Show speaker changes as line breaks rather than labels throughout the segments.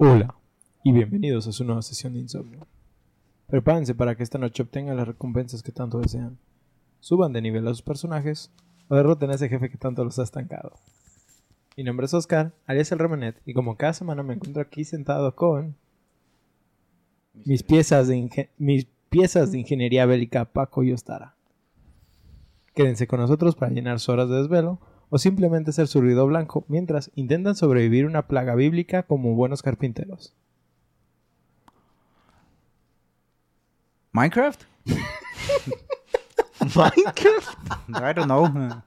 Hola y bienvenidos a su nueva sesión de insomnio. Prepárense para que esta noche obtengan las recompensas que tanto desean. Suban de nivel a sus personajes o derroten a ese jefe que tanto los ha estancado. Mi nombre es Oscar, alias el Remenet, y como cada semana me encuentro aquí sentado con mis piezas de, mis piezas de ingeniería bélica Paco y Ostara. Quédense con nosotros para llenar sus horas de desvelo o simplemente ser su ruido blanco mientras intentan sobrevivir una plaga bíblica como buenos carpinteros.
Minecraft?
Minecraft.
I don't know.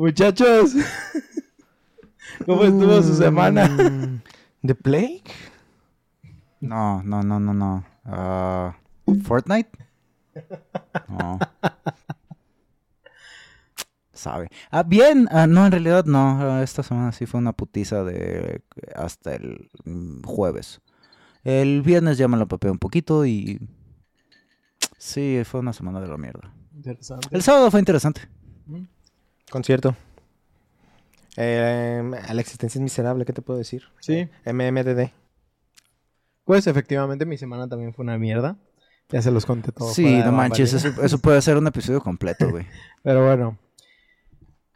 Muchachos, ¿cómo estuvo su semana?
Mm, ¿The Plague?
No, no, no, no, no. Ah, ¿Fortnite? No. Sabe. Ah, bien. Ah, no, en realidad no. Ah, esta semana sí fue una putiza de hasta el mm, jueves. El viernes ya me lo papé un poquito y... Sí, fue una semana de la mierda.
Interesante.
El sábado fue interesante.
Concierto. Eh, la existencia es miserable, ¿qué te puedo decir?
Sí,
MMDD.
pues efectivamente mi semana también fue una mierda. Ya se los conté todo.
Sí, no manches, eso, eso puede ser un episodio completo, güey.
Pero bueno.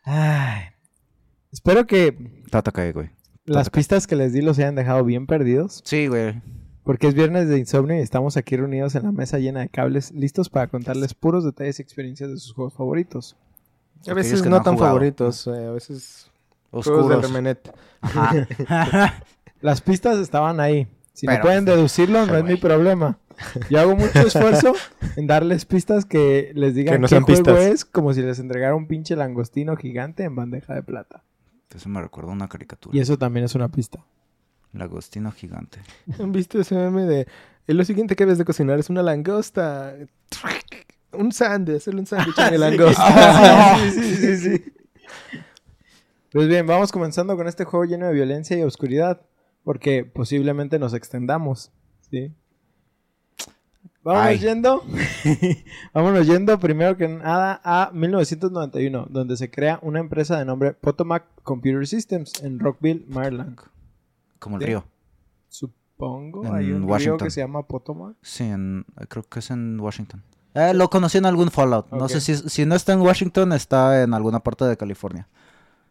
Ay. Espero que
Tata cae, güey.
las pistas que les di los hayan dejado bien perdidos.
Sí, güey.
Porque es viernes de insomnio y estamos aquí reunidos en la mesa llena de cables, listos para contarles puros detalles y experiencias de sus juegos favoritos.
A
Aquellos
veces
que
no,
han
tan
jugado.
favoritos, eh, a veces juegos de
Oscuros.
Remenet.
Ajá.
Las pistas estaban ahí. Si no
Pero-
pueden deducirlo, no es mi problema. Yo hago mucho esfuerzo en darles pistas que les digan
Que no
qué
sean
juego
pistas.
es, como si les entregara un pinche langostino gigante en bandeja de plata.
Eso me recuerda a una caricatura.
Y eso también es una pista.
El agostino gigante.
¿Han visto ese meme de... "Eh, lo siguiente que debes de cocinar es una langosta? Un sándwich, hacerle un sándwich a mi langosta.
Ah, sí, sí, sí, sí. Pues bien, vamos comenzando con este juego lleno de violencia y oscuridad, porque posiblemente nos extendamos, ¿sí? Vámonos
Ay.
yendo. Vámonos yendo primero que nada a 1991, donde se crea una empresa de nombre Potomac Computer Systems en Rockville, Maryland.
Como el
Sí.
río.
Supongo,
En
hay un río que se llama Potomac.
Sí, en- creo que es en Washington. Eh, lo conocí en algún Fallout. No sé si, si no está en Washington, está en alguna parte de California.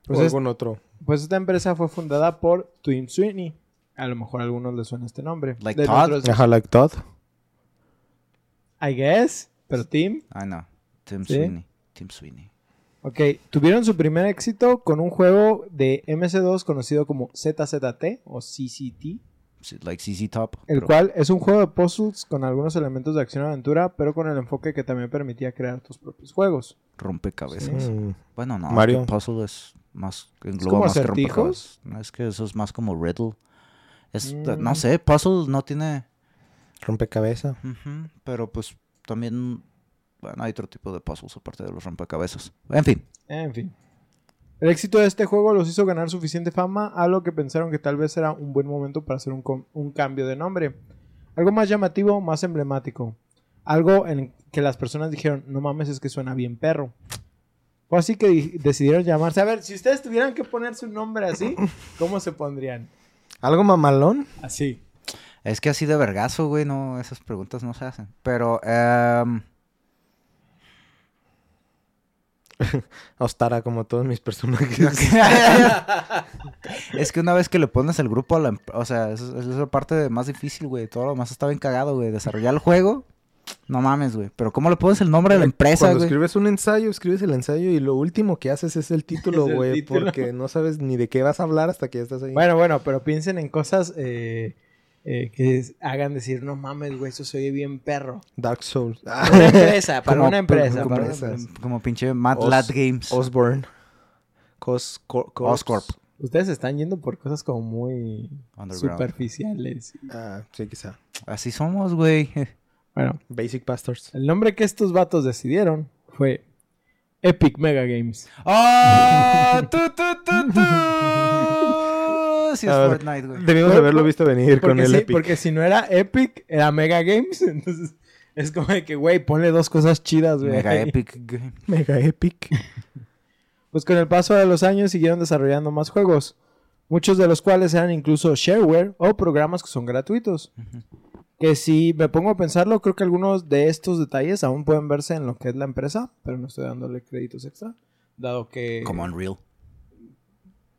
Pues
o
es-
algún otro.
Pues esta empresa fue fundada por Twin Sweeney. A lo mejor a algunos les suena este nombre.
Like
De
Todd?
Ajá, like Todd.
I guess, pero Tim.
Ay, no. Tim
¿Sí?
Sweeney. Tim Sweeney.
Ok, tuvieron su primer éxito con un juego de MC2 conocido como ZZT o CCT,
Like CZ Top.
el
pero-
cual es un juego de puzzles con algunos elementos de acción y aventura, pero con el enfoque que también permitía crear tus propios juegos.
Rompecabezas. Bueno, no.
Mario.
que Puzzle es más. Engloba
como
más que
acertijos?
rompecabezas. No, es que eso es más como Riddle. Es,
Mm.
No sé, Puzzle no tiene.
rompecabezas.
Pero pues también. Bueno, hay otro tipo de puzzles aparte de los rompecabezas. En fin.
En fin. El éxito de este juego los hizo ganar suficiente fama a lo que pensaron que tal vez era un buen momento para hacer un, un cambio de nombre. Algo más llamativo, más emblemático. Algo en que las personas dijeron, no mames, es que suena bien perro. Fue así que di- decidieron llamarse. A ver, si ustedes tuvieran que ponerse un nombre así, ¿cómo se pondrían?
¿Algo mamalón?
Así.
Es que así de vergazo, güey, no, esas preguntas no se hacen. Pero, em,
Ostara, como todos mis personajes.
es que una vez que le pones el grupo a la... O sea, esa es la parte más difícil, güey. Todo lo demás está bien cagado, güey. Desarrollar el juego, no mames, güey. Pero ¿cómo le pones el nombre a la empresa,
Cuando
güey?
escribes un ensayo, escribes el ensayo y lo último que haces es el título,
Es el
güey.
título.
Porque no sabes ni de qué vas a hablar hasta que ya estás ahí.
Bueno, bueno, pero piensen en cosas eh, eh, que hagan decir, no mames, güey, eso se oye bien perro.
Dark Souls.
Para una empresa, para
Como-
una empresa.
como,
para
como pinche Mad
Os-
Lad Games.
Osborne. Cos, Cor-.
Oscorp.
Ustedes están yendo por cosas como muy superficiales.
Ah, sí, quizá.
Así somos, güey.
Bueno,
Basic Pastors.
el nombre que estos vatos decidieron fue Epic Mega Games.
¡Oh! ¡Tu, tu, tu, Sí, es
A ver,
Fortnite, güey.
Debimos haberlo visto venir con
Porque,
el
sí,
Epic.
porque si no era Epic, era Mega Games. Entonces es como de que, güey, ponle dos cosas chidas, güey.
Mega. Epic Game.
Mega Epic.
Pues con el paso de los años siguieron desarrollando más juegos, muchos de los cuales eran incluso shareware o programas que son gratuitos. Que si me pongo a pensarlo, creo que algunos de estos detalles aún pueden verse en lo que es la empresa, pero no estoy dándole créditos extra, dado que
Como Unreal.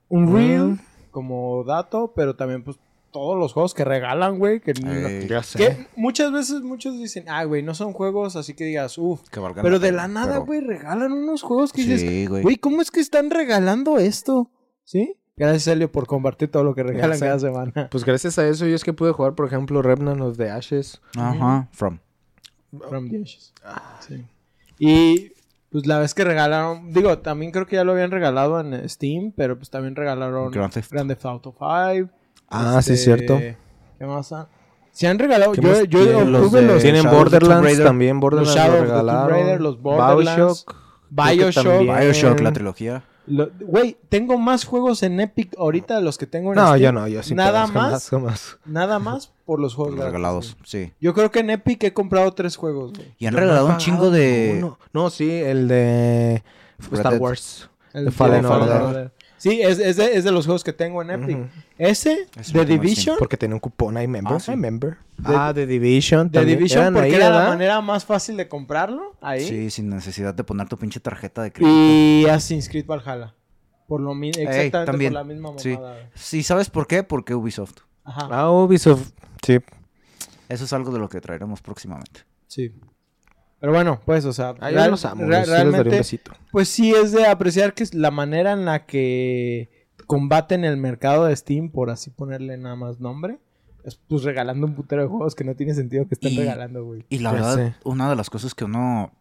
Unreal
Mm.
Como dato, pero también pues todos los juegos que regalan, güey, que,
Ey,
Ya sé.
que muchas veces muchos dicen, ah, güey, no son juegos así que digas, uff, pero de la nada,
pero-
güey, regalan unos juegos que dices,
Sí, güey.
Güey, ¿cómo es que están regalando esto? ¿Sí? Gracias, Elio, por compartir todo lo que regalan cada semana.
Pues gracias a eso yo es que pude jugar, por ejemplo, Remnant of the Ashes.
Ajá, from.
From the Ashes. Sí. Y pues la vez que regalaron, digo, también creo que ya lo habían regalado en Steam, pero pues también regalaron
Grand Theft.
Grand Theft Auto 5.
Ah, sí,
este,
cierto.
¿Qué más? han- Se han regalado,
¿Qué
yo, yo
tienen? Los
obtuve
de-
los,
Tienen
Shadow
Borderlands
Raider.
también, Borderlands
Shadow
lo
of the Tomb
regalaron.
Raider, los Borderlands,
Bioshock.
Bioshock.
Bioshock, la trilogía.
Lo- Güey, tengo más juegos en Epic ahorita de los que tengo en
No,
Steam.
yo no, yo sí.
Nada
puedo, jamás,
más.
jamás.
Nada más por los juegos gratis,
Regalados, sí.
Yo creo que en Epic he comprado tres juegos, güey.
Y han
Yo no he
regalado un
pagado
chingo de...
ninguno. No, sí, el de Star
Dead.
Wars.
El
The Fallen
de
Order.
Sí, es, es, de, es de los juegos que tengo en Epic. Ese,
Ese
The Division.
Porque tenía un cupón ahí, member.
Ah, sí.
I member.
The-
ah, The Division.
The
también.
Division porque
ahí,
era la manera más fácil de comprarlo ahí.
Sí, sin necesidad de poner tu pinche tarjeta de crédito.
Y Assassin's Creed Valhalla. Por lo mi- exactamente
también.
por la misma mamada.
Sí. Sí, ¿sabes por qué? Porque Ubisoft.
Ajá.
Ah, Ubisoft. Sí.
Eso es algo de lo que traeremos próximamente.
Sí. Pero bueno, pues, o sea,
Ah, yo
real-
los amo.
re-
yo sí les daría un
realmente,
besito.
pues sí es de apreciar que es la manera en la que combaten el mercado de Steam, por así ponerle nada más nombre, es pues regalando un putero de juegos que no tiene sentido que estén
Y-
regalando, güey.
Y la
Ya
verdad,
sé.
una de las cosas que uno...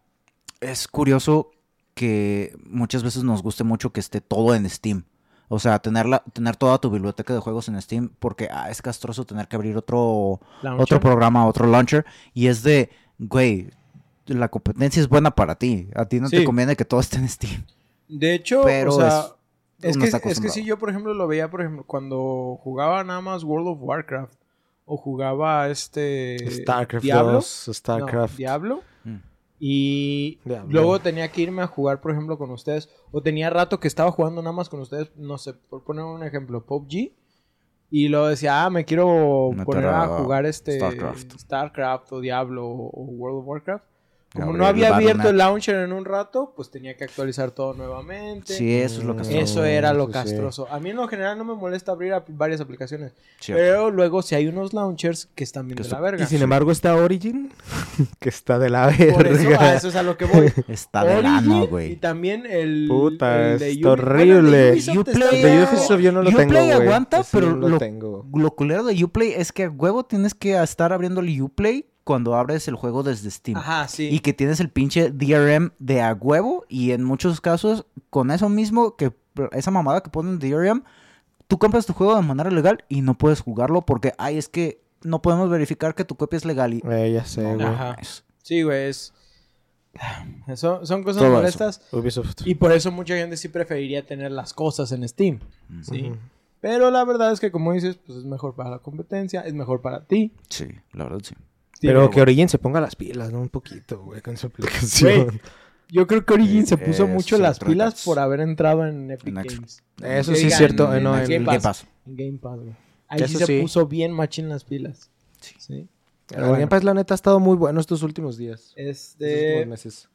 Es curioso que muchas veces nos guste mucho que esté todo en Steam. O sea, tenerla, tener toda tu biblioteca de juegos en Steam porque ah, es castroso tener que abrir otro,
Launcher.
otro programa, otro launcher. Y es de, güey, la competencia es buena para ti. A ti no
Sí.
te conviene que todo esté en Steam.
De hecho,
Pero
o sea,
es-
que, es que si yo, por ejemplo, lo veía, por ejemplo, cuando jugaba nada más World of Warcraft o jugaba este
StarCraft
Diablo,
2,
no,
StarCraft.
Diablo
Mm.
y
Diablo.
luego tenía que irme a jugar, por ejemplo, con ustedes o tenía rato que estaba jugando nada más con ustedes, no sé, por poner un ejemplo, PUBG y luego decía, ah, me quiero
Meter
poner a, jugar este
StarCraft.
StarCraft o Diablo o World of Warcraft. Como no había
el
abierto el launcher en un rato, pues tenía que actualizar todo nuevamente.
Sí, eso es lo que está-
Eso era lo castroso. A mí en lo general no me molesta abrir varias aplicaciones.
Cierto.
Pero luego si hay unos launchers que están bien
Que
de la verga.
Y sin embargo está Origin, que está de la
Por eso, a
verga.
eso es a lo que voy.
Está de
Origin
lano,
Y
güey.
también el.
Puta,
el de
está horrible.
Bueno,
Uplay-
De. Ubisoft yo no lo
Uplay
tengo, güey.
aguanta, pero
no lo
lo-
tengo.
Lo culero de Uplay es que a huevo tienes que estar abriendo el Uplay cuando abres el juego desde Steam.
Ajá, sí.
Y que tienes el pinche DRM de a huevo. Y en muchos casos, con eso mismo, que esa mamada que ponen DRM, tú compras tu juego de manera legal y no puedes jugarlo porque, ay, es que no podemos verificar que tu copia es legal. Y...
Eh, ya sé,
No
güey.
Ajá.
mames.
Sí, güey. Es... Eso- son cosas
Todo eso.
molestas.
Ubisoft.
Y por eso mucha gente sí preferiría tener las cosas en Steam. Sí. Pero la verdad es que, como dices, pues es mejor para la competencia, es mejor para ti.
Sí, la verdad sí.
Pero que Origin se ponga las pilas, ¿no? Un poquito, güey, con su aplicación.
Yo creo que Origin se
Eh,
puso mucho las pilas por haber entrado en Epic
En.
Games.
Eso
Que
sí es cierto, no,
en
en
Game
el
Pass. En Game Pass, güey. Ahí
Eso
sí se puso bien machín las pilas.
Sí.
Sí.
El
Pero bueno,
Game Pass, la neta, ha estado muy bueno estos últimos días. Estos
Este...
últimos meses.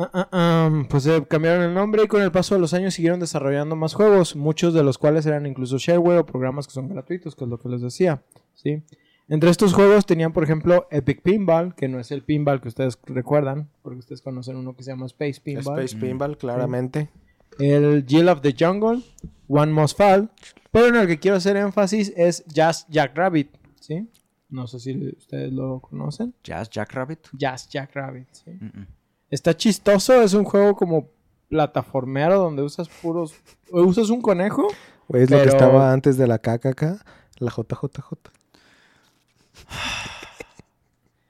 Ah, ah, pues eh, cambiaron el nombre y con el paso de los años siguieron desarrollando más juegos, muchos de los cuales eran incluso shareware o programas que son gratuitos, que es lo que les decía, ¿sí? Entre estos juegos tenían, por ejemplo, Epic Pinball, que no es el pinball que ustedes recuerdan, porque ustedes conocen uno que se llama Space Pinball.
Space Pinball, claramente.
El Jill of the Jungle, One Must Fall, pero en el que quiero hacer énfasis es Just Jack Rabbit, ¿sí? No sé si ustedes lo conocen.
Jazz Jackrabbit.
Jazz Jackrabbit, ¿sí?
Mm, mm.
Está chistoso, es un juego como plataformero donde usas puros... o Usas un conejo.
Güey, es lo que estaba antes de la KKK, la JJJ.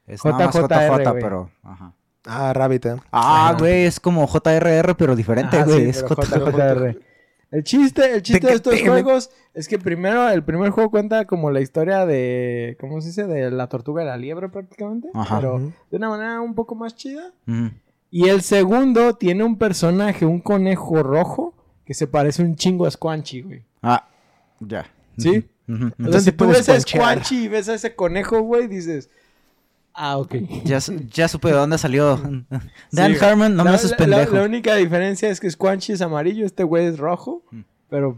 Es nada más
JJR,
JJ,
güey.
pero. Ajá.
Ah, Rabbit, ¿eh?
Ah, güey, es como JRR, pero diferente,
Ajá,
güey.
sí,
es.
JJR. El chiste, el chiste de estos juegos es que primero, el primer juego cuenta como la historia de, ¿cómo se dice? De la tortuga y la liebre prácticamente.
Ajá.
Pero de una manera un poco más chida.
Mm.
Y el segundo tiene un personaje, un conejo rojo, que se parece un chingo a Squanchy, güey.
Ah, ya.
¿Sí?
Entonces
si tú
puedes
ves a. Squanchy y ves a ese conejo, güey, dices, ah, ok.
Ya, su- ya supe de dónde salió. Dan
Sí,
Harmon, no
la,
me haces pendejo.
La, la única diferencia es que Squanchy es amarillo, este güey es rojo.
Mm.
Pero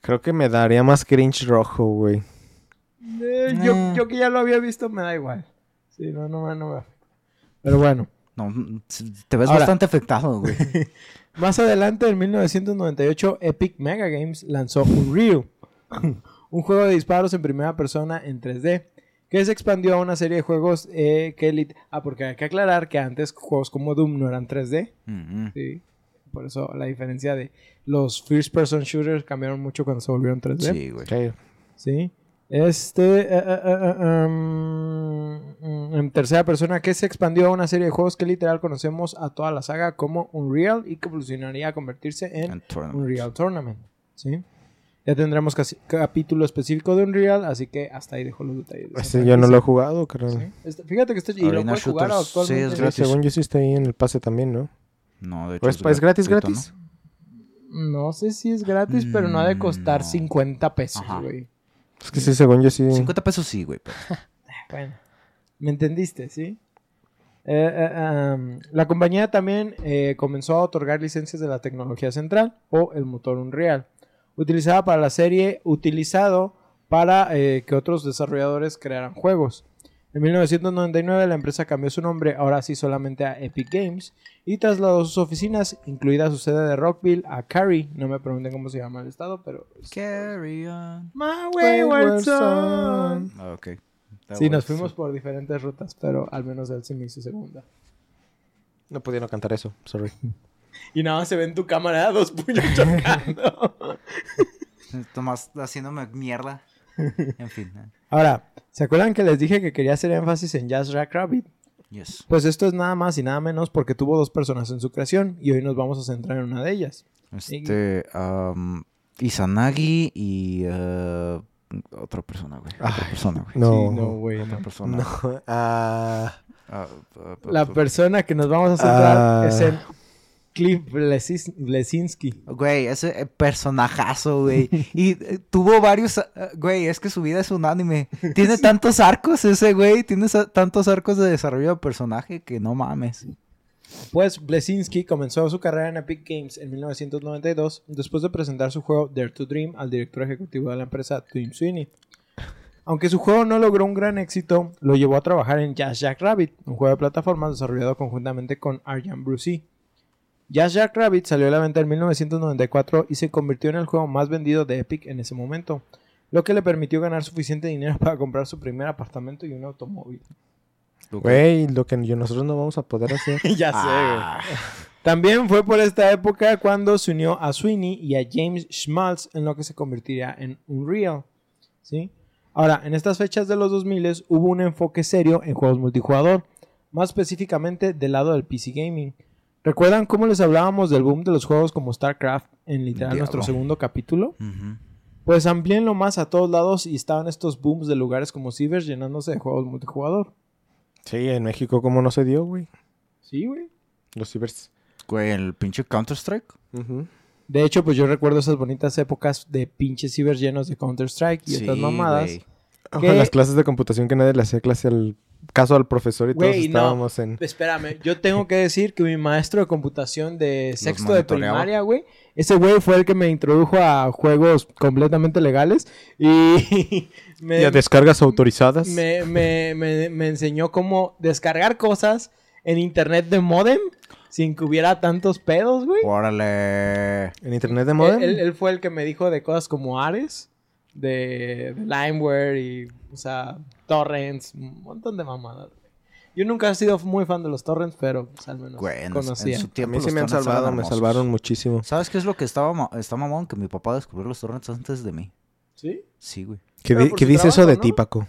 Creo que me daría más cringe rojo, güey.
eh, yo,
Eh.
yo que ya lo había visto, me da igual. Sí, no, no, me- no me afecta. Pero bueno.
No, te ves
Ahora-
bastante afectado, güey.
Más adelante, en 1998, Epic Mega Games lanzó Unreal, un juego de disparos en primera persona en 3D, que se expandió a una serie de juegos eh, que... lit- Ah, porque hay que aclarar que antes juegos como Doom no eran 3D.
Mm, mm.
Sí. Por eso la diferencia de los first person shooters cambiaron mucho cuando se volvieron 3D.
Sí, güey.
Sí.
Sí. Este. eh, eh, um, mm, en tercera persona, que se expandió a una serie de juegos que literal conocemos a toda la saga como Unreal y que evolucionaría a convertirse en. Unreal Tournament. ¿Sí? Ya tendremos casi- capítulo específico de Unreal, así que hasta ahí dejo los detalles.
Ese yo no lo he jugado, creo.
Sí. Este- fíjate que está. Y lo puedes jugar
Shooters, sí,
actualmente.
es gratis.
según yo sí está ahí en el pase también, ¿no?
No, de hecho.
¿O es, es gratis, gratis?
No sé si es gratis, pero no ha de costar
Mm, no.
50 pesos,
Ajá.
güey.
Es que sí, según yo sí.
¿no? 50 pesos sí, güey. pero-
Bueno, ¿me entendiste, sí? Eh, eh, la compañía también eh, comenzó a otorgar licencias de la tecnología central o el motor Unreal, utilizada para la serie, utilizado para eh, que otros desarrolladores crearan juegos. En 1999 la empresa cambió su nombre, ahora sí solamente a Epic Games, y trasladó sus oficinas, incluida su sede de Rockville, a Cary. No me pregunten cómo se llama el estado, pero...
Carry on.
My
Wayward son.
Ah, ok. That
Sí, nos fuimos por diferentes rutas, pero al menos él se me hizo segunda.
No pudieron cantar eso, sorry.
Y nada más se ve en tu cámara dos puños chocando.
Tomás haciéndome mierda. En fin. eh.
Ahora, ¿se acuerdan que les dije que quería hacer énfasis en Jazz Rack Rabbit?
Yes.
Pues esto es nada más y nada menos porque tuvo dos personas en su creación y hoy nos vamos a centrar en una de ellas.
Este. am, Izanagi y. eh, otra persona, güey. Otra
Ay,
persona, güey.
No.
Sí, no, güey,
Otra
no.
persona.
No. Ah,
Ah, ah,
La
ah,
persona que nos vamos a centrar es en Cliff Blesinski.
Güey, ese eh, personajazo, güey. Y eh, tuvo varios. ah, Güey, es que su vida es un anime. Tiene tantos arcos ese, güey. Tiene tantos arcos de desarrollo de personaje que no mames.
Pues Blesinski comenzó su carrera en Epic Games en 1992 después de presentar su juego Dare to Dream al director ejecutivo de la empresa Tim Sweeney. Aunque su juego no logró un gran éxito, lo llevó a trabajar en Jazz Jack Rabbit, un juego de plataformas desarrollado conjuntamente con Arjan Brucey. Jazz Jack Rabbit salió a la venta en 1994 y se convirtió en el juego más vendido de Epic en ese momento, lo que le permitió ganar suficiente dinero para comprar su primer apartamento y un automóvil.
güey, lo que nosotros no vamos a poder hacer.
ya
Ah,
También fue por esta época cuando se unió a Sweeney y a James Schmaltz en lo que se convertiría en Unreal. ¿sí? Ahora, en estas fechas de los 2000 hubo un enfoque serio en juegos multijugador, más específicamente del lado del PC Gaming. ¿Recuerdan cómo les hablábamos del boom de los juegos como StarCraft en literal nuestro segundo capítulo?
ujú.
Pues amplíenlo más a todos lados y estaban estos booms de lugares como Cibers llenándose de juegos multijugador.
Sí, en México, ¿cómo no se dio, güey?
Sí, güey.
Los cibers.
Güey, el pinche Counter-Strike.
De hecho, pues yo recuerdo esas bonitas épocas de pinches cibers llenos de Counter-Strike y otras mamadas.
güey.
Ojo, las clases de computación que nadie le hacía clase al caso al profesor y todos
Güey, no.
estábamos en...
Espérame, yo tengo que decir que mi maestro de computación de sexto de primaria, güey, ese güey fue el que me introdujo a juegos completamente legales y me,
¿Y a descargas autorizadas?
me, me- me- me enseñó cómo descargar cosas en internet de modem sin que hubiera tantos pedos, güey.
Órale.
¿En internet de modem?
Él, él fue el que me dijo de cosas como Ares de, de LimeWare y, o sea, torrents, un montón de mamadas. Yo nunca he sido muy fan de los torrents, pero pues, al menos
Güey, en, en
conocía.
su
A mí sí me han salvado, me salvaron muchísimo.
¿Sabes qué es lo que estaba ma- está mamón? Que mi papá descubrió los torrents antes de mí.
¿Sí?
Sí, güey.
¿Qué, di- dice eso de
¿no?
ti, Paco?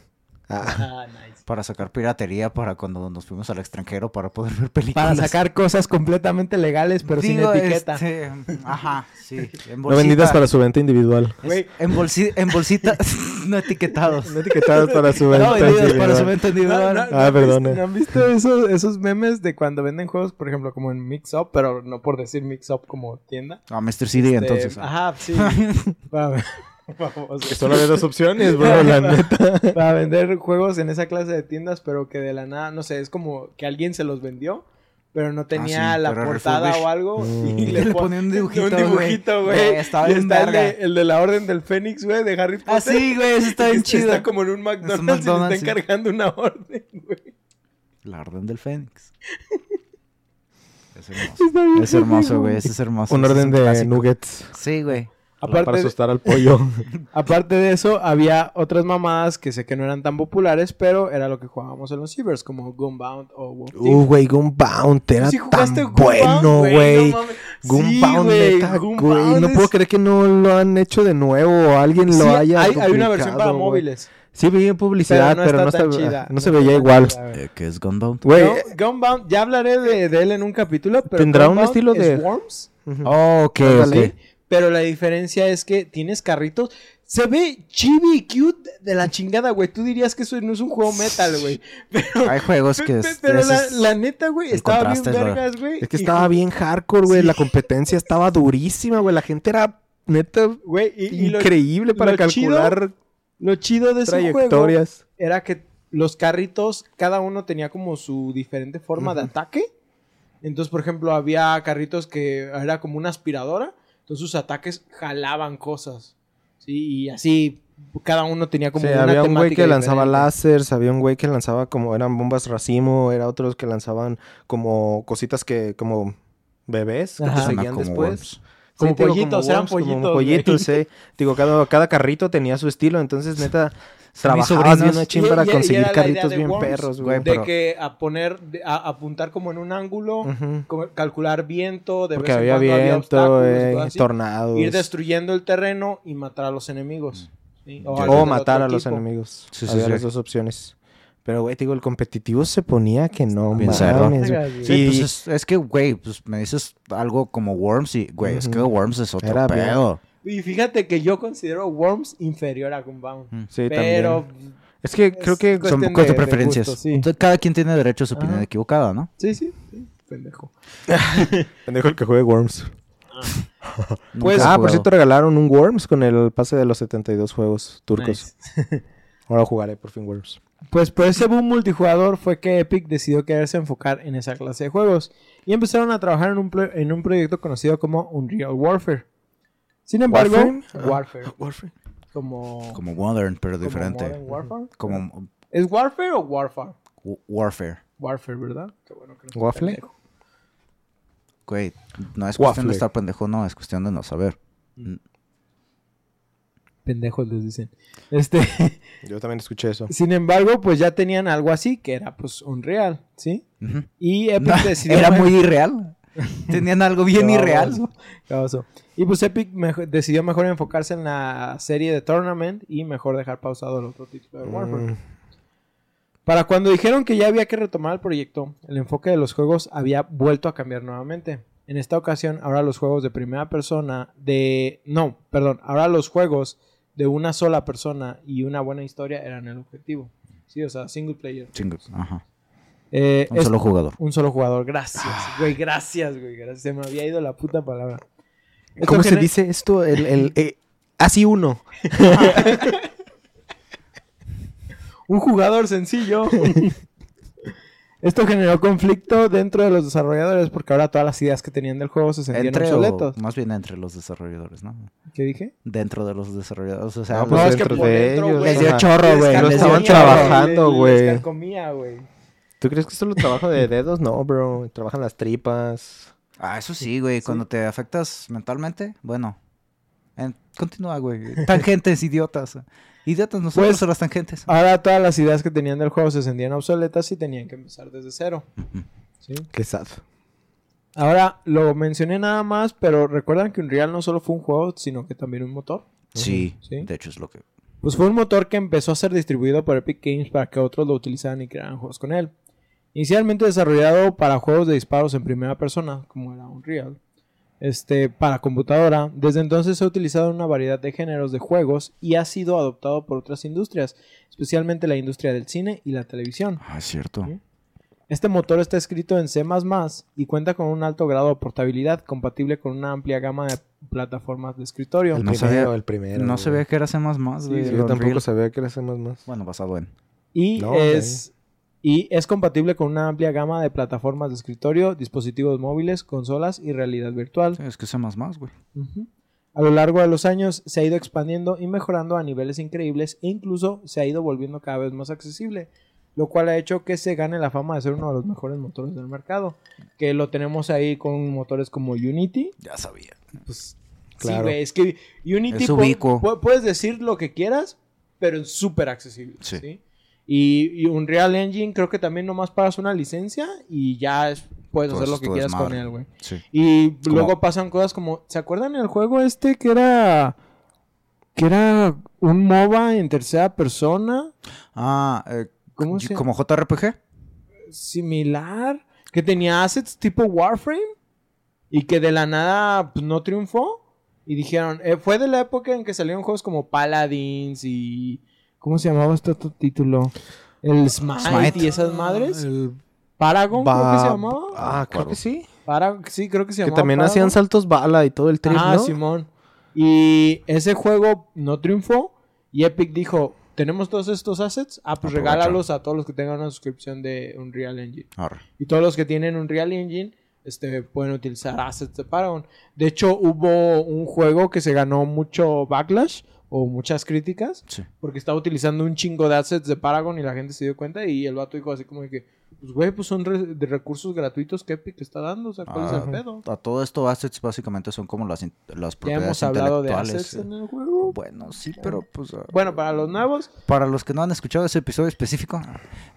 Ah,
Ah, nice.
Para sacar piratería para cuando nos fuimos al extranjero para poder ver películas.
Para sacar cosas completamente legales, pero
Digo,
sin etiqueta.
este, ajá, sí. En
no vendidas para su venta individual.
es- En, bolsi- en bolsita, no etiquetados.
No etiquetadas para su venta
No vendidas para su
individual.
venta
No,
individual.
no, ¿no
Ah,
visto- ¿no han visto esos, esos memes de cuando venden juegos, por ejemplo, como en Mix Up, pero no por decir Mix Up como tienda?
A Mr. CD,
Este,
entonces. ah.
Ajá, sí.
Que solo había dos opciones, bro, la neta.
para vender juegos en esa clase de tiendas, pero que de la nada, no sé, es como que alguien se los vendió, pero no tenía
sí,
la portada
refurbish.
o algo.
Mm.
Y
Y le
pon-
ponían un dibujito,
un dibujito,
güey.
Güey,
estaba
y
bien
está el de,
verga.
el de la Orden del Fénix, güey, de Harry Potter.
Ah, sí, güey, eso está bien
está-
chido.
Está como en un McDonald's,
McDonald's,
y
sí.
le está encargando una orden, güey.
La Orden del Fénix. Es hermoso. Es hermoso, güey. ese Es hermoso.
Un
es
orden de
clásico.
nuggets.
Sí, güey.
Para
Aparte de,
asustar al pollo.
aparte de eso, había otras mamadas que sé que no eran tan populares, pero era lo que jugábamos en los cibers, como Gunbound o Wolf.
Uh, güey, Gunbound era
¿Sí jugaste
tan
Gunbound,
bueno, güey.
No.
Gunbound,
Sí, güey,
neta, güey.
Gunbound
No puedo creer que no lo han hecho de nuevo o alguien lo
Sí,
haya
hay, hay una versión para móviles.
Sí, vi en publicidad, pero no, se,
chida.
no se veía igual.
Eh, ¿Qué es Gunbound?
Güey,
No, Gunbound, ya hablaré de, de él en un capítulo, pero
¿Tendrá un estilo
es
de-
Worms,
ujú.
Oh, ok, ok.
Pero la diferencia es que tienes carritos. Se ve chibi y cute de la chingada, güey. Tú dirías que eso no es un juego metal, güey. Pero,
Hay juegos que... es-
pero la, neta, güey, estaba bien vergas, güey.
es que estaba bien hardcore, güey.
Sí.
La competencia estaba durísima, güey. La gente era neta
Güey, y, y lo,
increíble para
lo chido
calcular
lo chido de ese juego
trayectorias.
era que los carritos, cada uno tenía como su diferente forma de ataque. Entonces, por ejemplo, había carritos que era como una aspiradora. Entonces sus ataques jalaban cosas. Sí, y así cada uno tenía como
Sí,
una
había un güey que lanzaba láseres, había un güey que lanzaba como eran bombas racimo, era otros que lanzaban como cositas que como bebés que te seguían
como
después.
Worms.
Como
Sí, te digo,
pollitos, eran
worms, como
pollitos,
pollitos, sí. Digo, cada, cada carrito tenía su estilo, entonces neta trabajabas bien
sobrinos.
machín
Y-
para conseguir carritos
de
bien
Worms,
perros,
güey.
De
pero-
que a poner, de- a apuntar como en un ángulo,
Ujú.
como calcular viento, de
Porque
vez en
había
cuando había
viento,
obstáculos,
eh, tornados.
ir destruyendo el terreno y matar a los enemigos. ¿sí?
O
del
matar a los enemigos.
Sí, sí,
había
sí.
las dos opciones. Pero, güey, te digo, el competitivo se ponía que no mames.
Sí,
Sí,
Y-
pues es, es que, güey, pues me dices algo como Worms y, güey, es que. Worms es otro
Era bien.
Y fíjate que yo considero Worms inferior a Gunbound.
Sí,
pero
también. Es que creo que
Son de
de- de
preferencias.
gusto, sí.
Entonces, cada quien tiene derecho a su opinión
Ajá.
equivocada, ¿no?
Sí, sí, sí, pendejo.
pendejo el que juegue Worms.
Nunca
Pues-
ah, por cierto, regalaron un Worms con el pase de los 72 juegos turcos.
Nice.
Ahora jugaré por fin Worms.
Pues por ese boom multijugador fue que Epic decidió quererse enfocar en esa clase de juegos y empezaron a trabajar en un, pro- en un proyecto conocido como Unreal Warfare. Sin embargo,
¿Warframe? Ah.
Warfare,
Warfare.
como,
Como Modern, pero
como
diferente.
Modern Warfare.
Como
¿Es Warfare o Warfare?
Warfare.
Warfare, ¿verdad? Qué bueno que no
¿Waffle?
pendejo.
Güey, no es cuestión de estar pendejo, no, es cuestión de no saber.
Pendejos les dicen. Este,
Yo también escuché eso.
sin embargo, pues ya tenían algo así que era pues Unreal, ¿sí?
Ujú.
Y Epic
No,
decidió
Era muy irreal. Tenían algo bien
Qué
irreal.
baboso, qué baboso. Y pues Epic decidió mejor enfocarse en la serie de Tournament y mejor dejar pausado el otro título de Warfare.
Mm,
Para cuando dijeron que ya había que retomar el proyecto, el enfoque de los juegos había vuelto a cambiar nuevamente. En esta ocasión, ahora los juegos de primera persona de... No, perdón, ahora los juegos de una sola persona y una buena historia eran el objetivo. Sí, o sea, single player.
Chingos, Ajá.
Eh,
Un
es-
solo jugador.
un solo jugador. Gracias, güey, gracias, güey. Gracias. Se me había ido la puta palabra. Esto
¿Cómo se dice esto? El, el, eh, así uno.
Un jugador sencillo. Esto generó conflicto dentro de los desarrolladores porque ahora todas las ideas que tenían del juego se sentían
Entre o,
obsoletos.
más bien entre los desarrolladores, ¿no?
¿Qué dije?
Dentro de los desarrolladores. O sea,
No, pues
No, es que
dentro
por
de
dentro,
ellos,
güey,
Les dio chorro, güey.
Lo estaban trabajando, güey.
les güey.
¿Tú crees que es lo trabajo de dedos? No, bro. Trabajan las tripas.
Ah, eso sí, güey. Cuando te afectas mentalmente, bueno, En- continúa, güey. Tangentes, idiotas. Idiotas nosotros
Pues-
son las tangentes.
Ahora todas las ideas que tenían del juego se sentían obsoletas y tenían que empezar desde cero. ¿sí?
Qué sad.
Ahora lo mencioné nada más, pero recuerdan que Unreal no solo fue un juego, sino que también un motor.
Sí,
Sí.
de hecho es lo que...
Pues fue un motor que empezó a ser distribuido por Epic Games para que otros lo utilizaran y crearan juegos con él. Inicialmente desarrollado para juegos de disparos en primera persona, como era Unreal, este, para computadora, desde entonces se ha utilizado en una variedad de géneros de juegos y ha sido adoptado por otras industrias, especialmente la industria del cine y la televisión.
Ah, es cierto.
Sí. Este motor está escrito en C++ y cuenta con un alto grado de portabilidad compatible con una amplia gama de plataformas de escritorio.
El
No
primero,
sabía-
el primero.
No se
güey.
ve que era C++, güey.
Sí,
el
yo tampoco sabía que era C++.
Bueno, basado en...
Y,
No,
es, y es compatible con una amplia gama de plataformas de escritorio, dispositivos móviles, consolas y realidad virtual.
Sí, es que C++, güey.
Ujú. A lo largo de los años se ha ido expandiendo y mejorando a niveles increíbles e incluso se ha ido volviendo cada vez más accesible, lo cual ha hecho que se gane la fama de ser uno de los mejores motores del mercado. Que lo tenemos ahí con motores como Unity.
Ya sabía.
Pues,
Claro.
Sí, güey, es que Unity
Es
puedes decir lo que quieras, pero es súper accesible.
Sí.
¿sí? Y, y Unreal Engine creo que también nomás pagas una licencia y ya es- puedes
Todo
hacer lo que quieras con él, güey.
Sí.
Y luego pasan cosas como, ¿se acuerdan el juego este que era que era un MOBA en tercera persona?
Ah, eh,
¿Cómo se
¿como JRPG?
similar que tenía assets tipo Warframe y que de la nada pues, no triunfó y dijeron eh, fue de la época en que salieron juegos como Paladins y ¿cómo se llamaba este otro título? El Smite,
Smite.
y esas madres.
El
Paragon creo que
Ba-
se llamaba.
Ah, creo que sí.
Para- sí, creo que se
Que
llamaba.
también
Paragon.
hacían saltos bala y todo el trip,
Ah,
¿no?
Simón. Y ese juego no triunfó. Y Epic dijo: Tenemos todos estos assets. Ah, pues
Aprovecha.
regálalos a todos los que tengan una suscripción de Unreal Engine.
Arre.
Y todos los que tienen Unreal Engine este, pueden utilizar assets de Paragon. De hecho, hubo un juego que se ganó mucho backlash o muchas críticas.
Sí.
Porque estaba utilizando un chingo de assets de Paragon y la gente se dio cuenta. Y el vato dijo así como de que. Pues güey, pues son re- de recursos gratuitos que Epic está dando. O sea, ¿cuál es el pedo?
A todo esto, assets básicamente son como las, las
Ya
propiedades
hemos hablado de assets en el juego.
Bueno, sí, pero pues... ah,
Bueno, para los nuevos,
Para los que no han escuchado ese episodio específico,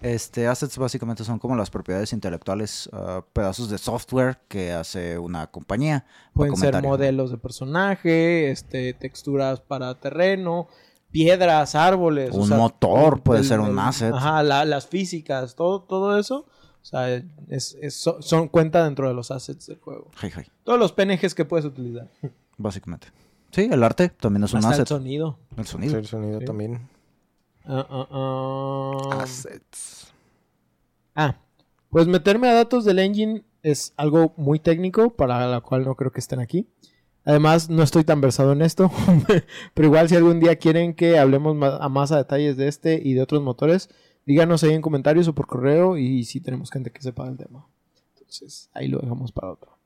este assets básicamente son como las propiedades intelectuales, ah, pedazos de software que hace una compañía.
pueden ser modelos de personaje, este, texturas para terreno, piedras, árboles. o
Un
sea,
motor puede
el-
ser un
el-
asset.
Ajá, la- las físicas, todo, todo eso. O sea, es, es- son, son cuenta dentro de los assets del juego.
Hey, hey,
Todos los PNGs que puedes utilizar.
básicamente. Sí, el arte también es un
Hasta el
asset.
sonido.
El
Sí,
sonido.
el sonido
Sí.
también.
Ah, ah, ah.
Assets.
Ah, pues meterme a datos del engine es algo muy técnico para la cual no creo que estén aquí. Además, no estoy tan versado en esto, pero igual si algún día quieren que hablemos ma- a más a detalles de este y de otros motores, díganos ahí en comentarios o por correo y si tenemos gente que sepa del tema. Entonces, ahí lo dejamos para otro.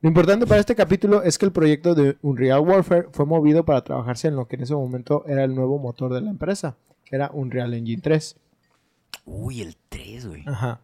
Lo importante para este capítulo es que el proyecto de Unreal Warfare fue movido para trabajarse en lo que en ese momento era el nuevo motor de la empresa, que era Unreal Engine 3.
Uy, el 3, güey.
Ajá.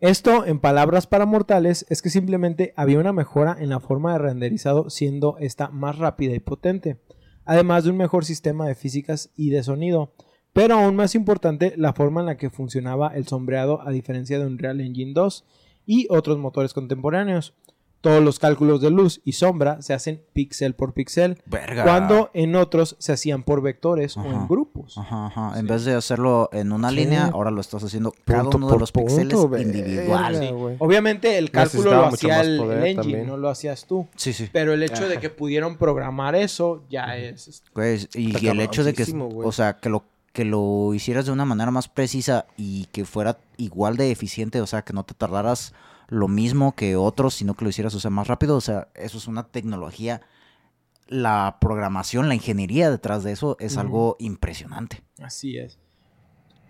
Esto, en palabras para mortales, es que simplemente había una mejora en la forma de renderizado, siendo esta más rápida y potente, además de un mejor sistema de físicas y de sonido. Pero aún más importante, la forma en la que funcionaba el sombreado a diferencia de Unreal Engine 2 y otros motores contemporáneos. Todos los cálculos de luz y sombra se hacen píxel por píxel,
Verga.
cuando en otros se hacían por vectores o en grupos.
Ajá, ajá. En
Sí.
vez de hacerlo en una
Sí.
línea, ahora lo estás haciendo cada
Punto
uno de
por
los píxeles
punto, verga,
individual.
Obviamente el cálculo lo hacía el, el engine,
también.
no lo hacías tú.
Sí, sí.
Pero el hecho de que pudieron programar eso ya es...
Pues, y
Está
el hecho de que, o sea, que lo que lo hicieras de una manera más precisa y que fuera igual de eficiente, o sea, que no te tardaras lo mismo que otros, sino que lo hicieras, o sea, más rápido, o sea, eso es una tecnología, la programación, la ingeniería detrás de eso es algo impresionante.
Así es.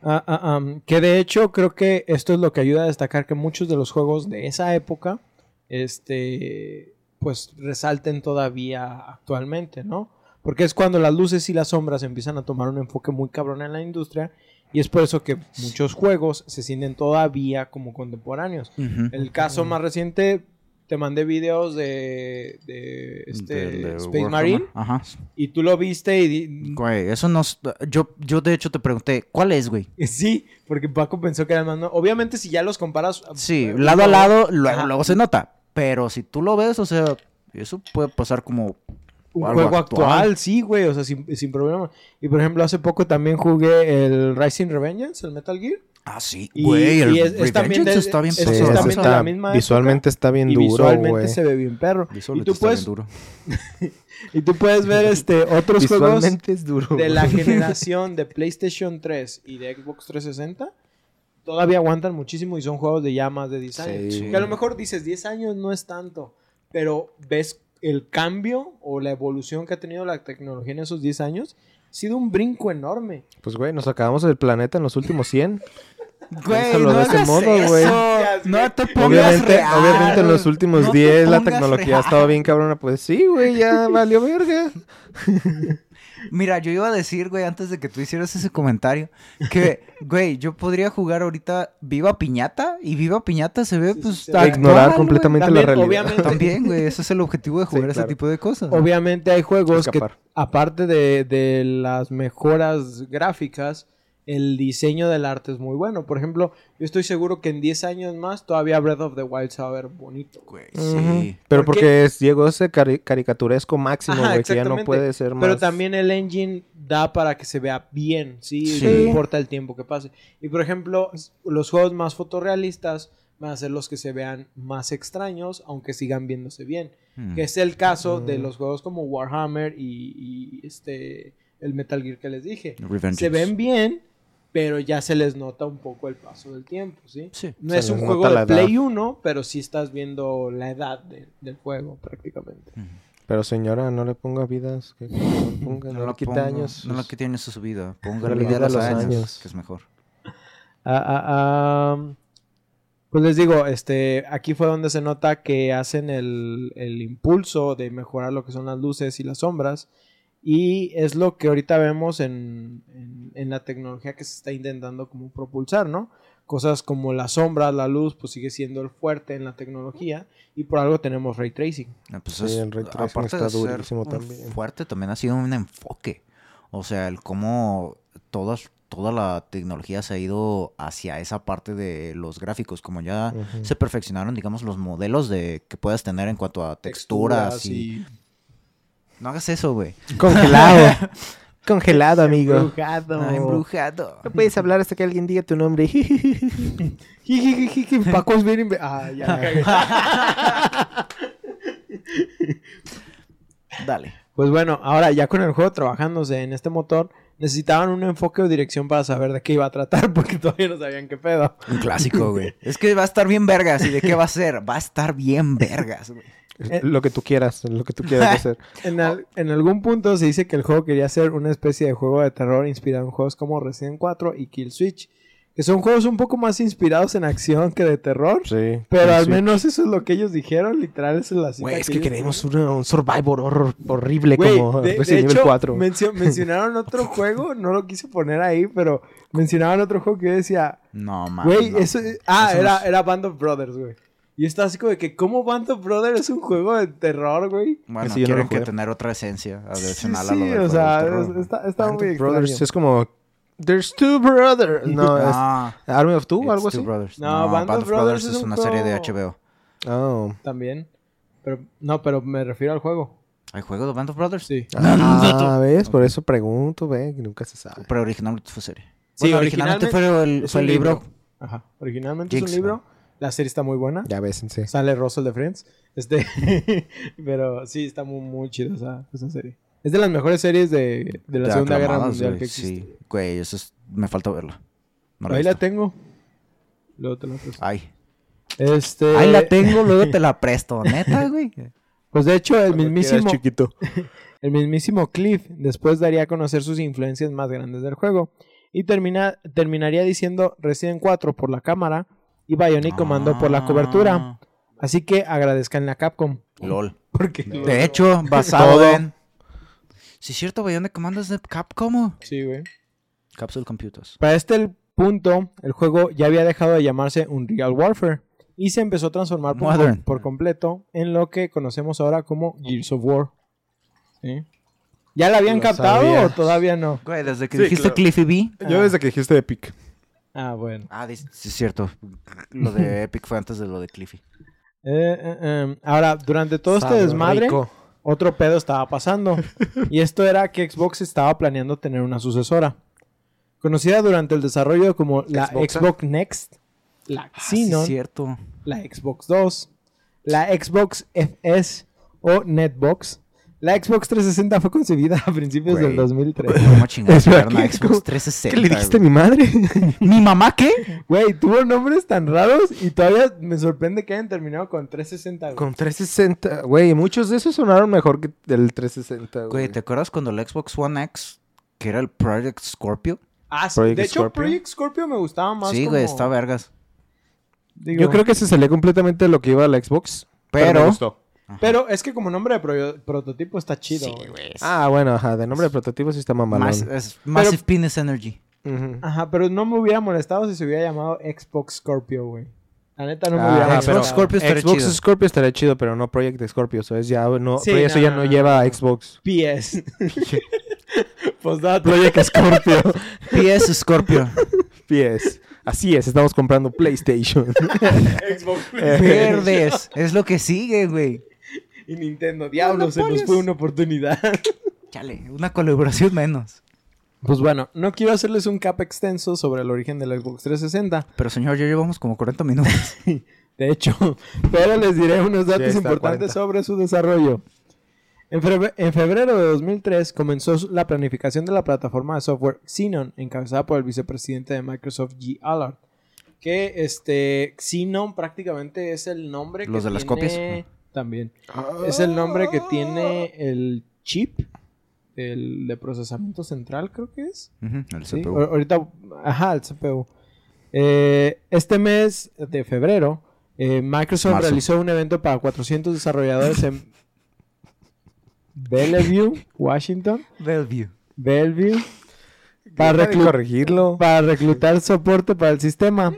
Ah, ah, que de hecho creo que esto es lo que ayuda a destacar que muchos de los juegos de esa época, este, pues resalten todavía actualmente, ¿no? Porque es cuando las luces y las sombras empiezan a tomar un enfoque muy cabrón en la industria y es por eso que muchos juegos se sienten todavía como contemporáneos. El caso más reciente te mandé videos de, de este
Del
Space
Warhammer.
Marine
Ajá.
y tú lo viste y
Güey, eso no... Yo, yo de hecho te pregunté, ¿cuál es, güey?
sí, porque Paco pensó que era más. no- Obviamente, si ya los comparas.
Sí,
eh,
lado a lado, luego, luego se nota. Pero si tú lo ves, o sea, eso puede pasar como...
un
algo
juego actual,
actual.
sí, güey, o sea, sin, sin problema. Y por ejemplo, hace poco también jugué el Rising Revengeance, el Metal Gear.
Ah, sí,
Y-
güey, el
es- es también de-
está bien
es-
Sí,
es
ese
pasado.
también de
está-
la misma
visualmente está bien duro,
visualmente
güey.
se ve bien perro. Y
Visualmente
tú
está bien
puedes,
duro.
y tú puedes ver este otros juegos
es duro.
de la generación de PlayStation 3 y de Xbox 360 todavía aguantan muchísimo y son juegos de ya más de 10 años.
Sí.
Que a lo mejor dices 10 años no es tanto, pero ves el cambio o la evolución que ha tenido la tecnología en esos 10 años, sido un brinco enorme.
Pues, güey, nos acabamos del planeta en los últimos 100.
Güey, no
de ese modo,
eso.
güey.
No te pongas
Obviamente,
real.
obviamente en los últimos
No te
10 la tecnología
real.
ha estado bien cabrona. Pues sí, güey, ya valió verga.
Mira, yo iba a decir, güey, antes de que tú hicieras ese comentario, que, güey, yo podría jugar ahorita Viva Piñata y Viva Piñata se ve, pues,
sí, sí.
actual,
Ignorar
güey.
completamente
También,
la realidad.
obviamente,
También, güey, ese es el objetivo de
Sí,
jugar ese tipo de cosas.
Obviamente hay juegos que, aparte de, de las mejoras gráficas, el diseño del arte es muy bueno. Por ejemplo, yo estoy seguro que en 10 años más todavía Breath of the Wild se va a ver bonito.
Güey, sí.
Pero porque es- llegó ese cari- caricaturesco máximo,
Ajá,
güey, que ya no puede ser más.
Pero también el engine da para que se vea bien, ¿sí?
Sí.
No importa el tiempo que pase. Y por ejemplo, los juegos más fotorrealistas van a ser los que se vean más extraños, aunque sigan viéndose bien.
Mm.
Que es el caso de los juegos como Warhammer y, y, este el Metal Gear que les dije.
Revengeance.
Se ven bien, pero ya se les nota un poco el paso del tiempo, ¿sí?
Sí.
No es un juego de. Play 1, pero sí estás viendo la edad de- del juego prácticamente.
Pero señora, no le ponga vidas. Que, que no ponga, no,
No
le
ponga-
años.
No le quite años a su vida. Ponga
No
la vida a
quita
los
los
años,
años.
que es mejor.
Ah, ah, ah, pues les digo, este, aquí fue donde se nota que hacen el, el impulso de mejorar lo que son las luces y las sombras. Y es lo que ahorita vemos en, en- en la tecnología que se está intentando como propulsar, ¿no? Cosas como las sombras, la luz, pues sigue siendo el fuerte en la tecnología. Y por algo tenemos ray tracing.
Ah, pues
Sí,
es-
el ray tracing
aparte
está
de ser
durísimo
un
también.
fuerte, también ha sido un enfoque. O sea, el cómo todas, toda la tecnología se ha ido hacia esa parte de los gráficos, como ya
Ujú.
se perfeccionaron, digamos, los modelos de que puedas tener en cuanto a texturas, y... No hagas eso, güey.
Congelado. Congelado, amigo.
Embrujado.
Ah, embrujado.
No puedes hablar hasta que alguien diga tu nombre.
Jijijiji, Paco es bien... Ah, ya.
Dale.
Pues bueno, ahora ya con el juego trabajándose en este motor, necesitaban un enfoque o dirección para saber de qué iba a tratar, porque todavía no sabían qué pedo.
Un clásico, güey. es que va a estar bien vergas. ¿Y de qué va a ser? Va a estar bien vergas, güey.
Lo que tú quieras, lo que tú quieras hacer.
En, al- en algún punto se dice que el juego quería ser una especie de juego de terror inspirado en juegos como Resident 4 y Kill Switch, que son juegos un poco más inspirados en acción que de terror.
Sí.
Pero al
Sí.
menos eso es lo que ellos dijeron, literal, esa es la cita
Güey, es que queremos una- un Survivor horror horrible
Güey,
como
de, de
Resident Evil
hecho,
4.
mencio- mencionaron otro juego, no lo quise poner ahí, pero mencionaban otro juego que yo decía,
No, mames.
güey,
no.
eso... Ah,
Eso
era,
es-
era Band of Brothers, güey. Y estaba así como de que, ¿cómo Band of Brothers es un juego de terror, güey?
Bueno,
Ese yo
quieren que tener otra esencia
Sí,
adicional a lo
sí, o sea,
terror.
es- está, está
Band
muy
of Brothers
extraño.
es como There's two brothers. No, es
Ah,
Army of Two,
It's
algo
Two
así.
Brothers.
No,
No,
Band
Band,
of
of Brothers,
es
es
un
una serie de HBO.
Oh.
También. Pero, no, pero me refiero al juego.
¿Hay juego de Band of Brothers?
Sí.
Ah, ¿ves? Por eso pregunto, ve, que nunca se sabe.
Pero originalmente fue serie.
Sí,
Bueno, originalmente fue el, fue el libro.
Ajá. Originalmente
Jinx,
es un libro. La serie está muy buena.
Ya ves, sí.
Sale Russell de Friends. Este, pero sí, está muy, muy chida esa, esa serie. Es de las mejores series de, de la
de
Segunda Guerra Mundial
güey,
que existe.
Sí, güey, eso es... Me falta verla. No
Ahí la tengo. Luego te la presto.
Ay.
Este,
Ahí la tengo, luego te la presto. Neta, güey.
Pues de hecho, el mismísimo,
chiquito.
el mismísimo Cliff después daría a conocer sus influencias más grandes del juego. Y termina, terminaría diciendo Resident 4 por la cámara y Bionic Commando por la cobertura.
Ah,
Así que agradezcan a Capcom.
LOL.
Porque
De hecho, basado
Todo.
en... Si es cierto, Bionic Commando es de Capcom.
Sí, güey.
Capsule Computers.
Para este el punto, el juego ya había dejado de llamarse Unreal Warfare y se empezó a transformar por, completo en lo que conocemos ahora como Gears of War. ¿Sí? ¿Ya la habían
Lo
captado
sabía.
o todavía no?
Güey, desde que
Sí,
dijiste
claro.
Cliffy B.
Yo desde que dijiste Epic.
Ah, bueno.
Ah, sí, es cierto. Lo de Epic fue antes de lo de Cliffy.
Eh, eh, eh, Ahora, durante todo este desmadre,
rico.
otro pedo estaba pasando. y esto era que Xbox estaba planeando tener una sucesora. Conocida durante el desarrollo como la. Xbox Next, la
Ah, sí,
Xenon,
cierto.
la Xbox 2, la Xbox FS o Netbox. La Xbox 360 fue concebida a principios
Güey.
del 2003.
¿Cómo chingados. Xbox 360?
¿Qué le dijiste a
güey?
mi madre?
¿Mi mamá qué?
Güey, tuvo nombres tan raros y todavía me sorprende que hayan terminado con 360. güey.
Con 360. Güey, muchos de esos sonaron mejor que el 360, güey.
Güey, ¿te acuerdas cuando el Xbox One X, que era el Project Scorpio?
Ah, sí.
Project
De hecho,
Scorpio?
Project Scorpio me gustaba más.
sí,
como-
güey, está vergas.
digo,
Yo creo que se salió completamente de lo que iba a la Xbox.
Pero-
me gustó.
Pero es que como nombre de pro- prototipo está chido. güey.
Ah, bueno, ajá. De nombre de prototipo sí está mamalón.
Mas- es Massive Penis Energy.
Ajá, pero no me hubiera molestado si se hubiera llamado Xbox Scorpio, güey. La neta no me
Ah,
hubiera
ajá,
molestado.
pero
Scorpio estaría
Xbox
chido.
Scorpio estaría chido, pero no Project Scorpio. Eso es ya no,
Sí,
eso
no,
ya
no,
lleva a. Xbox.
PS. Postdata.
Project Scorpio.
PS Scorpio.
PS. Así es, estamos comprando PlayStation.
Xbox
Verdes. Es lo que sigue, güey.
Y Nintendo. Diablo, se nos fue una oportunidad.
Chale, una colaboración menos.
Pues bueno, no quiero hacerles un cap extenso sobre el origen de la Xbox 360.
Pero señor, ya llevamos como 40 minutos.
De hecho, pero les diré unos datos importantes
40.
sobre su desarrollo. En, febre- en febrero de 2003 comenzó la planificación de la plataforma de software Xenon, encabezada por el vicepresidente de Microsoft, G. Allard. Que este Xenon prácticamente es el nombre que
¿Los de las copias?
También. Es el nombre que tiene el chip el de procesamiento central, creo que es.
Ujú, el
Sí,
CPU.
ahor- ahorita, ajá, el CPU. Eh, este mes de febrero, eh, Microsoft
Marzo.
realizó un evento para 400 desarrolladores en Bellevue, Washington.
Bellevue.
Bellevue. Para, reclu-
corregirlo.
para reclutar soporte para el sistema.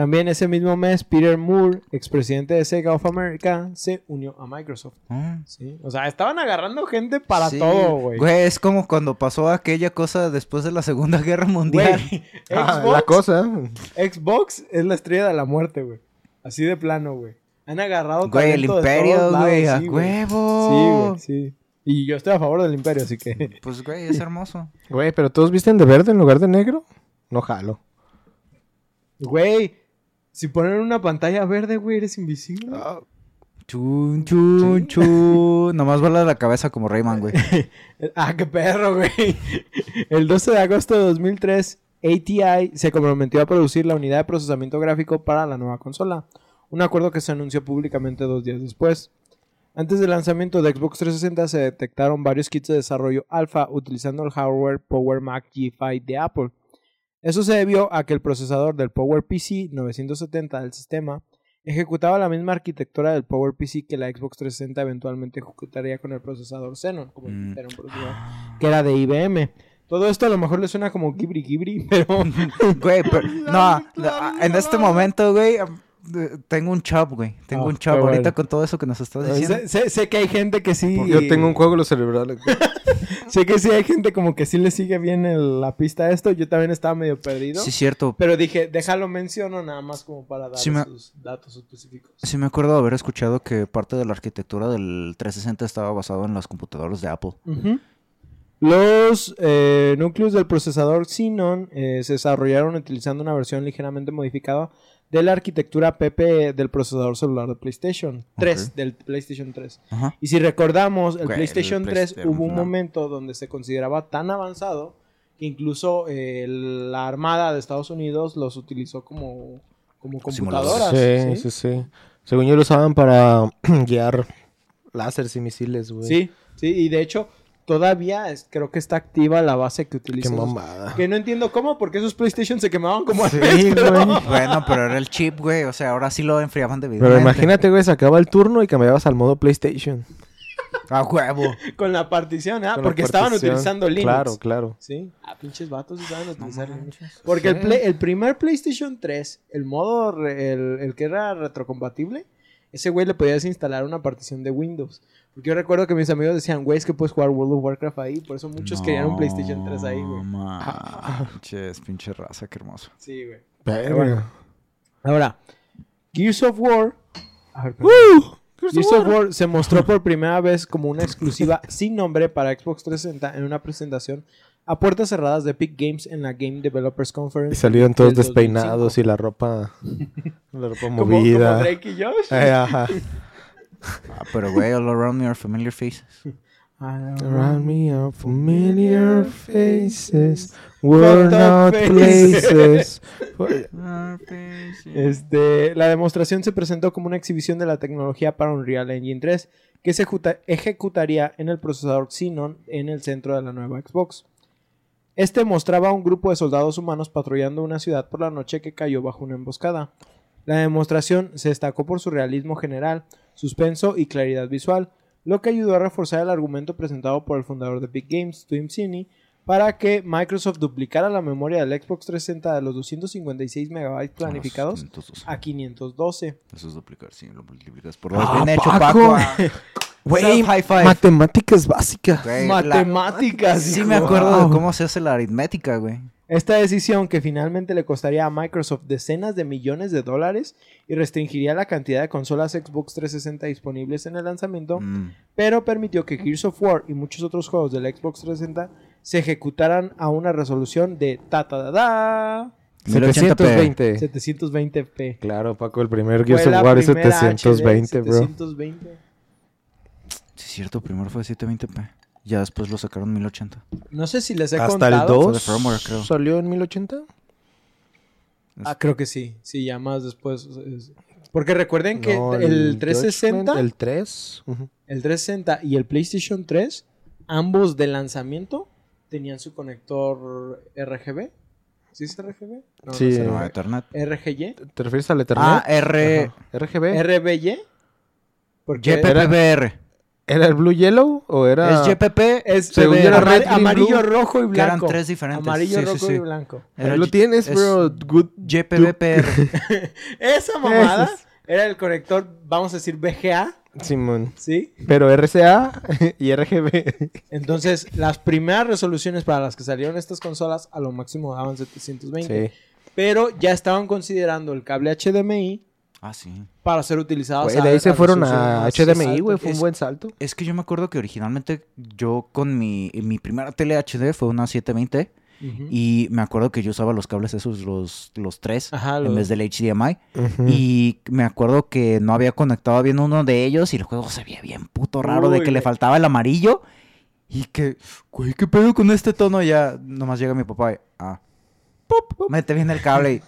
También ese mismo mes, Peter Moore, expresidente de Sega of America, se unió a Microsoft.
Ah.
Sí, O sea, estaban agarrando gente para
Sí.
todo, güey.
Güey, es como cuando pasó aquella cosa después de la Segunda Guerra Mundial.
Güey,
Ah, la cosa.
Xbox es la estrella de la muerte, güey. Así de plano, güey. Han agarrado
Güey, el imperio, güey, a
sí, güey.
huevo.
Sí, güey, sí. Y yo estoy a favor del imperio, así que...
Pues, güey, es hermoso.
Güey, pero todos visten de verde en lugar de negro. No jalo.
Güey, si ponen una pantalla verde, güey, eres invisible.
Chun, chun, chun. Nomás vuela la cabeza como Rayman, güey.
Ah, qué perro, güey. El 12 de agosto de 2003, ATI se comprometió a producir la unidad de procesamiento gráfico para la nueva consola. Un acuerdo que se anunció públicamente dos días después. Antes del lanzamiento de Xbox 360 se detectaron varios kits de desarrollo alfa utilizando el hardware Power Mac G5 de Apple. Eso se debió a que el procesador del Power PC 970 del sistema ejecutaba la misma arquitectura del Power PC que la Xbox 360 eventualmente ejecutaría con el procesador Xenon, como
Mm.
era un procesador que era de IBM. Todo esto a lo mejor le suena como Ghibli Ghibli, pero
Güey, pero, no, no, en este momento, güey, tengo un chop, güey. Tengo
Ah,
un chop ahorita
bueno.
con todo eso que nos estás diciendo.
sé, sé- sé que hay gente que sí.
Yo tengo un coágulo cerebral. güey.
Sé que sí hay gente como que sí le sigue bien el- la pista a esto. Yo también estaba medio perdido.
Sí, cierto.
Pero dije, déjalo menciono nada más como para dar
Sí me-
sus datos específicos.
Sí me acuerdo de haber escuchado que parte de la arquitectura del 360 estaba basado en las computadoras de Apple.
Los eh, núcleos del procesador Xenon eh, se desarrollaron utilizando una versión ligeramente modificada de la arquitectura PP del procesador celular de PlayStation 3,
Ok.
del PlayStation 3.
Ajá.
Y si recordamos, el
Güey, el
PlayStation 3
PlayStation,
hubo un
no.
momento donde se consideraba tan avanzado que incluso eh, la Armada de Estados Unidos los utilizó como, como computadoras.
Sí,
¿sí?
sí, sí. Según yo lo usaban para guiar láseres y misiles, güey.
Sí, sí, y de hecho todavía es- creo que está activa la base que
Qué
utilizan. esos-
mamada.
Que no entiendo cómo, porque esos PlayStation se quemaban como
Sí,
pero-
güey.
Bueno, pero era el chip, güey. O sea, ahora sí lo enfriaban de
Pero imagínate, güey, se acaba el turno y cambiabas al modo PlayStation.
A huevo.
Con la partición, ¿ah?
Con
Porque estaban
partición.
utilizando Linux.
Claro, claro.
Sí. Ah, pinches vatos sí saben
No
utilizar Linux. Porque el,
Sí.
play- el primer PlayStation 3, el modo, re- el, el que era retrocompatible, ese güey le podías instalar una partición de Windows. Porque yo recuerdo que mis amigos decían, güey, es que puedes jugar World of Warcraft ahí. Por eso muchos querían un PlayStation 3 ahí, güey.
No manches, pinche raza, qué hermoso.
Sí, güey.
Verga.
bueno. Ahora, Gears of War. A ver, perdón. Gears of War se mostró por primera vez como una exclusiva sin nombre para Xbox 360 en una presentación a puertas cerradas de Epic Games en la Game Developers Conference.
Y salieron todos despeinados
2005.
y la ropa, la ropa movida.
como Drake y Josh.
Eh, ajá.
Ah, pero güey, all around me are familiar faces.
Around me are familiar faces, worn out
faces.
places.
Este, la demostración se presentó como una exhibición de la tecnología para Unreal Engine 3 que se ejecuta- ejecutaría en el procesador Xenon en el centro de la nueva Xbox. Este mostraba a un grupo de soldados humanos patrullando una ciudad por la noche que cayó bajo una emboscada. La demostración se destacó por su realismo general, suspenso y claridad visual, lo que ayudó a reforzar el argumento presentado por el fundador de Big Games, Tim Sweeney, para que Microsoft duplicara la memoria del Xbox 360 de los 256 megabytes planificados a 512.
Eso es duplicar, sí, lo multiplicas por dos.
Ah,
Bien hecho,
Paco. Güey, matemáticas básicas.
Güey, la-
Matemáticas.
Sí
hijo.
me acuerdo de
Wow.
cómo se hace la aritmética, güey.
Esta decisión, que finalmente le costaría a Microsoft decenas de millones de dólares y restringiría la cantidad de consolas Xbox 360 disponibles en el lanzamiento,
Mm.
pero permitió que Gears of War y muchos otros juegos del Xbox 360 se ejecutaran a una resolución de ta ta da da
720.
720p.
Claro, Paco, el primer Gears
Fue
of
la
War es
primera
720,
HD,
bro.
720.
Sí, es cierto, primero fue 720p. Ya después lo sacaron 1080.
No sé si les he
Hasta
contado.
el
Fue de
2
firmware, creo.
salió en 1080.
Ah, creo que sí. Sí, ya más después. es- Porque recuerden que
No,
el 360,
Judgment,
el...
El 3. ujú.
360 y el PlayStation 3, ambos de lanzamiento, tenían su conector RGB. ¿Sí es RGB? No,
Sí,
no es
No. Ethernet.
RGY.
¿Te refieres al Ethernet?
Ah, R...
Ajá. RGB.
RBY. Porque
JPPBR.
¿Era el Blue Yellow o era...?
Es JPP.
es
Según era red,
amarillo,
blue.
rojo y
Que
blanco.
eran tres diferentes.
Amarillo,
Sí,
rojo
sí.
y blanco.
Era
lo tienes,
es
bro. Good.
Esa mamada era el conector, vamos a decir VGA,
Simón.
¿sí?
Pero RCA y RGB.
Entonces, las primeras resoluciones para las que salieron estas consolas a lo máximo daban 720.
Sí.
Pero ya estaban considerando el cable HDMI
ah, sí.
para ser utilizado.
Güey, de ahí se fueron a HDMI, güey. Fue un buen salto.
Es que yo me acuerdo que originalmente yo con mi, mi primera tele HD fue una 720 y me acuerdo que yo usaba los cables esos, los, los tres,
Ajá,
en vez del HDMI. Y me acuerdo que no había conectado bien uno de ellos y el juego se veía bien puto raro de que le faltaba el amarillo. Y que, güey, ¿qué pedo con este tono? Ya nomás llega mi papá y, ah, pop, mete bien el cable y,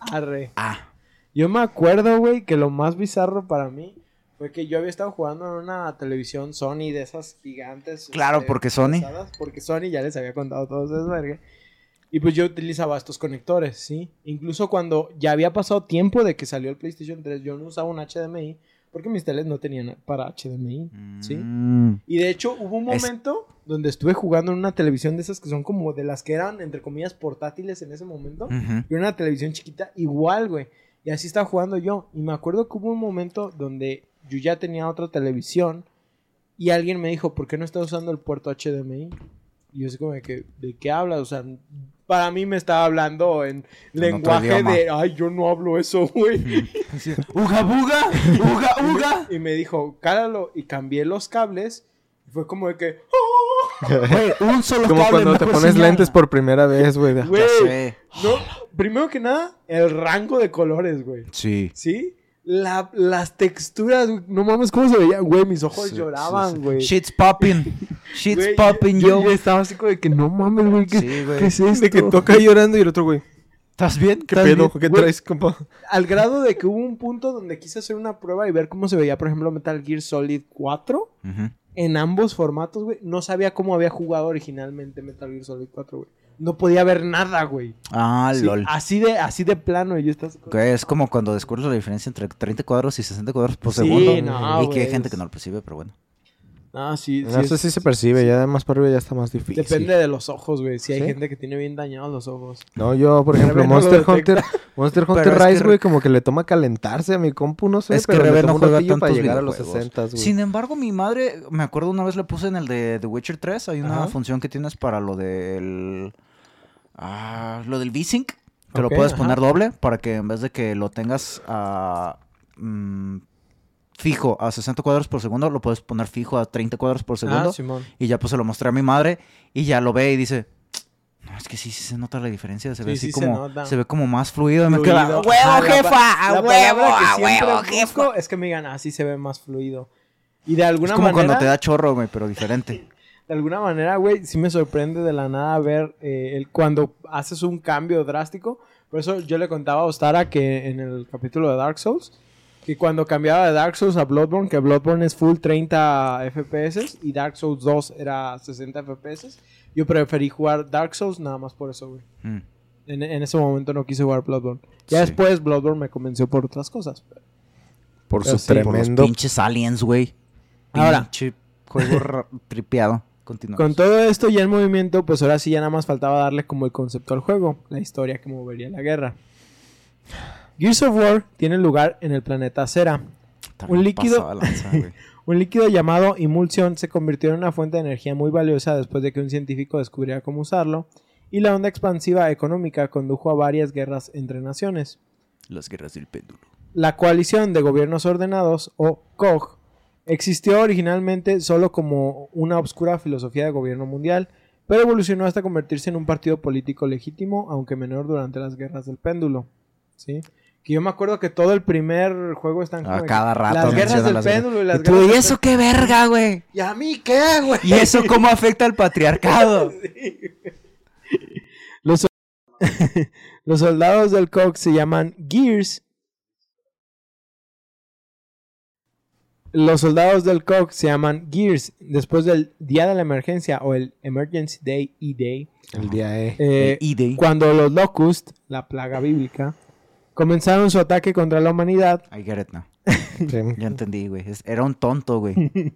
Arre.
ah.
Yo me acuerdo, güey, que lo más bizarro para mí fue que yo había estado jugando en una televisión Sony de esas gigantes.
Claro,
este,
porque Sony.
Porque Sony ya les había contado todo eso, verga. Y pues yo utilizaba estos conectores, ¿sí? Incluso cuando ya había pasado tiempo de que salió el PlayStation 3, yo no usaba un HDMI porque mis teles no tenían para HDMI, ¿sí?
Mm.
Y de hecho hubo un
Es-
momento donde estuve jugando en una televisión de esas que son como de las que eran, entre comillas, portátiles en ese momento.
Ujú.
Y una televisión chiquita igual, güey. Y así estaba jugando yo. Y me acuerdo que hubo un momento donde yo ya tenía otra televisión y alguien me dijo, ¿por qué no estás usando el puerto HDMI? Y yo así como de que, ¿de qué hablas? O sea, para mí me estaba hablando en lenguaje de, ay, yo no hablo eso, güey.
Uga buga, uga uga.
y me dijo, cálalo. Y cambié los cables. Y fue como de que,
Güey, un solo
Como
cable
cuando te pones lentes por primera vez, güey.
güey. No, primero que nada, el rango de colores, güey.
Sí.
¿Sí? La- las texturas, güey, no mames, ¿cómo se veían? Güey, mis ojos
Sí,
lloraban,
sí, sí.
güey.
Shit's popping. Shit's
Güey,
popping,
yo,
yo.
yo estaba así como de que no mames, güey, ¿qué,
Sí, güey.
qué es esto?
De que toca llorando y el otro, güey.
¿Estás bien?
¿Qué
¿Estás
pedo?
bien?
¿Qué
Güey.
traes, compa?
Al grado de que hubo un punto donde quise hacer una prueba y ver cómo se veía, por ejemplo, Metal Gear Solid 4
Ujú.
En ambos formatos, güey. No sabía cómo había jugado originalmente Metal Gear Solid 4, güey. No podía ver nada, güey.
Ah,
Sí,
lol.
así de así de plano y yo
Que es como cuando descubres la diferencia entre 30 cuadros y 60 cuadros por
Sí,
segundo.
no,
y que hay gente
es-
que no lo percibe, pero bueno.
No, sí,
No
sí
sé
es-
si se percibe, ya más para arriba ya está más difícil.
Depende de los ojos, güey. Si hay
¿Sí?
gente que tiene bien dañados los ojos.
No, yo, por ejemplo,
no lo
Monster. Hunter, Monster Hunter
es que
Rise, güey, como que le toma calentarse a mi compu, no sé,
Es que
pero
Rebe
le
no
toma
juega
ratillo para
tantos
llegar a los
videojuegos.
60, güey.
Sin embargo, mi madre, me acuerdo una vez le puse en el de The Witcher 3, hay una
Ajá.
función que tienes para lo del... ah, lo del V-Sync, que lo
Ok,
puedes
ajá.
poner doble para que en vez de que lo tengas a... mm, fijo a 60 cuadros por segundo, lo puedes poner fijo a 30 cuadros por segundo.
Ah, Simón.
Y ya pues se lo mostré a mi madre y ya lo ve y dice, no, es que sí, sí se nota la diferencia, se ve
Sí,
así
sí se
como,
nota.
se ve como más fluido. Y me
Fluido.
queda,
Ajá,
huevo,
la
jefa, a huevo, a huevo, jefa.
es que me digan, así se ve más fluido. Y de alguna
Es como
manera,
cuando te da chorro, güey, pero diferente.
de alguna manera, güey, sí me sorprende de la nada ver eh, el, cuando haces un cambio drástico. Por eso yo le contaba a Ostara que en el capítulo de Dark Souls, que cuando cambiaba de Dark Souls a Bloodborne, que Bloodborne es full 30 FPS y Dark Souls 2 era 60 FPS, yo preferí jugar Dark Souls nada más por eso, güey.
Mm.
En, en ese momento no quise jugar Bloodborne. Ya
Sí.
después Bloodborne me convenció por otras cosas.
Por
Pero
su
sí,
Por los
tremendo...
pinches aliens, güey.
Ahora.
Pinche juego tripeado. Continúa.
Con todo esto ya en movimiento, pues ahora sí ya nada más faltaba darle como el concepto al juego, la historia que movería la guerra. Gears of War tiene lugar en el planeta Cera. Un líquido-
lanza.
Un líquido llamado emulsión se convirtió en una fuente de energía muy valiosa después de que un científico descubriera cómo usarlo, y la onda expansiva económica condujo a varias guerras entre naciones.
Las guerras del péndulo.
La coalición de gobiernos ordenados, o COG, existió originalmente solo como una obscura filosofía de gobierno mundial, pero evolucionó hasta convertirse en un partido político legítimo, aunque menor durante las guerras del péndulo. ¿Sí? Que yo me acuerdo que todo el primer juego están como
A
de
cada rato
Las guerras del
las
péndulo y las
Y tú,
guerras
¿y eso qué verga, güey?
¿Y a mí qué, güey?
¿Y eso cómo afecta al patriarcado?
Los, los soldados del COG se llaman Gears. Los soldados del COG se llaman Gears después del Día de la Emergencia o el Emergency Day E-Day.
El día E.
eh,
El ID.
cuando los Locust, la plaga bíblica, comenzaron su ataque contra la humanidad.
I get it now.
Sí.
Ya entendí, güey. Era un tonto, güey.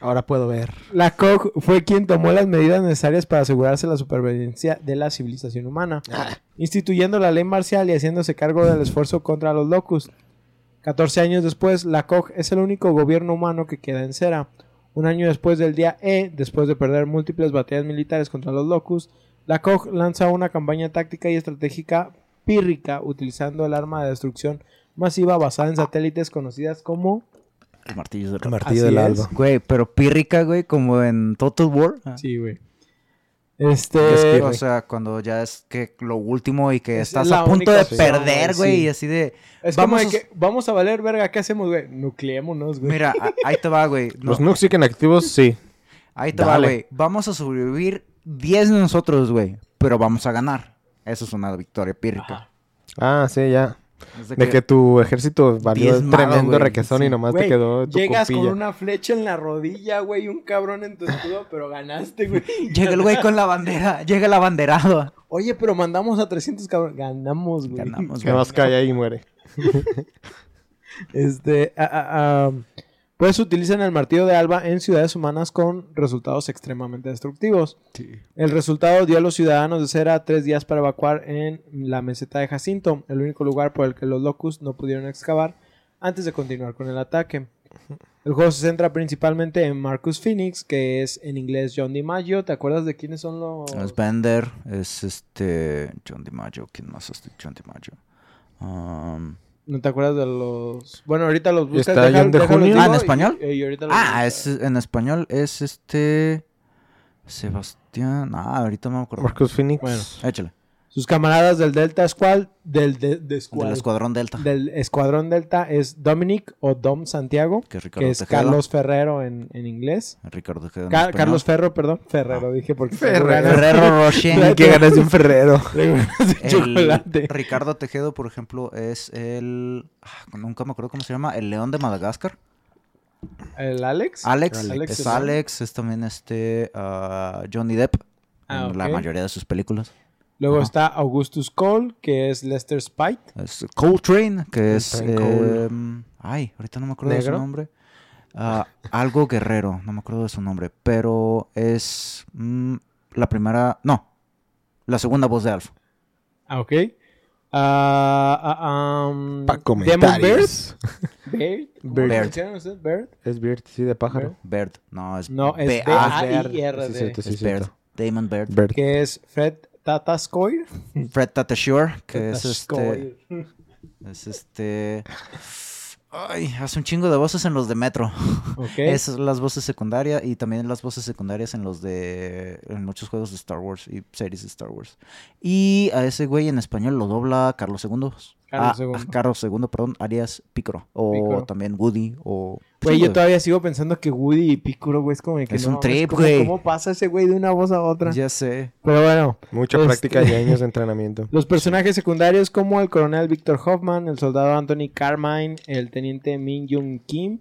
Ahora puedo ver.
La COG fue quien tomó las medidas necesarias para asegurarse la supervivencia de la civilización humana. instituyendo la ley marcial y haciéndose cargo del esfuerzo contra los Locust. 14 años después, la COG es el único gobierno humano que queda en Cera. Un año después del día E, después de perder múltiples batallas militares contra los Locust, la COG lanza una campaña táctica y estratégica pírrica utilizando el arma de destrucción masiva basada en satélites conocidas como...
El martillo
del alba.
Güey, pero pírrica, güey, como en Total War.
Sí, güey.
Es
Este...
que-
o sea, cuando ya es que lo último y que
Es
estás a punto de perder,
güey,
güey,
sí.
y así de...
Es
vamos
como de
a-
que vamos a valer verga, ¿qué hacemos, güey? Nucleémonos, güey.
Mira, ahí te va, güey. No,
Los nukes siguen activos, sí.
ahí te va, güey. Vamos a sobrevivir 10 de nosotros, güey, pero vamos a ganar. Eso es una victoria pírrica.
Ah, sí, ya.
De
De que tu ejército valió
Diezmado,
tremendo requesón y nomás
Güey,
te quedó tu
Llegas
copilla.
con una flecha en la rodilla, güey, y un cabrón en tu escudo, pero ganaste, güey.
Llega el güey con la bandera, llega el abanderado.
Oye, pero mandamos a 300 cabrones. Ganamos, güey.
Ganamos,
Que
güey.
más cae ahí y muere.
Este, ah, ah, ah, pues utilizan el martillo de Alba en ciudades humanas con resultados extremadamente destructivos. El resultado dio a los ciudadanos de Cera tres días para evacuar en la meseta de Jacinto, el único lugar por el que los Locust no pudieron excavar antes de continuar con el ataque. El juego se centra principalmente en Marcus Phoenix, que es en inglés John DiMaggio. ¿Te acuerdas de quiénes son los...?
Es Bender, es este. John DiMaggio. ¿Quién más es John DiMaggio? Um,
¿No te acuerdas de los...? Bueno, ahorita los buscas.
Está John de Junio.
Ah, ¿en español?
y- y ahorita los
ah, es, en español es este. Sebastián. Ah, ahorita no me acuerdo.
Marcus Phoenix.
Bueno.
Échale.
Sus camaradas del Delta Squad, del, de- de Squad-
Del Escuadrón Delta.
del Escuadrón Delta es Dominic o Dom Santiago,
que es Ricardo
que es. Carlos Ferrero en, en inglés.
Ricardo Tejeda en
Ca-
español.
Carlos Ferro, perdón. Ferrero, dije porque
Ferrero.
Ferrero Rocher.
que ganas de un ferrero.
de
El
chocolate.
Ricardo Tejedo, por ejemplo, es el. ah, Nunca me acuerdo cómo se llama. El León de Madagascar.
¿El Alex?
Alex.
Alex,
es. Alex. Es también este. ah, Johnny Depp.
Ah,
en la mayoría de sus películas.
Luego
Ajá.
está Augustus Cole, que es Lester Spite.
Es Coltrane, que es.
Coltrane Cole.
em, ay, ahorita no me acuerdo de
¿Negro?
su nombre. Ah, algo Guerrero, no me acuerdo de su nombre, pero es mm, la primera, no, la segunda voz de Alf.
Ah, ok. Ah, ah, um,
Pa'
Demon
comentarios.
Bird. ¿Cómo
Bird.
ustedes? Bird.
Es Bird, sí, de pájaro.
Bird, no, es
No, es
B-
B-
ah,
A-
Bird.
I-R-D.
Sí, cierto, sí,
es Bird. Damon Bird.
Bird.
Que es Fred Tatascoir.
Fred Tatasciore, que es este, es este, ay, hace un chingo de voces en los de Metro.
Ok.
Esas son las voces secundarias y también las voces secundarias en los de en muchos juegos de Star Wars y series de Star Wars. Y a ese güey en español lo dobla Carlos II.
Carlos II.
ah, Carlos II, perdón, alias Picoro o
Picoro.
también Woody o
Güey, yo todavía sigo pensando que Woody y Piccolo, güey, es como que
Es
no
un trip,
¿cómo-
güey.
¿Cómo pasa ese güey de una voz a otra?
Ya sé.
Pero bueno,
Mucha
Este-
práctica y años de entrenamiento.
los personajes secundarios como el coronel Victor Hoffman, el soldado Anthony Carmine, el teniente Min Jung Kim,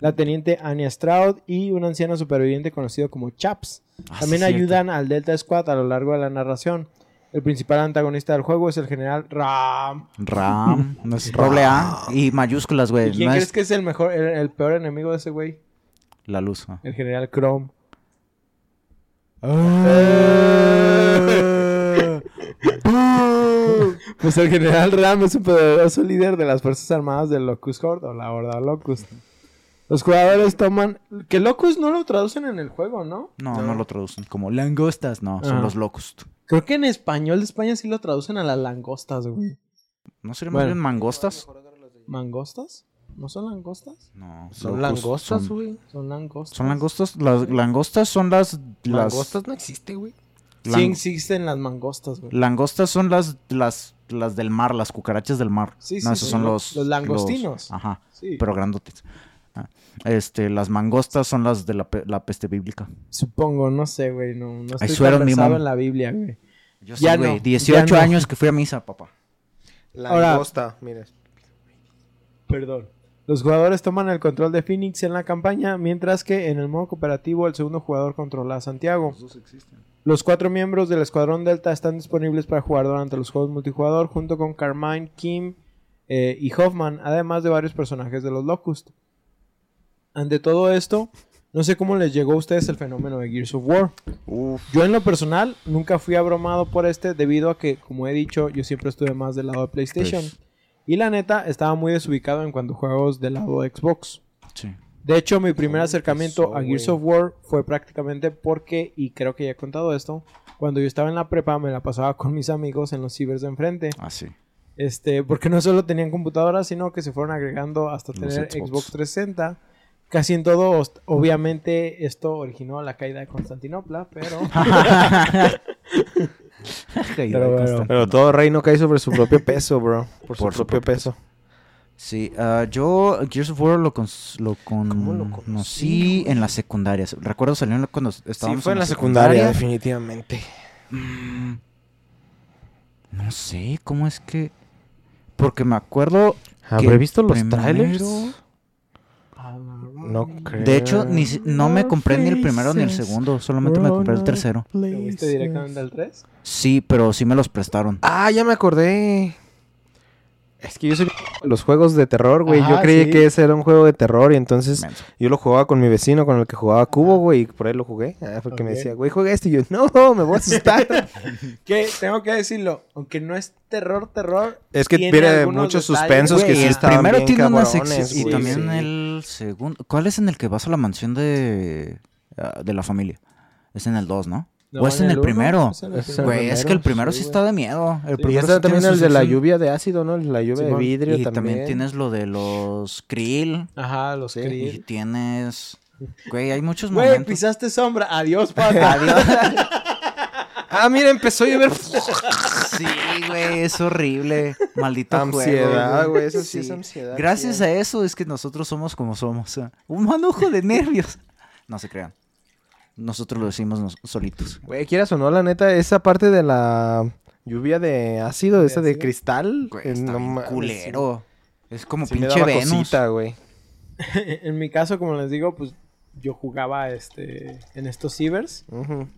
la teniente Anya Stroud y un anciano superviviente conocido como Chaps.
Ah,
También
sí, cierto.
ayudan al Delta Squad a lo largo de la narración. El principal antagonista del juego es el general Ram.
Ram, no es doble A y mayúsculas,
¿Y
güey.
quién
No
crees
es
que es el mejor, el, el peor enemigo de ese güey?
la luz. ah.
El general Chrome. Pues el general Ram es un poderoso líder de las Fuerzas Armadas del Locust Horde o la Horda Locust. Los jugadores toman... Que Locust no lo traducen en el juego, ¿no?
No, no, lo traducen como langostas, no, son
Ajá.
los locust.
Creo que en español de España sí lo traducen a las langostas, güey.
¿No serían más
Bueno.
bien mangostas?
¿Mangostas? ¿No son langostas?
No,
Son langostas, güey.
Son langostas.
¿Son langostas? Las langostas son las... las
Langostas no existe, güey.
lang-
Sí existen las mangostas, güey.
Langostas son las, las, las del mar, las cucarachas del mar.
Sí,
no,
sí,
esos
sí,
son
lo-
los...
los langostinos.
ajá,
Sí.
pero grandotes. Ah, Este, las mangostas son las de la, pe- la peste bíblica.
Supongo, no sé, güey. No, no estoy tan
mom.
en la Biblia, güey.
Yo
Ya
sí, güey.
no,
18
ya no.
años que fui a misa, papá.
Ahora-
Langosta, mira.
Perdón. Los jugadores toman el control de Phoenix en la campaña, mientras que en el modo cooperativo el segundo jugador controla a Santiago. Los cuatro miembros del Escuadrón Delta están disponibles para jugar durante los juegos multijugador junto con Carmine, Kim eh, y Hoffman, además de varios personajes de los Locust. Ante todo esto, no sé cómo les llegó a ustedes el fenómeno de Gears of War.
Uf.
Yo en lo personal nunca fui abrumado por este debido a que, como he dicho, yo siempre estuve más del lado de PlayStation.
Pues.
Y la neta, estaba muy desubicado en cuanto a juegos del lado de Xbox.
Sí.
De hecho, mi primer
¿Cómo
acercamiento a Gears of War fue prácticamente porque, y creo que ya he contado esto, cuando yo estaba en la prepa me la pasaba con mis amigos en los cibers de enfrente.
Así.
Este, porque no solo tenían computadoras, sino que se fueron agregando hasta
Los
tener
Xbox.
Xbox 360. Casi en todo, obviamente, esto originó la caída de Constantinopla, pero... Pero bueno.
Pero todo reino cae sobre su propio peso, bro. Por su
Por su
propio
propio
peso.
Sí, ah, yo Gears of War lo, cons- lo
¿Cómo lo
conocí en las secundarias. Recuerdo salió cuando estábamos
Sí, fue en la secundaria, definitivamente.
Mm, No sé, ¿cómo es que...? Porque me acuerdo...
¿Habré
que
visto los
primero-
trailers? No creo.
De hecho, ni, si- no me compré ni el primero ni el segundo. Solamente me compré el tercero.
¿Lo viste directamente al 3?
Sí, pero sí me los prestaron.
Ah, ya me acordé. Es que yo soy los juegos de terror, güey. Yo creí
sí.
que ese era un juego de terror y entonces
Menso.
yo lo jugaba con mi vecino con el que jugaba Cubo, güey, y por ahí lo jugué. Ah, porque me
Ok.
decía, güey, juega este y yo, no, me voy a asustar.
Que tengo que decirlo, aunque no es terror, terror.
es que
tiene
muchos
detalles,
suspensos que sí estaban
primero
bien
tiene
cabrones,
ex- y también
sí.
el segundo. ¿Cuál es en el que vas a la mansión de, ah, de la familia? Es en el 2, ¿no?
No,
¿O es en el primero?
es en el
Es
primero.
Güey, es que el primero sí,
sí, güey.
está de miedo. El
Y
primero
está
sí
también el de la lluvia de ácido, ¿no? La lluvia de vidrio
Y
también.
también tienes lo de los krill.
Ajá, los
Sí.
Y
Krill.
tienes... Güey, hay muchos
Güey,
momentos.
pisaste sombra. Adiós, pata.
Ah, mira, empezó a llover.
Sí, güey, es horrible. Maldito
Ansiedad,
juego.
güey, eso sí es ansiedad,
Gracias
sí.
a eso es que nosotros somos como somos. ¿eh? Un manojo de nervios. No se crean. Nosotros lo decimos nos- solitos.
Güey, quieras o no, la neta, esa parte de la lluvia de ácido,
¿De
esa de cristal.
Güey, está
no
bien culero. Es como
sí me
pinche
daba
Venus.
cosita, güey.
en mi caso, como les digo, pues yo jugaba este en estos cibers.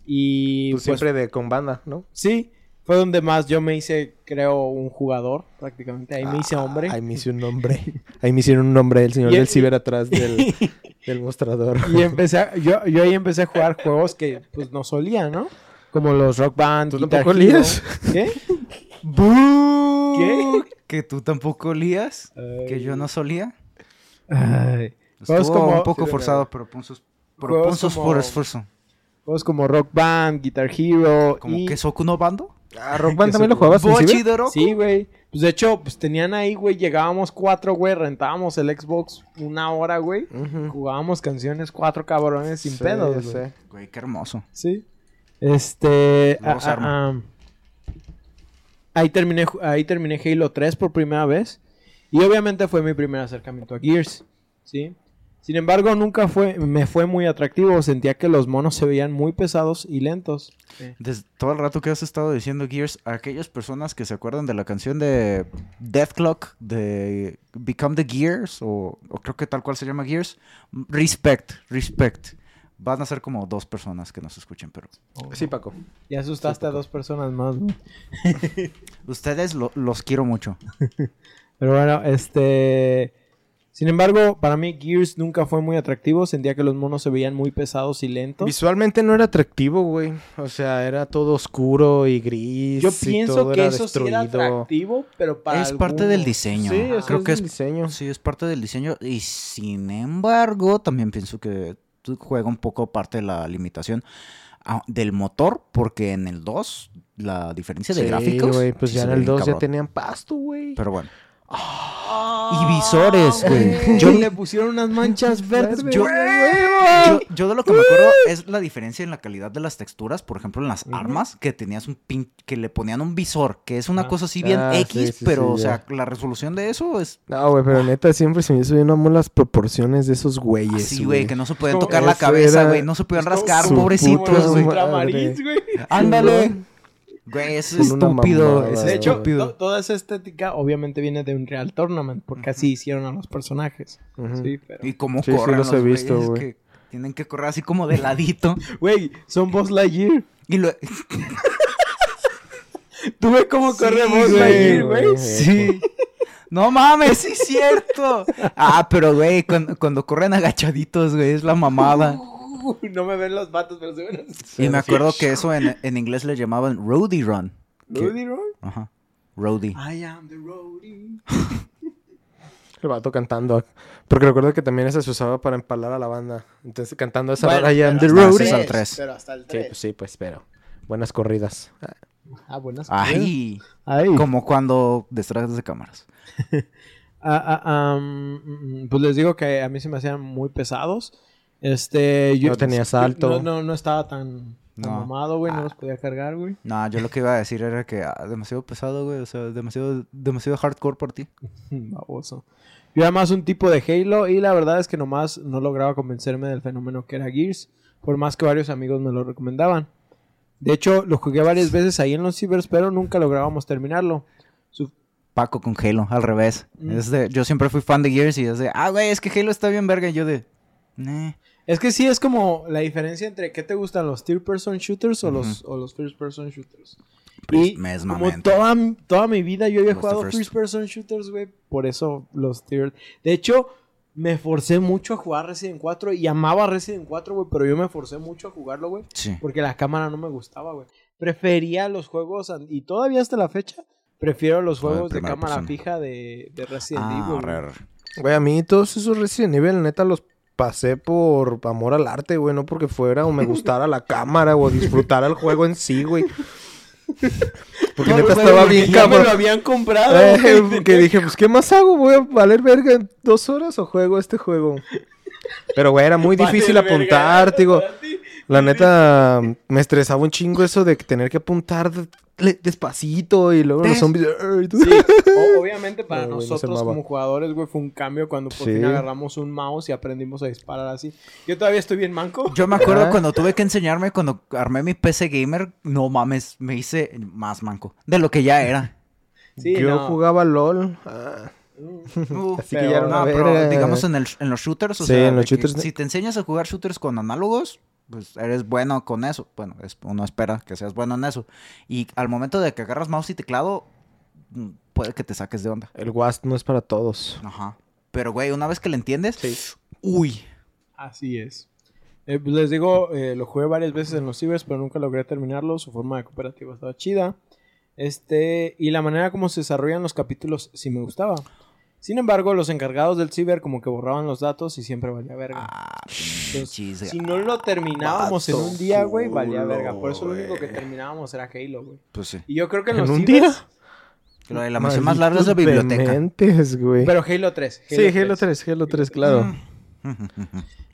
Y
Tú
pues,
siempre de con banda, ¿no?
sí, fue donde más yo me hice, creo, un jugador prácticamente. Ahí me hice hombre.
Ahí me hice un nombre. Ahí me hicieron un nombre el señor
Y
del ciber atrás del... del mostrador.
Y empecé a- yo, yo ahí empecé a jugar juegos que pues no solía, ¿no? Como los Rock Band.
¿Tú tampoco
Hero.
olías?
¿Qué?
¿Qué? ¿Que tú tampoco olías? ¿Que yo no solía?
Ay.
Estuvo
Juegos como-
un poco
sí,
forzado, pero puntos, por esfuerzo.
Juegos como Rock Band, Guitar Hero.
¿Como
y...
que Soku no Bando?
Ah, Rock Band también lo jugabas en
¿Bochi
Ciber?
de Roku?
Sí, güey. Pues de hecho, pues tenían ahí, güey, llegábamos cuatro, güey, rentábamos el Xbox una hora, güey. Jugábamos canciones cuatro cabrones sin
Sí,
pedos, güey.
Güey, qué hermoso.
Sí. Este. Ah, ah. ahí, terminé, ahí terminé Halo 3 por primera vez. Y obviamente fue mi primer acercamiento a Gears. ¿Sí? Sin embargo, nunca fue, me fue muy atractivo. Sentía que los monos se veían muy pesados y lentos.
Desde todo el rato que has estado diciendo Gears, a aquellas personas que se acuerdan de la canción de Death Clock de Become the Gears, o, o creo que tal cual se llama Gears, respect, respect. Van a ser como dos personas que nos escuchen, pero
Sí, Paco.
Y asustaste a dos personas más, güey.
ustedes lo- los quiero mucho.
Pero bueno, este. Sin embargo, para mí Gears nunca fue muy atractivo. Sentía que los monos se veían muy pesados y lentos.
Visualmente no era atractivo, güey. O sea, era todo oscuro y gris.
Yo
y
pienso
todo
que
era
eso sí era atractivo, pero para
es parte del diseño.
Sí, o sea,
creo que
es
es
el diseño.
Sí, es parte del diseño. Y sin embargo, también pienso que juega un poco parte de la limitación ah, del motor, porque en el 2 la diferencia de
Sí,
gráficos.
güey, pues
sí
ya en el
bien
2 ya tenían pasto, güey.
Pero bueno.
Ah,
Y visores, güey.
Yo
Yo-
le pusieron unas manchas verdes.
Verde,
yo-
güey.
Yo, yo de lo que me acuerdo es la diferencia en la calidad de las texturas, por ejemplo, en las armas, que tenías un pin, que le ponían un visor, que es una
Ah.
cosa así bien
Ah, sí,
X,
sí,
pero,
sí,
o sea, la resolución de eso es
No, güey, pero neta siempre se me hizo bien amo las proporciones de esos güeyes,
así, güey, que no se podían
Como
tocar la cabeza,
era-
güey, no se podían rascar, pobrecitos, güey. Ándale. Güey, eso es estúpido,
mamada,
es
De hecho, to- toda esa estética obviamente viene de un Real Tournament, porque así hicieron a los personajes. Sí, pero...
Y cómo
Sí, sí
corren
los he
los
visto,
güeyes,
güey.
que tienen que correr así como de ladito.
Güey, son Buzz Lightyear.
Y lo...
¿Tú ves cómo corre
güey,
Lightyear, güey?
güey.
Sí. No mames, sí es cierto. Ah, pero güey, cuando, cuando corren agachaditos, güey, es la mamada.
No me ven los vatos, pero se ven así.
Y me acuerdo que eso en, en inglés le llamaban roadie run.
¿Rudy, Roy?
Ajá. Roadie.
I am the roadie.
El vato cantando. Porque recuerdo que también esa se usaba para empalar a la banda. Entonces cantando esa
Bueno,
I am the
pero hasta
roadie.
el
roadie.
al tres.
Pero hasta el
Sí,
3.
pues sí, pues, pero. Buenas corridas.
Ah, buenas.
Ay.
Ay.
Como cuando detrás de cámaras.
Ah, ah, am, mm, pues les digo que a mí se me hacían muy pesados. Este, yo
No tenía salto.
No, no, no estaba tan, tan
No.
mamado, güey. No
Ah.
los podía cargar, güey.
No, yo lo que iba a decir era que ah, demasiado pesado, güey. O sea, demasiado, demasiado hardcore por ti.
Baboso. Yo era más un tipo de Halo y la verdad es que nomás no lograba convencerme del fenómeno que era Gears, por más que varios amigos me lo recomendaban. De hecho, lo jugué varias veces ahí en los cibers, pero nunca lográbamos terminarlo. Su-
Paco con Halo, al revés.
Mm.
Es de, yo siempre fui fan de Gears y es de, ah, güey, es que Halo está bien verga. Y yo de, nah.
Es que sí es como la diferencia entre qué te gustan los third person shooters o, los, o los first person shooters.
Pues,
Y como toda, toda mi vida yo había jugado
first.
first person shooters, güey, por eso los third. De hecho, me forcé mucho a jugar Resident 4 y amaba Resident 4, güey, pero yo me forcé mucho a jugarlo, güey,
Sí.
porque la cámara no me gustaba, güey. Prefería los juegos, y todavía hasta la fecha, prefiero los
de
juegos de cámara
persona.
fija de, de Resident
Ah,
Evil. Güey,
a mí todos esos Resident Evil, neta, los pasé por amor al arte, güey. No porque fuera o me gustara la cámara o disfrutara el juego en sí, güey. Porque
No,
neta
güey,
estaba
porque
bien
ya me lo habían comprado.
Eh,
güey.
que dije, pues, ¿qué más hago? ¿Voy a valer verga en dos horas o juego este juego? Pero, güey, era muy difícil apuntar, digo. La neta, me estresaba un chingo eso de tener que apuntar despacito y luego los zombies...
Sí, obviamente para
No, güey,
nosotros como jugadores, güey, fue un cambio cuando por
Sí.
fin agarramos un mouse y aprendimos a disparar así. Yo todavía estoy bien manco.
Yo me acuerdo
Ah.
cuando tuve que enseñarme, cuando armé mi PC gamer, no mames, me hice más manco de lo que ya era.
Sí,
Yo
no.
jugaba LOL. ah, Así que ya era
Pero-
una
no, pero digamos en, el- en los shooters, o
Sí,
sea,
en los shooters,
si te enseñas a jugar shooters con análogos, pues eres bueno con eso. Bueno, es- uno espera que seas bueno en eso. Y al momento de que agarras mouse y teclado, mm, puede que te saques de onda.
El WASD no es para todos.
Ajá. Pero, güey, una vez que le entiendes, uy,
Así es. Eh, pues les digo, eh, lo jugué varias veces en los cibers, pero nunca logré terminarlo. Su forma de cooperativa estaba chida. Este, y la manera como se desarrollan los capítulos sí me gustaba. Sin embargo, los encargados del ciber como que borraban los datos y siempre valía verga.
Ah,
Entonces, si no lo terminábamos en un día, güey, valía verga. Por eso lo único que terminábamos era Halo, güey.
Pues sí.
Y yo creo que en,
¿En
los
un
cibers...
día?
La, la misión más larga es la biblioteca.
dementes.
Pero Halo 3.
Sí, Halo 3, Halo 3, claro.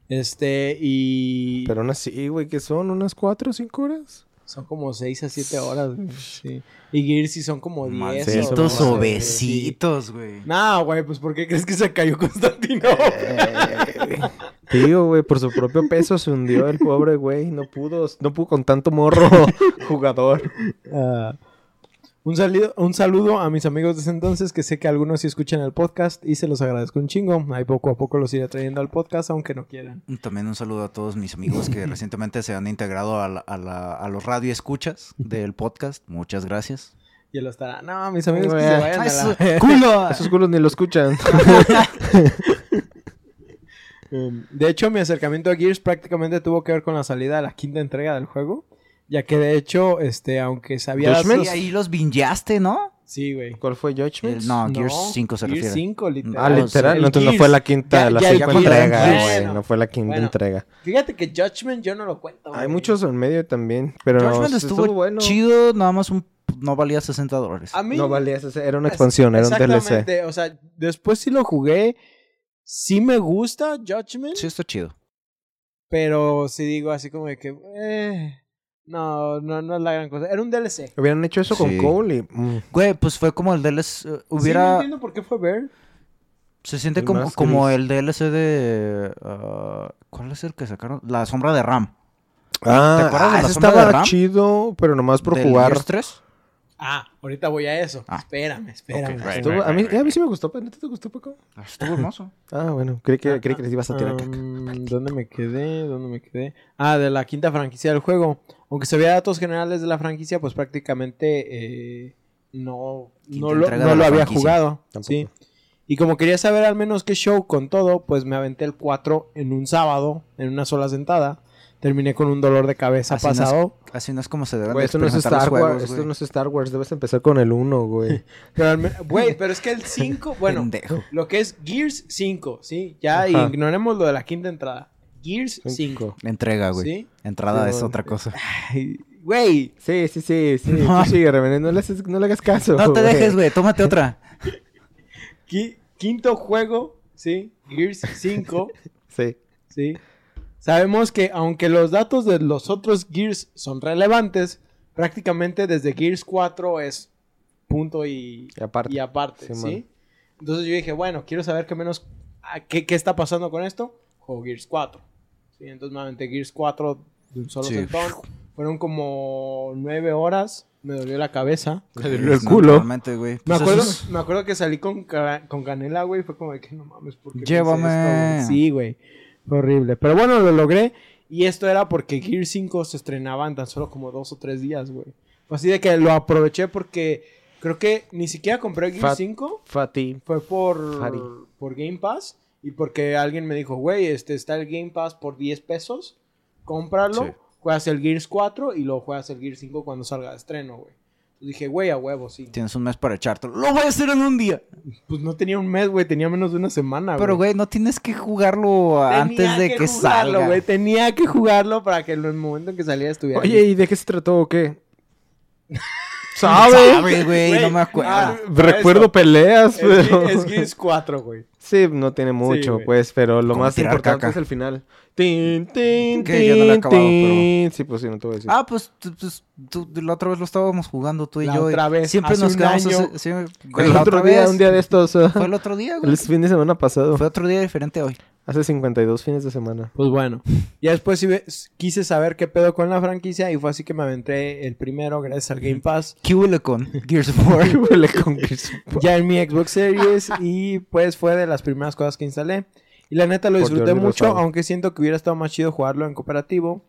Este, y...
Pero aún así, güey, ¿qué son? ¿Unas 4 o 5 horas?
Son como 6 a 7 horas, güey. Sí. Y Gears sí son como 10.
Malditos
no sé,
obesitos, güey.
No, güey, pues ¿por qué crees que se cayó Constantinopla?
Tío, güey, por su propio peso se hundió el pobre güey. No pudo, no pudo con tanto morro jugador.
Ah, un, saludo, un saludo a mis amigos de ese entonces, que sé que algunos sí escuchan el podcast y se los agradezco un chingo. Ahí poco a poco los iré trayendo al podcast, aunque no quieran.
También un saludo a todos mis amigos que recientemente se han integrado a, la- a, la- a los radioescuchas del podcast. Muchas gracias.
Y él estará, no, mis amigos que se vayan a la...
¡Culo!
Esos culos ni lo escuchan.
Um, De hecho, mi acercamiento a Gears prácticamente tuvo que ver con la salida de la quinta entrega del juego. Ya que de hecho, este, aunque sabía...
Ahí los vinyaste, ¿no?
Sí, güey.
¿Cuál fue Judgment?
No, Gears 5 se
Gears
refiere.
5, literal.
Ah, literal. No, entonces no
Gears.
fue la quinta,
Ya-
la
ya
Gears.
entrega,
Bueno.
No fue la quinta
Bueno.
entrega.
Fíjate que Judgment yo no lo cuento.
Hay
güey.
muchos en medio también, pero
Judgment
estuvo,
estuvo,
bueno.
chido, nada más un, no valía 60 dólares.
A mí...
No valía, ese- era una expansión, era un DLC.
Exactamente, o sea, después sí lo jugué. Sí me gusta Judgment,
Sí, está chido.
pero sí digo así como de que... eh, no, no, no es la gran cosa. Era un DLC.
Hubieran hecho eso con
Sí.
Cole y... mm,
Güey, pues fue como el DLC. eh,
Sí, no
hubiera.
entiendo por qué fue Bear.
se siente
El
como, como el DLC de. ah, ¿Cuál es el que sacaron? La sombra de Ram.
Ah,
acuerdas de
ah,
la
ese
sombra de
estaba
Ram?
chido, pero nomás por
¿Del
jugar.
Gears 3?
Ah, ahorita voy a eso.
Ah.
Espérame, espérame.
Ok, right.
Estuvo- a, mí, a mí sí me gustó, pero ¿no te gustó, Paco?
Ah, Estuvo hermoso.
Ah, bueno, creí que, creí que les ibas a tirar caca.
Um, ¿Dónde me quedé? ¿Dónde me quedé? Ah, de la quinta franquicia del juego. Aunque se vea datos generales de la franquicia, pues prácticamente eh, no, no lo, no había jugado. Sí. Y como quería saber al menos qué show con todo, pues me aventé el 4 en un sábado, en una sola sentada. Terminé con un dolor de cabeza
Así no es-
pasado.
Así no es como se deben
Güey,
de
esto no es
los
Star Wars, esto no es Star Wars, debes empezar con el 1, güey.
Pero Güey, pero es que el 5, bueno,
Pendejo.
lo que es Gears 5, ¿sí? Ya ignoremos lo de la quinta entrada. Gears 5.
Entrega, güey.
¿Sí?
Entrada
Sí,
es
bueno.
otra cosa.
Ay, Güey,
Sí, sí, sí, sí.
No.
Tú sigue, no le, haces- no le hagas caso.
No te dejes, güey. Tómate otra.
qui- quinto juego, ¿sí? Gears 5,
Sí.
¿sí? Sabemos que aunque los datos de los otros Gears son relevantes, prácticamente desde Gears 4 es punto y,
Y aparte.
y aparte,
Sí.
Entonces yo dije, bueno, quiero saber qué menos, ah, qué, qué está pasando con esto. Juego Gears 4. ¿Sí? Entonces me aventé Gears 4 de un solo
Sí.
sentón. Fueron como nueve horas. Me dolió la cabeza.
Le dolió el culo.
Normalmente, güey.
Me
Pues
acuerdo,
es-
me acuerdo que salí con, con canela, güey. Fue como de que no mames, ¿por qué me
Llévame.
esto, güey? Sí, güey. Fue horrible. Pero bueno, lo logré. Y esto era porque Gear 5 se estrenaba en tan solo como dos o tres días, güey. Así de que lo aproveché porque creo que ni siquiera compré Gear
Fat-
5.
Fati.
Fue por, por Game Pass. Y porque alguien me dijo, güey, este está el Game Pass por 10 pesos. Cómpralo.
Sí.
Juegas el Gears 4 y luego juegas el Gears 5 cuando salga de estreno, güey. Entonces dije, güey, a huevo, sí.
Tienes un mes para echártelo. Lo voy a hacer en un día.
Pues no tenía un mes, güey, tenía menos de una semana,
Pero, güey, no tienes que jugarlo
Tenía
antes de que,
jugarlo,
salga.
güey, Tenía que jugarlo para que en el momento en que saliera estuviera.
Oye,
ahí.
¿y de qué se trató o qué?
¿Sabe?
¿Sabe?
güey, no me acuerdo.
ah,
Recuerdo
eso.
peleas,
Es,
pero...
Ge- es Gears 4, güey.
Sí, no tiene mucho, pues, pero lo más importante
caca.
es el final. Tin, tin,
Que yo no lo he
tin,
acabado,
tin. Sí, pues sí, no te voy a decir.
Ah, pues, pues, tú- la otra vez lo estábamos jugando tú y
La
yo.
otra vez,
Siempre
hace
nos
un
quedamos...
año.
el
la
otro
otra
día,
vez.
un día de estos,
Fue el otro día, güey.
el fin de semana pasado.
Fue otro día diferente hoy.
Hace 52 fines de semana.
Pues bueno. Ya después sí quise saber qué pedo con la franquicia y fue así que me aventé el primero gracias al Game Pass.
¿Qué huele con Gears of War?
Huele con Gears.
ya en mi Xbox Series y pues fue de las primeras cosas que instalé. Y la neta lo disfruté mucho, aunque siento que hubiera estado más chido jugarlo en cooperativo.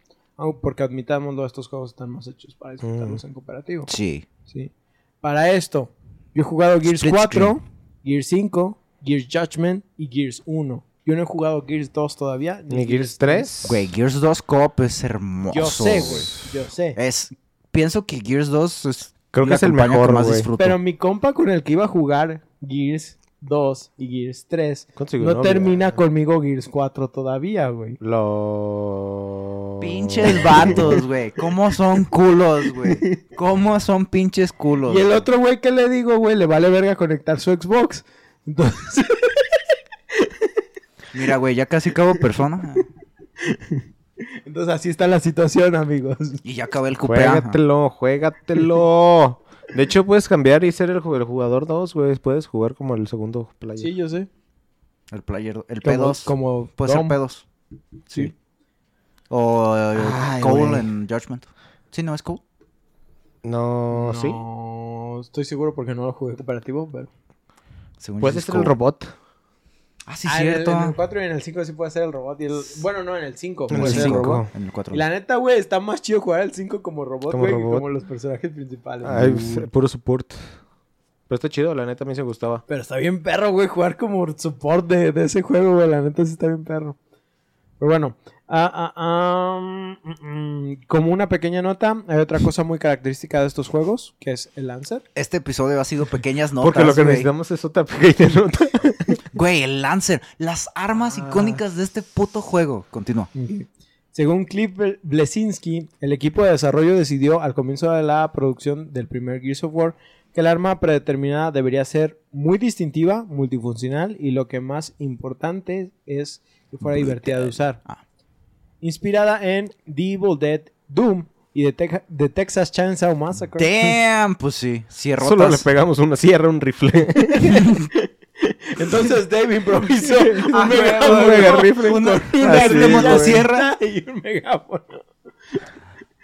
Porque admitámoslo, estos juegos están más hechos para disfrutarlos en cooperativo.
Sí.
Sí. Para esto, yo he jugado Gears
Split
4,
screen.
Gears 5, Gears Judgment y Gears 1. Yo no he jugado Gears 2 todavía.
¿Ni Gears 3?
Güey, Gears 2 Cop es hermoso.
Yo sé, güey. Yo sé.
Es, pienso que Gears 2 es
Creo que es el mejor,
que más disfruto.
Pero mi compa con el que iba a jugar Gears 2 y Gears 3
Consiguió
no
novia.
termina conmigo Gears 4 todavía, güey.
Lo...
Pinches vatos, güey. ¿Cómo son culos, güey? ¿Cómo son pinches culos?
Y el otro güey que le digo, güey, le vale verga conectar su Xbox. Entonces,
Mira, güey, ya casi acabo persona.
entonces así está la situación, amigos.
Y ya acabé el cupé. ajá.
Juégatelo, juégatelo. De hecho, puedes cambiar y ser el, ju- el jugador 2, güey. Puedes jugar como el segundo player.
Sí, yo sé.
El player, el
Como,
P2.
como
Puede
Dom.
ser P2.
Sí.
O eh,
Ay,
Cole en Judgment. Sí, no es Cole.
No, sí.
No estoy seguro porque no lo jugué cooperativo, pero...
Según yo
Puede
es
ser el
Cole.
robot.
Ah, sí,
Ah, en el-
cierto.
En el 4 y en el 5 sí puede ser el robot. Y el... Bueno, no, en el 5
En
puede
el
ser el
cinco.
robot.
En el 4.
Y la neta, güey, está más chido jugar el 5 como robot,
Como
güey, que
robot.
como los personajes principales.
Ay, puro support. Pero está chido, la neta a mí se gustaba.
Pero está bien perro, güey, jugar como support de, de ese juego, güey. La neta sí está bien perro. Pero bueno, mm, mm, como una pequeña nota, hay otra cosa muy característica de estos juegos, que es el Lancer.
Este episodio ha sido pequeñas notas.
Porque lo que
güey.
necesitamos es otra pequeña nota.
Güey, el Lancer. Las armas
Ah.
icónicas de este puto juego. Continúa.
Según Cliff Ble- Blesinski, el equipo de desarrollo decidió al comienzo de la producción del primer Gears of War que el arma predeterminada debería ser muy distintiva, multifuncional y lo que más importante es que fuera divertida de usar.
Ah.
Inspirada en The Evil Dead, Doom y The, The Texas Chainsaw Massacre.
Damn, pues sí.
Solo le pegamos una sierra, un rifle.
Entonces Dave improvisó un
Ah,
megáfono,
un mega rifle. Una-
una
güey.
motosierra y un megáfono.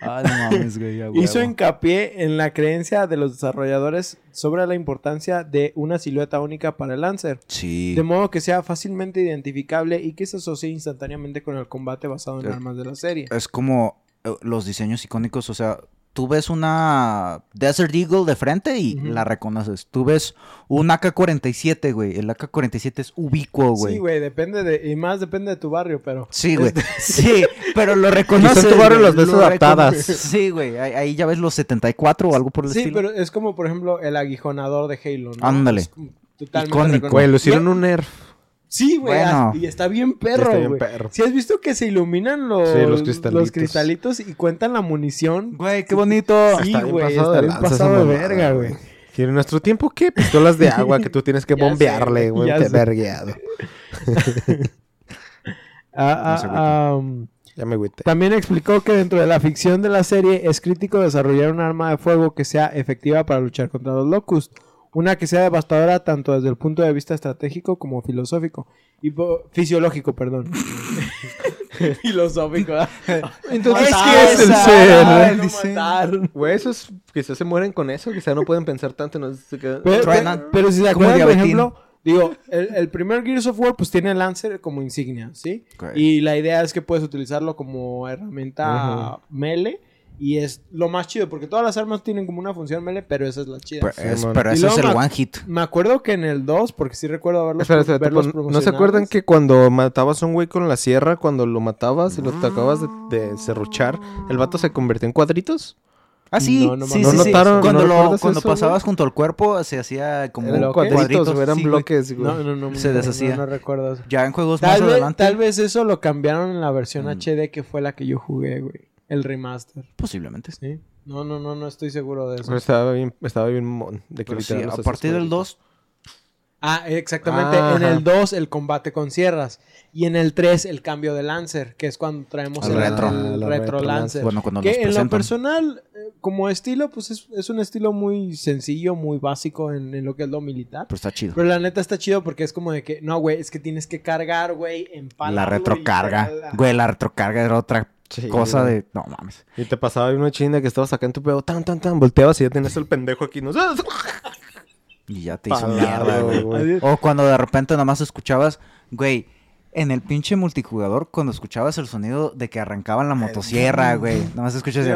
Ah, no mames, güey.
Hizo hincapié en la creencia de los desarrolladores sobre la importancia de una silueta única para el Lancer,
Sí.
de modo que sea fácilmente identificable y que se asocie instantáneamente con el combate basado en armas de la serie.
Es como eh, los diseños icónicos, o sea, tú ves una Desert Eagle de frente y la reconoces. Tú ves un AK-47, güey. El AK-47 es ubicuo, güey.
Sí, güey, depende de, y más depende de tu barrio, pero...
Sí, güey. Sí, pero lo reconoces.
En tu barrio las ves
lo
adaptadas.
reconoces. Sí, güey. Ahí, ahí ya ves los 74 o algo por el
Sí,
estilo.
pero es como, por ejemplo, el aguijonador de Halo, ¿no?
Ándale.
Totalmente
Icónico.
Güey, lo hicieron un nerf.
Sí, güey,
Bueno.
ah, y está bien perro,
Está bien
güey.
perro.
Si has visto que se iluminan los,
Sí, los
los
cristalitos.
y cuentan la munición.
Güey, qué bonito.
Sí, güey, está bien pasado de verga, güey.
Y en nuestro tiempo, ¿qué? Pistolas de agua que tú tienes que bombearle,
güey, sé.
vergueado.
Ah,
No
ah, um,
Ya me agüité.
también explicó que dentro de la ficción de la serie es crítico desarrollar un arma de fuego que sea efectiva para luchar contra los Locust. Una que sea devastadora tanto desde el punto de vista estratégico como filosófico. Y fisiológico, perdón. filosófico. ¿ah?
Entonces, ¿qué es el ser?
matar.
Güey, esos quizás se mueren con eso, quizás no pueden pensar tanto. No sé, se quedan-
Pero, pero- pero si se
Como
acuerdan, por ejemplo, digo, el, el primer Gears of War pues tiene el Lancer como insignia, ¿sí? Y la idea es que puedes utilizarlo como herramienta melee y es lo más chido porque todas las armas tienen como una función melee, pero esa es la chida.
Pero,
Sí,
es- pero ese es el one hit.
Me acuerdo que en el 2, porque sí recuerdo haberlos,
Espera, espera,
verlos
tipo, ¿No se acuerdan que cuando matabas a un güey con la sierra, cuando lo matabas y lo acabas de, de serruchar, el vato se convirtió en cuadritos?
Ah, sí.
No, no
sí, sí,
¿No
sí.
notaron-
Cuando,
no
lo- cuando
eso,
pasabas
güey?
junto al cuerpo, se hacía como
¿Eran
Eran cuadritos,
cuadritos,
eran bloques, güey.
No, no, no.
Se
no,
deshacía.
No, no recuerdo eso.
Ya en juegos
Tal
más
vez,
adelante.
tal vez eso lo cambiaron en la versión
Mm.
HD que fue la que yo jugué, güey. El remaster.
Posiblemente.
¿Sí? No, no, no, no estoy seguro de eso.
Pero Estaba bien, estaba bien mon, de que
Pero sí, a partir del
cuadritos.
2,
Ah, exactamente. En
Ajá.
el 2 el combate con sierras. Y en el 3 el cambio de Lancer, que es cuando traemos
El
el
retro.
el retro
retro
Lancer.
bueno, cuando
que
los
en lo personal, eh, como estilo, pues es, es un estilo muy sencillo, muy básico en, en lo que es lo militar.
Pero está chido.
Pero la neta está chido porque es como de que, no, güey, es que tienes que cargar, güey, empalarlo
La retrocarga. Güey, la retrocarga era otra
Sí,
cosa
güey.
de... No mames.
Y te pasaba una chinda que estabas acá en tu pedo, tan, tan, tan, volteabas y ya tenías el pendejo aquí, ¿no?
Y ya te hizo
Parado,
mierda, güey. O cuando de repente nomás escuchabas, güey, en el pinche multijugador, cuando escuchabas el sonido de que arrancaban la motosierra, güey, nomás escuchas el...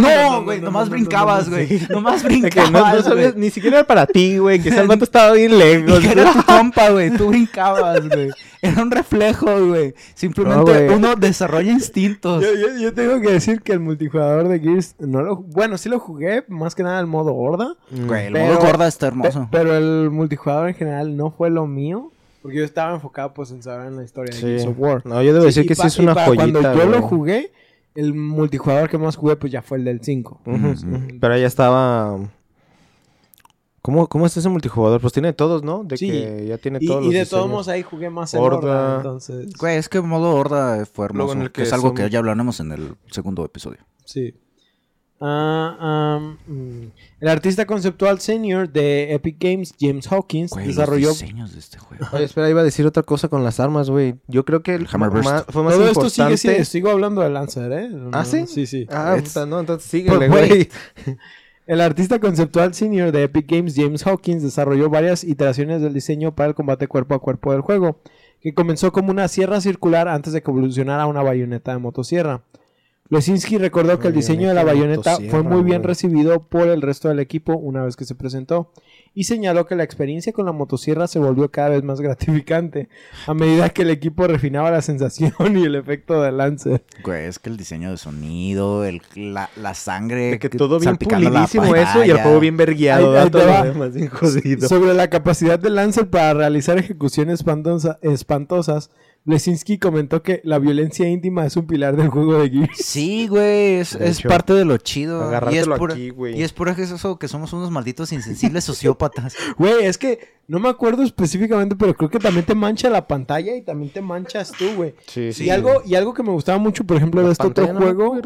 No,
güey,
no,
nomás
no, no,
brincabas, güey. Nomás
que
brincabas, güey.
ni siquiera era para ti, güey. Quizás el vato estaba bien lejos.
Que era tu compa, güey. Tú brincabas, güey. Era un reflejo, güey. Simplemente
No,
uno desarrolla instintos.
Yo, yo- yo tengo que decir que el multijugador de Gears no lo bueno, sí lo jugué, más que nada el modo horda,
Güey, el modo gorda está hermoso.
pero el multijugador en general no fue lo mío, porque yo estaba enfocado pues en saber en la historia de. Gears of War.
No, yo debo decir
y
que sí es
y
una
para
joyita.
Cuando yo lo
güey.
jugué, el multijugador que más jugué pues ya fue el del 5.
Ujú,
Ujú.
ujú. Pero ya estaba. ¿Cómo, ¿Cómo es ese multijugador? Pues tiene todos, ¿no? De
Sí.
que ya tiene
Y,
todos
y
los
de todos modos ahí jugué más en
Horda.
horda, entonces
Güey, es que el modo horda fue
Luego
hermoso.
en el
que
que
es algo
son-
que ya hablaremos en el segundo episodio.
Sí. Ah, am, mm. el artista conceptual senior de Epic Games, James Hawkins,
Güey,
desarrolló
los diseños de este juego.
Oye, espera, iba a decir otra cosa con las armas, güey. Yo creo que el
Hammerburst.
ma- fue más
Todo esto
importante.
sigue, sigue, sigo hablando de Lancer, ¿eh?
¿Ah, sí?
Sí, sí.
Ah,
It's-
puta, no, entonces
But
síguele, güey.
El artista conceptual senior de Epic Games, James Hawkins, desarrolló varias iteraciones del diseño para el combate cuerpo a cuerpo del juego, que comenzó como una sierra circular antes de que evolucionara a una bayoneta de motosierra. Lesinski recordó que el diseño de la
Bayoneta
fue muy bien recibido por el resto del equipo una vez que se presentó, y señaló que la experiencia con la motosierra se volvió cada vez más gratificante a medida que el equipo refinaba la sensación y el efecto del Lancer.
Güey, es que el diseño de sonido, el, la, la sangre.
De que todo bien pulidísimo eso y el juego bien vergueado.
Ahí-. Sobre la capacidad de Lancer para realizar ejecuciones espantosa- espantosas, Lesinski comentó que la violencia íntima es un pilar del juego de Gears.
Sí, güey, es,
De
es
hecho,
parte de lo chido. Y es
Agárratelo
pura,
aquí, güey.
y es pura que es eso que somos unos malditos insensibles sociópatas.
Güey, es que no me acuerdo específicamente, pero creo que también te mancha la pantalla y también te manchas tú, güey.
Sí,
Y algo, y algo que me gustaba mucho, por ejemplo, de este otro
no
juego.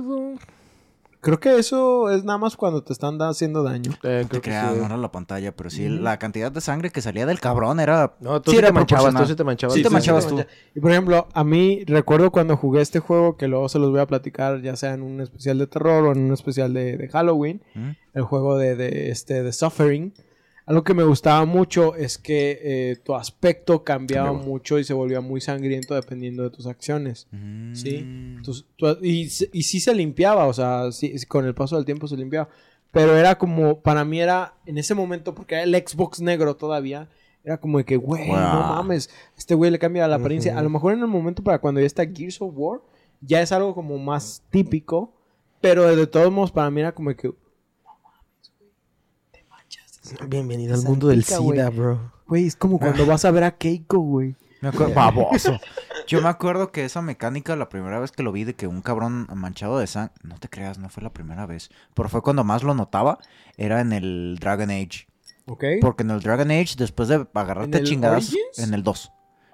Creo que eso es nada más cuando te están da- haciendo daño.
Eh, creo
te
que
creas,
sí.
no era la pantalla, pero sí, la cantidad de sangre que salía del cabrón era.
No, tú
sí
sí
era
te manchabas, tú sí te manchabas.
Sí, te
Sí,
manchabas
sí,
tú.
Y por ejemplo, a mí recuerdo cuando jugué este juego, que luego se los voy a platicar, ya sea en un especial de terror o en un especial de, de Halloween,
¿Mm?
el juego de, de, este, de Suffering. Algo que me gustaba mucho es que eh, tu aspecto cambiaba
Cambiaba.
mucho y se volvía muy sangriento dependiendo de tus acciones.
Mm.
Sí. Tus- tu- y, sí se limpiaba, o sea, sí, con el paso del tiempo se limpiaba. Pero era como, para mí era, en ese momento, porque era el Xbox negro todavía, era como de que, güey, no mames, este güey le cambia la apariencia. A lo mejor en el momento para cuando ya está Gears of War, ya es algo como más típico, pero de todos modos para mí era como de que,
Bienvenido al mundo del. SIDA, bro.
güey, es como cuando vas a ver a Keiko, güey.
Me acuerdo, baboso. Yo me acuerdo que esa mecánica, la primera vez que lo vi, de que un cabrón manchado de sangre. No te creas, no fue la primera vez. Pero fue cuando más lo notaba. Era en el Dragon Age.
¿Ok?
Porque en el Dragon Age, después de agarrarte
¿En el
chingadas.
Origins?
En el 2.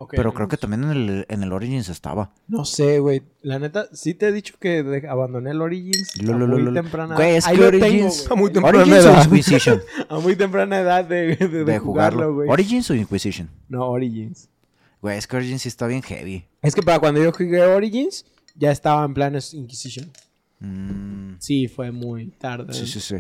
Pero creo que también en el, en el Origins estaba.
No sé, güey. La neta, sí te he dicho que de- abandoné el Origins
Lo, lo,
muy temprana
Güey, es
Ahí
que
tengo,
Origins.
A muy temprana
¿Origins o
edad.
Inquisition?
A muy temprana edad de, de, de
de
jugarlo,
jugarlo.
güey.
¿Origins o Inquisition?
No, Origins.
Güey, es que Origins sí está bien heavy.
Es que para cuando yo jugué Origins, ya estaba en planes Inquisition.
Mm,
Sí, fue muy tarde.
sí, sí, sí.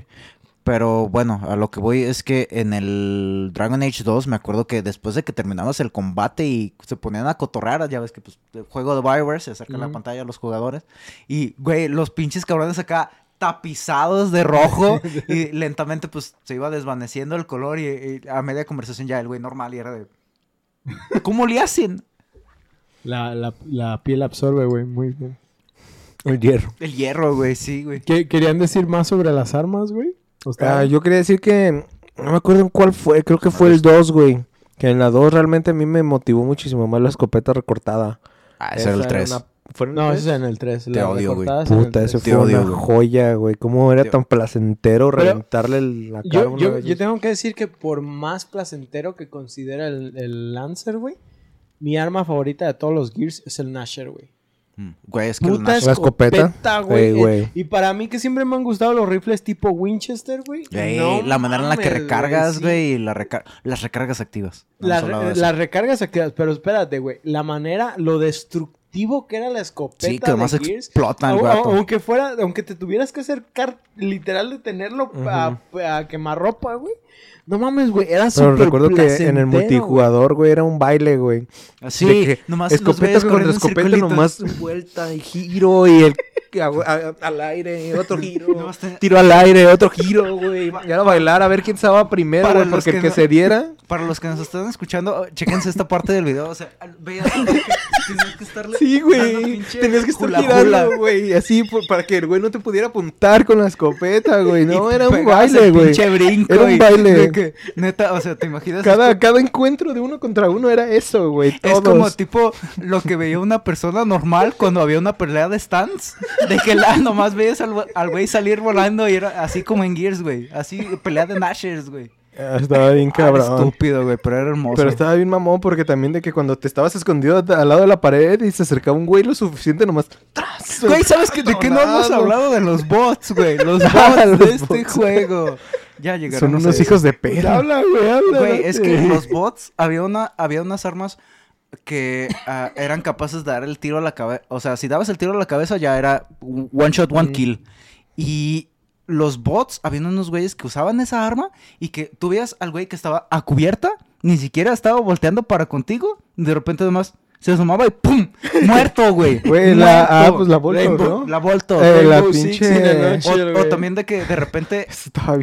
Pero bueno, a lo que voy es que en el Dragon Age 2 me acuerdo que después de que terminabas el combate y se ponían a cotorrar, ya ves que pues el juego de Bioware se acerca a la pantalla a los jugadores y güey, los pinches cabrones acá tapizados de rojo y lentamente pues se iba desvaneciendo el color y, y a media conversación ya el güey normal y era de ¿Cómo le hacen?
La, la, la piel absorbe, güey. Muy bien.
El hierro.
El hierro, güey, sí, güey.
¿Qué- ¿Querían decir más sobre las armas, güey? ¿O está-
Ah, yo quería decir que. No me acuerdo en cuál fue. Creo que fue el 2, güey. Que en la 2 realmente a mí me motivó muchísimo más la escota recortada.
Ah, ese era el 3.
una- ¿Fue en el
No,
tres?
ese es en el 3.
Te odio, güey.
Puta, ese fue
odio,
una joya, güey. Cómo era
Te-
tan placentero
Pero-
reventarle el- la cara a
Yo, yo, yo tengo que decir que por más placentero que considera el, el Lancer, güey, mi arma favorita de todos los Gears es el Nasher, güey.
Mm, Güey, es que
Puta
¿La escopeta?
güey.
Ey, güey.
Y para mí que siempre me han gustado los rifles tipo Winchester, güey.
Güey,
no
la manera en la que recargas,
sí.
güey, y la reca- las recargas activas. No
Las, re- recargas activas, pero espérate, güey. La manera, lo destructivo que era la escopeta
Sí, que además
de
explotan el gato.
aunque fuera, aunque te tuvieras que acercar literal de tenerlo a, a quemarropa, güey. No mames, güey, era
Pero
súper
recuerdo que en el multijugador, güey, era un baile, güey.
Así,
De que
nomás
escopeta contra escopeta, nomás vuelta y giro y el a- a- al aire, otro giro. Tiro al aire, otro giro, güey. Y era bailar a ver quién estaba primero, güey, porque
que
el que
no-
se diera.
Para los que nos están escuchando, chequense esta parte del video. O sea, vean tenías que estarle.
Sí, güey. Tenías que estar girando, güey. Así por- para que el güey no te pudiera apuntar con la escopeta, güey. No, era un baile, güey. Era un baile.
que, neta, o sea, ¿te imaginas?
Cada,
esto?
cada encuentro de uno contra uno era eso, güey.
Es como tipo lo que veía una persona normal cuando había una pelea de stands. De que la, nomás veías al güey salir volando y era así como en Gears, güey. Así, pelea de Nashers, güey.
Ah, Estaba bien
Ah,
cabrón.
estúpido, güey, pero era hermoso.
Pero estaba bien mamón porque también de que cuando te estabas escondido al lado de la pared y se acercaba un güey lo suficiente nomás. ¡tras!
Güey, ¿sabes que, de qué no hemos hablado de los bots, güey? Los
Ah,
bots
los
de este
bots.
juego. Ya llegaron.
Son unos hijos de perra.
Habla, güey, habla.
Güey, es que los bots, había una, había unas armas que eran capaces de dar el tiro a la cabeza. O sea, si dabas el tiro a la cabeza ya era one shot, one kill. Y los bots, había unos güeyes que usaban esa arma y que tú veías al güey que estaba a cubierta, ni siquiera estaba volteando para contigo, de repente además se asomaba y ¡pum! ¡Muerto, güey!
Güey, la- ah, pues la
Rainbow-
¿no?
La Voltor.
Eh, la
Six
O, también de que de repente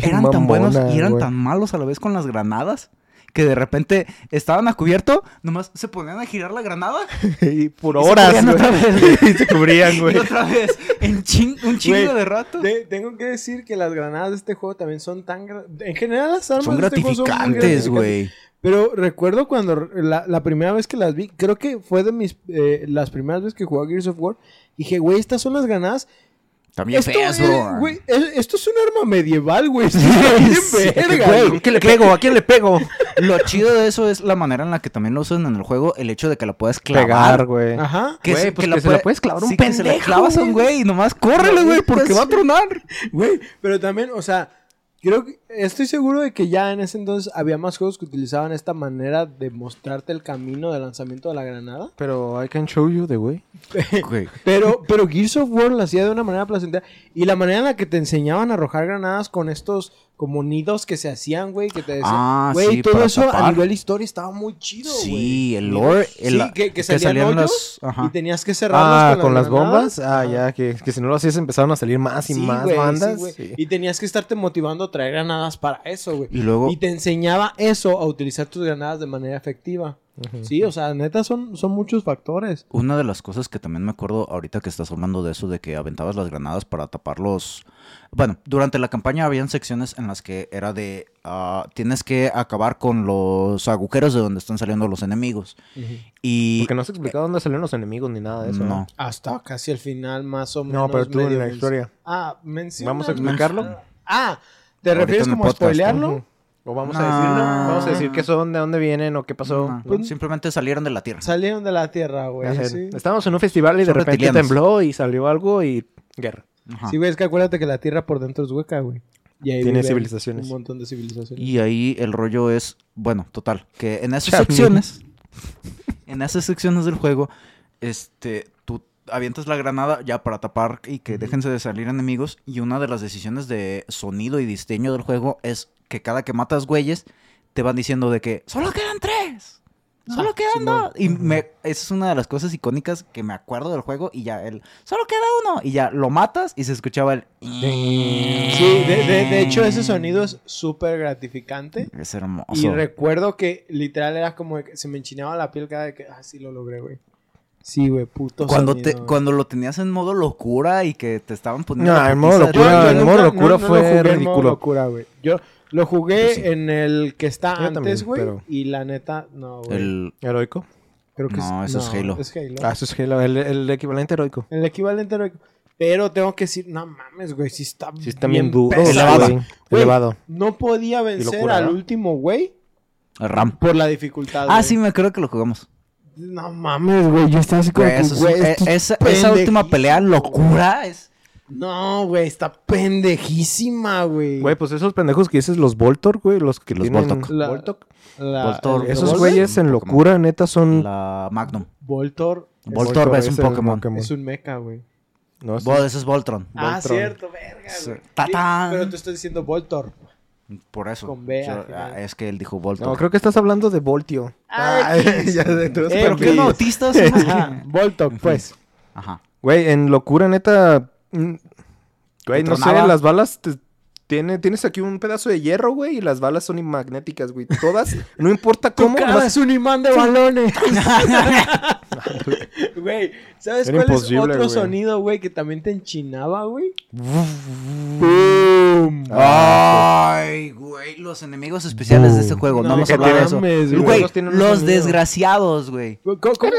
eran tan buenos y eran
güey.
tan malos a la vez con las granadas que de repente estaban a cubierto, nomás se ponían a girar la granada
y por
Y se
horas,
cubrían otra vez.
y se cubrían, güey.
y otra vez en chin- un chingo
Güey,
de rato.
Te- tengo que decir que las granadas de este juego también son tan... En general las armas
Son
de este juego
gratificantes, güey.
Pero recuerdo cuando la, la primera vez que las vi, creo que fue de mis eh, las primeras veces que jugué a Gears of War, dije, güey, estas son las granadas.
También
Esto,
feas,
es,
bro.
güey, es- esto es un arma medieval, güey. Esto
Sí,
verga,
güey.
¿A quién le pego? ¿A quién le pego?
Lo chido de eso es la manera en la que también lo usan en el juego, el hecho de que la puedes clavar.
Pegar, güey.
Ajá.
Que,
Güey,
se-
pues
que
que
la
se la
puede-
puedes clavar a un
sí, que se la
pendejo,
clavas a un
güey.
güey y nomás córrele, güey, porque va a tronar.
Güey, pero también, o sea, creo que estoy seguro de que ya en ese entonces había más juegos que utilizaban esta manera de mostrarte el camino de lanzamiento de la granada.
Pero I can show you the way.
Pero, pero Gears of War lo hacía de una manera placentera. Y la manera en la que te enseñaban a arrojar granadas con estos como nidos que se hacían, güey, que te decían.
Ah,
güey,
sí,
todo eso a nivel historia estaba muy chido, güey.
Sí, el lore. el-
Sí, que, que salían, hoyos
las-
y tenías que cerrarlos
Ah, con las
granadas.
bombas. Ah, ya, que, que si no lo hacías empezaron a salir más y
Sí,
más
güey,
bandas.
güey.
Sí.
Y tenías que estarte motivando a traer granadas para eso, güey.
Y luego,
Y te enseñaba eso a utilizar tus granadas de manera efectiva. Sí, o sea, neta son, son muchos factores.
una de las cosas que también me acuerdo ahorita que estás hablando de eso, de que aventabas las granadas para tapar los... Bueno, durante la campaña habían secciones en las que era de... ah, tienes que acabar con los agujeros de donde están saliendo los enemigos. Y...
Porque no se explicaba dónde salieron los enemigos ni nada de eso.
No.
Hasta casi el final, más o menos.
No, pero tú en la historia.
Ah, menciona.
¿Vamos a explicarlo?
Ah, ¿te
Ahorita
refieres como a spoilearlo?
O vamos
No.
a decirlo. Vamos a decir qué son, de dónde vienen o qué pasó.
No,
Pues-
simplemente salieron de la Tierra.
Salieron de la tierra, güey. Sí.
Estábamos en un festival y de repente tembló y salió algo y guerra.
Ajá.
Sí, güey, es que acuérdate que la tierra por dentro es hueca, güey. Y ahí
Tiene civilizaciones.
Un montón de civilizaciones.
Y ahí el rollo es, bueno, total, que en esas secciones, en esas secciones del juego, este, tú avientas la granada ya para tapar y que déjense de salir enemigos. Y una de las decisiones de sonido y diseño del juego es que cada que matas güeyes, te van diciendo de que solo quedan tres. Solo quedan dos. Y me, esa es una de las cosas icónicas que me acuerdo del juego. Y ya, el solo queda uno. Y ya lo matas y se escuchaba el.
Sí, de, de- de hecho ese sonido es súper gratificante.
Es hermoso.
Y recuerdo que literal era como que se me enchinaba la piel cada vez que... Ah, sí lo logré, güey. Sí, güey, puto
Cuando, te, cuando lo tenías en modo locura y que te estaban poniendo.
No,
la
en modo locura,
Yo- yo
en
nunca-
modo locura
no- no lo
fue
jugué en modo
ridículo.
locura, güey. Yo lo jugué
Yo sí.
en el que está
Yo
antes, güey.
pero-
Y la neta, no, güey.
El,
¿Heroico?
Creo que
No, eso es Halo.
Es Halo.
Ah, eso es Halo, el, el equivalente heroico.
El equivalente heroico. Pero tengo que decir, no mames, güey, sí está
Sí, está bien duro.
pesado.
güey.
Güey,
Elevado.
No podía vencer
locura,
al
¿no?
último güey
el RAM.
por la dificultad.
Ah,
güey.
sí, me creo que lo jugamos.
No mames, güey, yo estaba así como
Güey,
que,
eso es-
güey, esto es
esa, esa última pelea locura es.
No, güey, está pendejísima, güey.
Güey, pues esos pendejos que dices, los Voltor, güey, los que
Los. Voltok.
La- La-
Voltor.
el
Esos güeyes en
Pokémon.
locura, neta, son...
La Magnum.
Voltor.
Voltorb es un Pokémon.
Es un mecha, güey.
No, sí.
Vol- ese es Voltron.
Ah,
Voltron.
cierto, verga,
Sí.
güey.
¡Tatán!
Pero tú estás diciendo Voltorb.
Por eso.
Con B
Yo- ah, es que él dijo Voltron.
No, creo que estás hablando de Voltio.
Ay,
ya de todos
Eh,
Pero qué
cambios.
autistas son los que-
Ajá, Voltorb, pues.
Ajá.
Güey, en locura, neta. mm, Güey, no sé, las balas. te- tiene, tienes aquí un pedazo de hierro, güey, y las balas son magnéticas, güey. Todas, no importa cómo.
cara
las-
es un imán de balones. Güey, ¿sabes
Era
cuál es otro sonido, güey, que también te enchinaba, güey?
Ay, güey, los enemigos especiales de este juego. No,
No
nos
que
habla de
tiene-
eso.
Los
Güey, desgraciados, güey.
¿Cómo- cómo-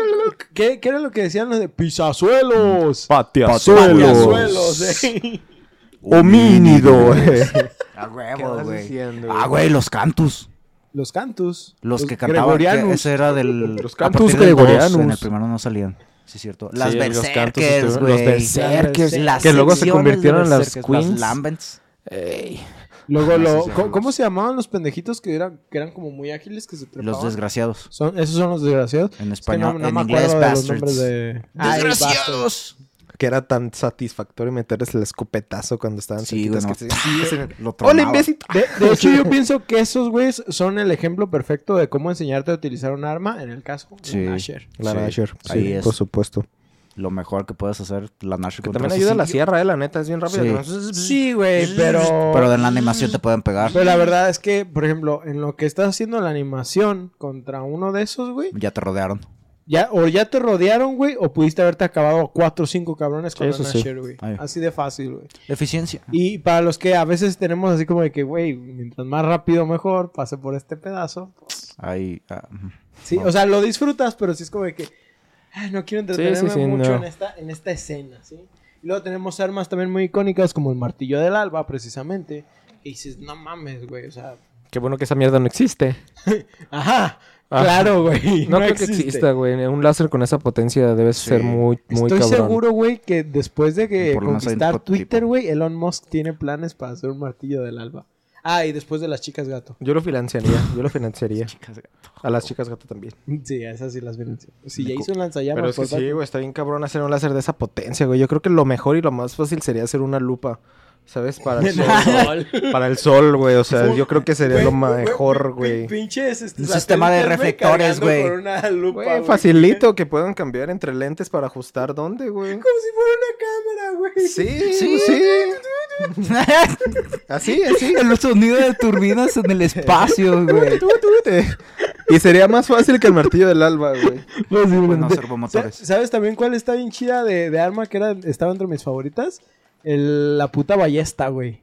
qué, qué era lo que decían los de pisazuelos?
Pateazuelos.
Pisazuelos, eh.
Homínido, güey.
A
¿Qué
huevo, güey. Ah, güey, los cantus.
Los cantus.
Los, que cantaban. que ese era del.
Los cantus
dos,
gregorianos.
En el primero no salían. Sí, es cierto. Las
Sí,
berserkers,
estuvieron-
güey.
Los berserkers.
Las
que luego se convirtieron en las
berserkers, las
queens.
lambents.
Ey.
Luego, lo, ¿cómo,
los-
cómo se llamaban los pendejitos que eran, que eran como muy ágiles que se trepaban?
Los desgraciados.
Son, esos son los desgraciados.
En
Es que
español.
no, no
en
me
inglés,
acuerdo de los
bastards.
nombres de... Ay, bastards.
Que era tan satisfactorio meterles el escopetazo cuando estaban
Sí,
cerquitas que se- hacen-
Lo
¡Hola, imbécil!
De, de hecho, yo pienso que esos güeyes son el ejemplo perfecto de cómo enseñarte a utilizar un arma en el caso de
Sí.
un Asher.
La
Sí,
Sí,
es.
por supuesto.
Lo mejor que puedes hacer, la Nasher
Que también ayuda a la sierra, eh, la neta, es bien rápido.
Sí.
Sí, güey, pero...
Pero en la animación te pueden pegar.
Pero la verdad es que, por ejemplo, en lo que estás haciendo la animación contra uno de esos, güey,
Ya te rodearon.
Ya, o ya te rodearon, güey, o pudiste haberte acabado a cuatro o cinco cabrones con
eso sí.
Güey. Así de fácil, güey.
Eficiencia.
Y para los que a veces tenemos así como de que, güey, mientras más rápido mejor, pase por este pedazo.
Ahí. ah.
Sí, o sea, lo disfrutas, pero sí es como de que, ay, no quiero entretenerme
sí,
mucho
no.
en, esta, en esta escena, ¿sí? Y luego tenemos armas también muy icónicas como el martillo del alba, precisamente. Y dices, no mames, güey, o sea,
Qué bueno que esa mierda no existe.
ajá,
Ah.
claro, güey.
No, creo que exista, güey. Un láser con esa potencia debe
Sí.
ser muy, muy
Estoy
cabrón.
seguro, güey, que después de que conquistar. Twitter, güey, Elon Musk tiene planes para hacer un martillo del alba. Ah, y después de las chicas gato.
Yo lo financiaría, yo lo financiaría. A las chicas gato también.
Sí, a esas sí las financió. Si ya hizo un lanzallamas
Pero es que
por
sí, güey, está bien cabrón hacer un láser de esa potencia, güey. Yo creo que lo mejor y lo más fácil sería hacer una lupa, ¿sabes? Para el sol. para el sol, güey. O sea, yo creo que sería lo mejor,
güey. Pinches este,
Un sistema de reflectores, güey.
con una lupa,
Güey,
güey.
facilito que puedan cambiar entre lentes para ajustar dónde, güey.
Como si fuera una cámara, güey.
Sí,
Sí.
sí. Así, así.
El sonido de turbinas en el espacio, güey.
Y sería más fácil que el martillo del alba, güey.
Bueno,
Sa-
servomotores.
¿Sabes también cuál está bien chida de, de arma que era, estaba entre mis favoritas? El- la puta ballesta, güey.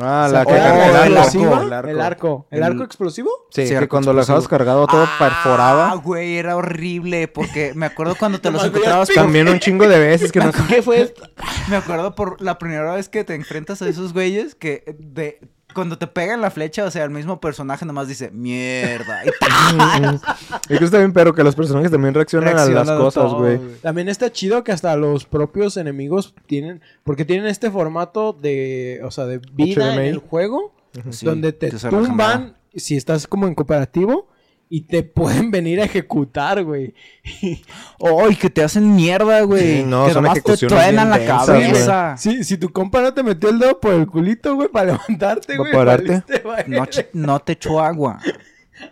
Ah,
O
la
sea,
que
oh,
era
el arco, el arco.
El arco. ¿El
El-
arco explosivo?
Sí,
Sí,
que cuando lo dejabas
explosivo.
cargado todo
Ah,
perforaba.
güey, era horrible. Porque me acuerdo cuando te los encontrabas.
También un chingo de veces que no sé qué fue esto.
Me acuerdo por la primera vez que te enfrentas a esos güeyes que de cuando te pegan la flecha, o sea, el mismo personaje nomás dice mierda. Y.
Es que está bien, pero que los personajes también reaccionan a las cosas, güey.
También está chido que hasta los propios enemigos tienen... Porque tienen este formato de... O sea, de vida en el juego.
Sí,
donde te tumban si estás como en cooperativo y te pueden venir a ejecutar, güey.
¡Ay, que te hacen mierda, güey!
Sí, no,
que
son
nomás te truenan la cabeza.
Si, si tu compa no te metió el dedo por el culito, güey, para levantarte,
¿Para
güey.
pararte?
valiste, güey.
No, no te echo agua.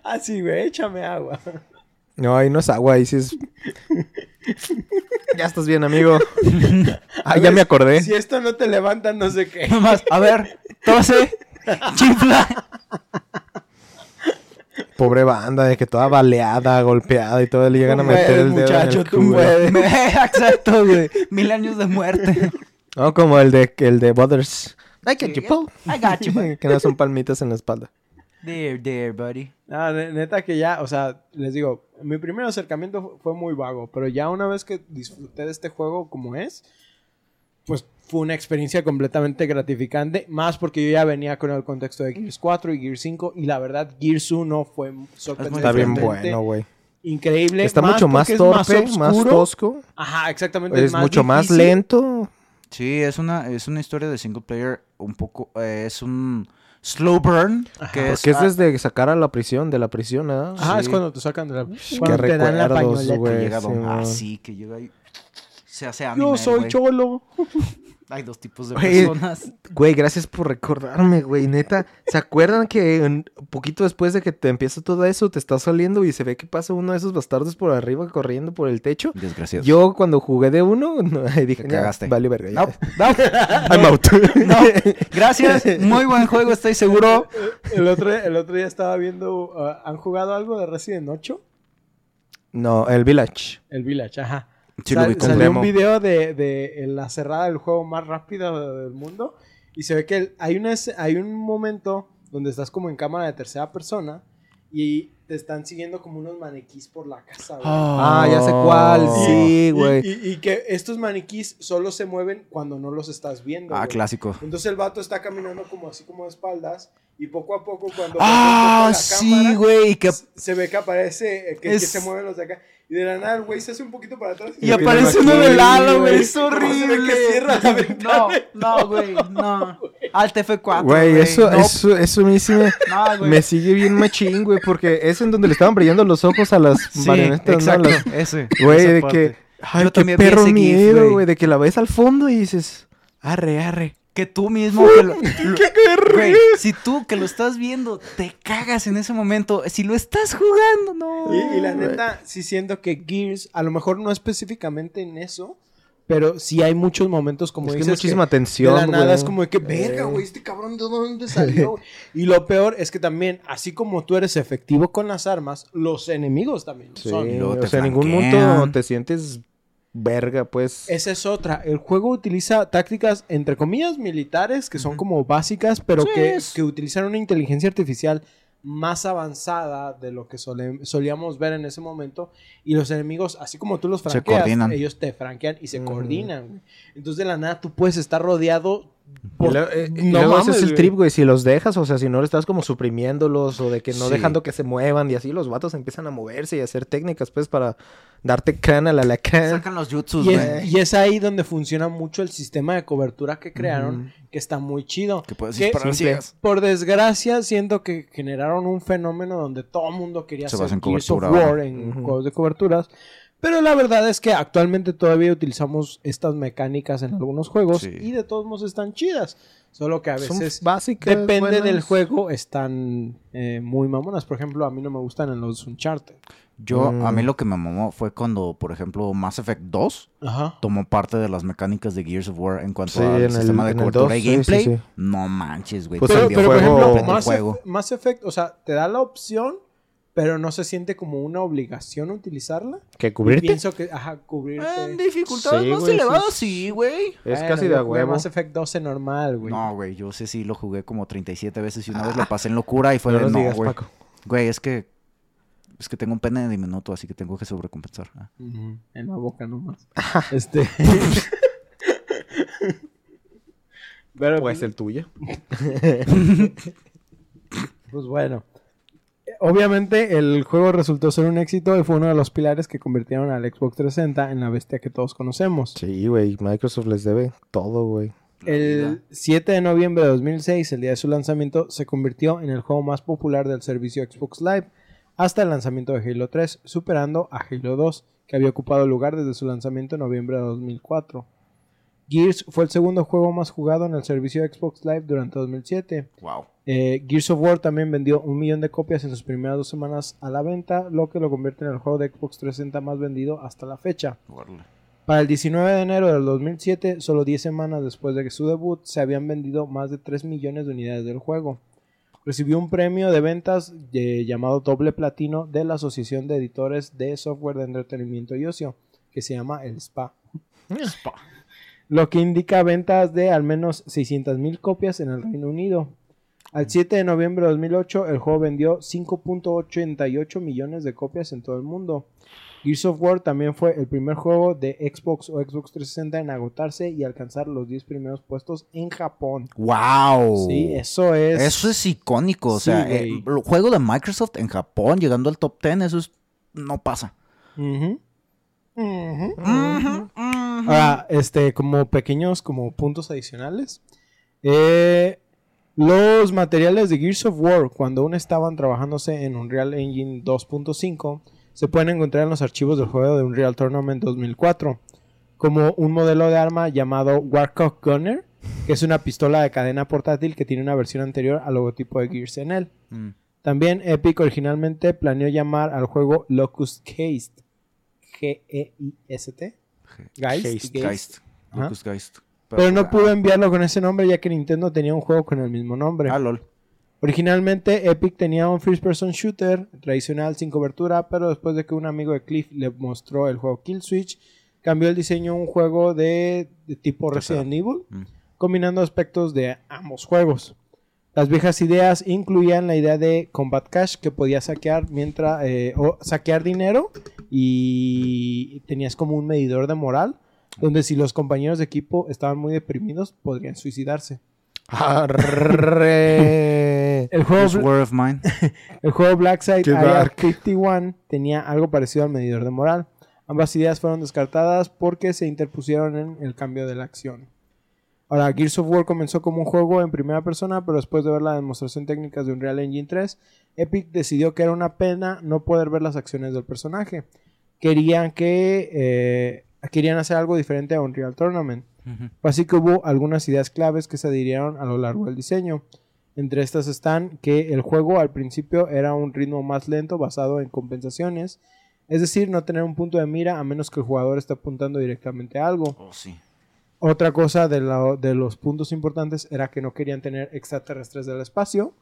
Ah, sí, güey, échame agua.
No, ahí no es agua, ahí sí es. ya estás bien, amigo. ah, ya me acordé.
Si esto no te levanta, no sé qué.
Nomás, a ver, tose, chifla.
Pobre banda, de que toda baleada, golpeada y todo le llegan a meter el dedo.
muchacho,
en el
tú.
Exacto, güey. Mil años de muerte.
No, como el de, el de Butters. I got you, Paul.
I got you,
que no son palmitas en la espalda.
There, there, buddy.
Ah, ne- neta que ya, o sea, les digo, mi primer acercamiento fu- fue muy vago, pero ya una vez que disfruté de este juego como es, pues fue una experiencia completamente gratificante, más porque yo ya venía con el contexto de Gears 4 y Gears 5 y la verdad Gears 1 fue
Está bien bueno, güey.
increíble.
Está mucho más
es
torpe, más, tosco.
Ajá, exactamente.
Es mucho más lento.
Sí, es una, es una historia de single player un poco, eh, es un Slow Burn, que es...
Porque es desde sacar a la prisión, de la prisión, ¿ah?
Ajá, es cuando te sacan de la...
Qué
Cuando te dan la pañoleta.
que llega
sí,
Don... Ah, sí, que llega ahí... Se hace anime,
Yo soy
güey.
cholo.
Hay dos tipos de personas.
Güey, gracias por recordarme, güey. Neta, ¿se acuerdan que un poquito después de que te empieza todo eso, te estás saliendo y se ve que pasa uno de esos bastardos por arriba corriendo por el techo?
Desgraciado.
Yo cuando jugué de uno, no, dije,
Te
"Ya,
cagaste.
Vale, verga. ya".
No, no,
I'm out.
no. Gracias. Muy buen juego, estoy seguro.
El otro, el otro día estaba viendo... ah, ¿Han jugado algo de Resident 8?
no, el Village.
El Village, ajá.
Sí, lo
Sal-
vi con
salió
demo.
un video de, de la cerrada del juego más rápida del mundo y se ve que hay, una, hay un momento donde estás como en cámara de tercera persona y te están siguiendo como unos maniquís por la casa. güey.
Ah, ya sé cuál.
Oh.
Sí,
Y-
güey.
Y, y que estos maniquís solo se mueven cuando no los estás viendo.
Ah,
güey.
clásico.
Entonces el vato está caminando como así como de espaldas y poco a poco cuando
Ah,
la
sí,
cámara,
güey. Que...
se ve que aparece, eh, que, se mueven los de acá. Y de la nada el güey se hace un poquito para atrás.
Y
Y
aparece uno
aquí,
de lado,
güey.
Es
¿Cómo se ve
horrible.
que cierra la ventana?
No, no, güey. No. Alt F4.
Güey, eso,
no,
eso, eso me,
No, güey.
me sigue bien machín, güey, porque es en donde le estaban brillando los ojos a las
Sí,
marionetas, ¿no?
exacto.
Las-
Ese.
Güey, de
parte.
que, ay,
Yo
qué perro miedo,
güey.
güey, de que la ves al fondo y dices, arre, arre.
Que tú mismo. Que lo, lo- güey, si tú que lo estás viendo te cagas en ese momento. Si lo estás jugando, no.
Y, y la
güey.
neta, sí siento que Gears, a lo mejor no específicamente en eso, pero sí hay muchos momentos como
es que
dices
muchísima
de
tensión,
la nada
güey.
es como de que, verga, güey, este cabrón de dónde salió. güey?" y lo peor es que también, así como tú eres efectivo con las armas, los enemigos también
Sí,
son.
O sea, en ningún punto te sientes verga, pues.
Esa es otra. El juego utiliza tácticas, entre comillas, militares, que son como básicas, pero
Sí,
que,
es-
que utilizan una inteligencia artificial más avanzada de lo que sole- solíamos ver en ese momento. Y los enemigos, así como tú los franqueas, ellos te franquean y se coordinan. güey. Entonces, de la nada, tú puedes estar rodeado. Por-
luego, eh,
No
luego ese
mames,
es el trip, güey. Si los dejas, o sea, si no estás como suprimiéndolos o de que no
Sí.
dejando que se muevan y así, los vatos empiezan a moverse y a hacer técnicas, pues, para darte crana a la alacrán.
Sacan los jutsus,
Y
güey.
es, y es ahí donde funciona mucho el sistema de cobertura que crearon, que está muy chido.
Que puedes
Que-. Por desgracia, siento que generaron un fenómeno donde todo el mundo quería
Se
hacer
basa en
Gears of War en
Ujú.
juegos de coberturas. Pero la verdad es que actualmente todavía utilizamos estas mecánicas en algunos juegos
Sí.
y de todos modos están chidas. Solo que a
Son
veces
básicas.
depende
buenas.
del juego, están eh, muy mamonas. Por ejemplo, a mí no me gustan en los Uncharted.
Yo, a
Mm.
mí lo que me mamó fue cuando, por ejemplo, Mass Effect 2
Ajá.
tomó parte de las mecánicas de Gears of War en cuanto
Sí,
al
en el-
sistema de cobertura
2,
y
sí, sí,
gameplay.
sí.
No manches, güey.
Pues
Pero, pero, por ejemplo, Mass,
juego.
Eff- Mass Effect, o sea, te da la opción, pero no se siente como una obligación utilizarla.
¿Que
Y
cubrirte?
pienso que, ajá, cubrirte.
En dificultades
Sí,
más
güey,
elevadas, sí, güey.
Es
Bueno,
casi de huevo.
Mass Effect 12 normal, güey.
No, güey, yo sé sí lo jugué como 37 veces y una vez lo pasé en locura y fue
No
de no,
digas,
güey.
Paco.
Güey, es que es que tengo un pene diminuto, así que tengo que sobrecompensar. Ah.
En la boca nomás. este. Pero,
Pues
pues,
el tuyo.
pues bueno. Obviamente el juego resultó ser un éxito y fue uno de los pilares que convirtieron al Xbox 360 en la bestia que todos conocemos.
Sí, güey. Microsoft les debe todo, güey.
El 7 de noviembre de 2006, el día de su lanzamiento, se convirtió en el juego más popular del servicio Xbox Live hasta el lanzamiento de Halo 3, superando a Halo 2, que había ocupado lugar desde su lanzamiento en noviembre de 2004. Gears fue el segundo juego más jugado en el servicio Xbox Live durante 2007.
Wow.
Eh, Gears of War también vendió un millón de copias en sus primeras dos semanas a la venta, lo que lo convierte en el juego de Xbox 360 más vendido hasta la fecha. Para el 19 de enero del 2007, solo 10 semanas después de su debut, se habían vendido más de 3 millones de unidades del juego. Recibió un premio de ventas eh, llamado Doble Platino de la Asociación de Editores de Software de Entretenimiento y Ocio, que se llama el SPA. Lo que indica ventas de al menos 600.000 copias en el Reino Unido. Al 7 de noviembre de 2008, el juego vendió 5.88 millones de copias en todo el mundo. Gears of War también fue el primer juego de Xbox o Xbox 360 en agotarse y alcanzar los 10 primeros puestos en Japón.
Wow.
Sí, eso es.
Eso es icónico. O sea,
güey.
eh, el juego de Microsoft en Japón llegando al top 10, eso es. No pasa.
Ujú. Ujú. Ahora, este, como pequeños, como puntos adicionales. eh, Los materiales de Gears of War, cuando aún estaban trabajándose en Unreal Engine 2.5, se pueden encontrar en los archivos del juego de Unreal Tournament 2004, como un modelo de arma llamado Warcock Gunner, que es una pistola de cadena portátil que tiene una versión anterior al logotipo de Gears en él.
Mm.
También Epic originalmente planeó llamar al juego Locust Geist, G-E-I-S-T, Geist,
Geist.
Geist.
Geist.
Ajá.
Locust Geist.
pero no
ah,
pudo enviarlo con ese nombre ya que Nintendo tenía un juego con el mismo nombre.
Ah, lol.
Originalmente Epic tenía un first person shooter tradicional sin cobertura, pero después de que un amigo de Cliff le mostró el juego Kill Switch, cambió el diseño a un juego de, de tipo. Resident Evil,
Mm.
combinando aspectos de ambos juegos. Las viejas ideas incluían la idea de Combat Cash que podías saquear mientras eh, o saquear dinero y tenías como un medidor de moral donde si los compañeros de equipo estaban muy deprimidos podrían suicidarse.
Arre.
El juego,
of Mine.
El juego Blackside
Qué
IR
dark.
51 tenía algo parecido al medidor de moral. Ambas ideas fueron descartadas porque se interpusieron en el cambio de la acción. Ahora, Gears of War comenzó como un juego en primera persona, pero después de ver la demostración técnica de Unreal Engine 3, Epic decidió que era una pena no poder ver las acciones del personaje. Querían que eh, querían hacer algo diferente a Unreal Tournament. Así que hubo algunas ideas claves que se adhirieron a lo largo del diseño. Entre estas están que el juego al principio era un ritmo más lento basado en compensaciones, es decir, no tener un punto de mira a menos que el jugador esté apuntando directamente a algo.
Oh, sí.
Otra cosa de, la- de los puntos importantes era que no querían tener extraterrestres del espacio.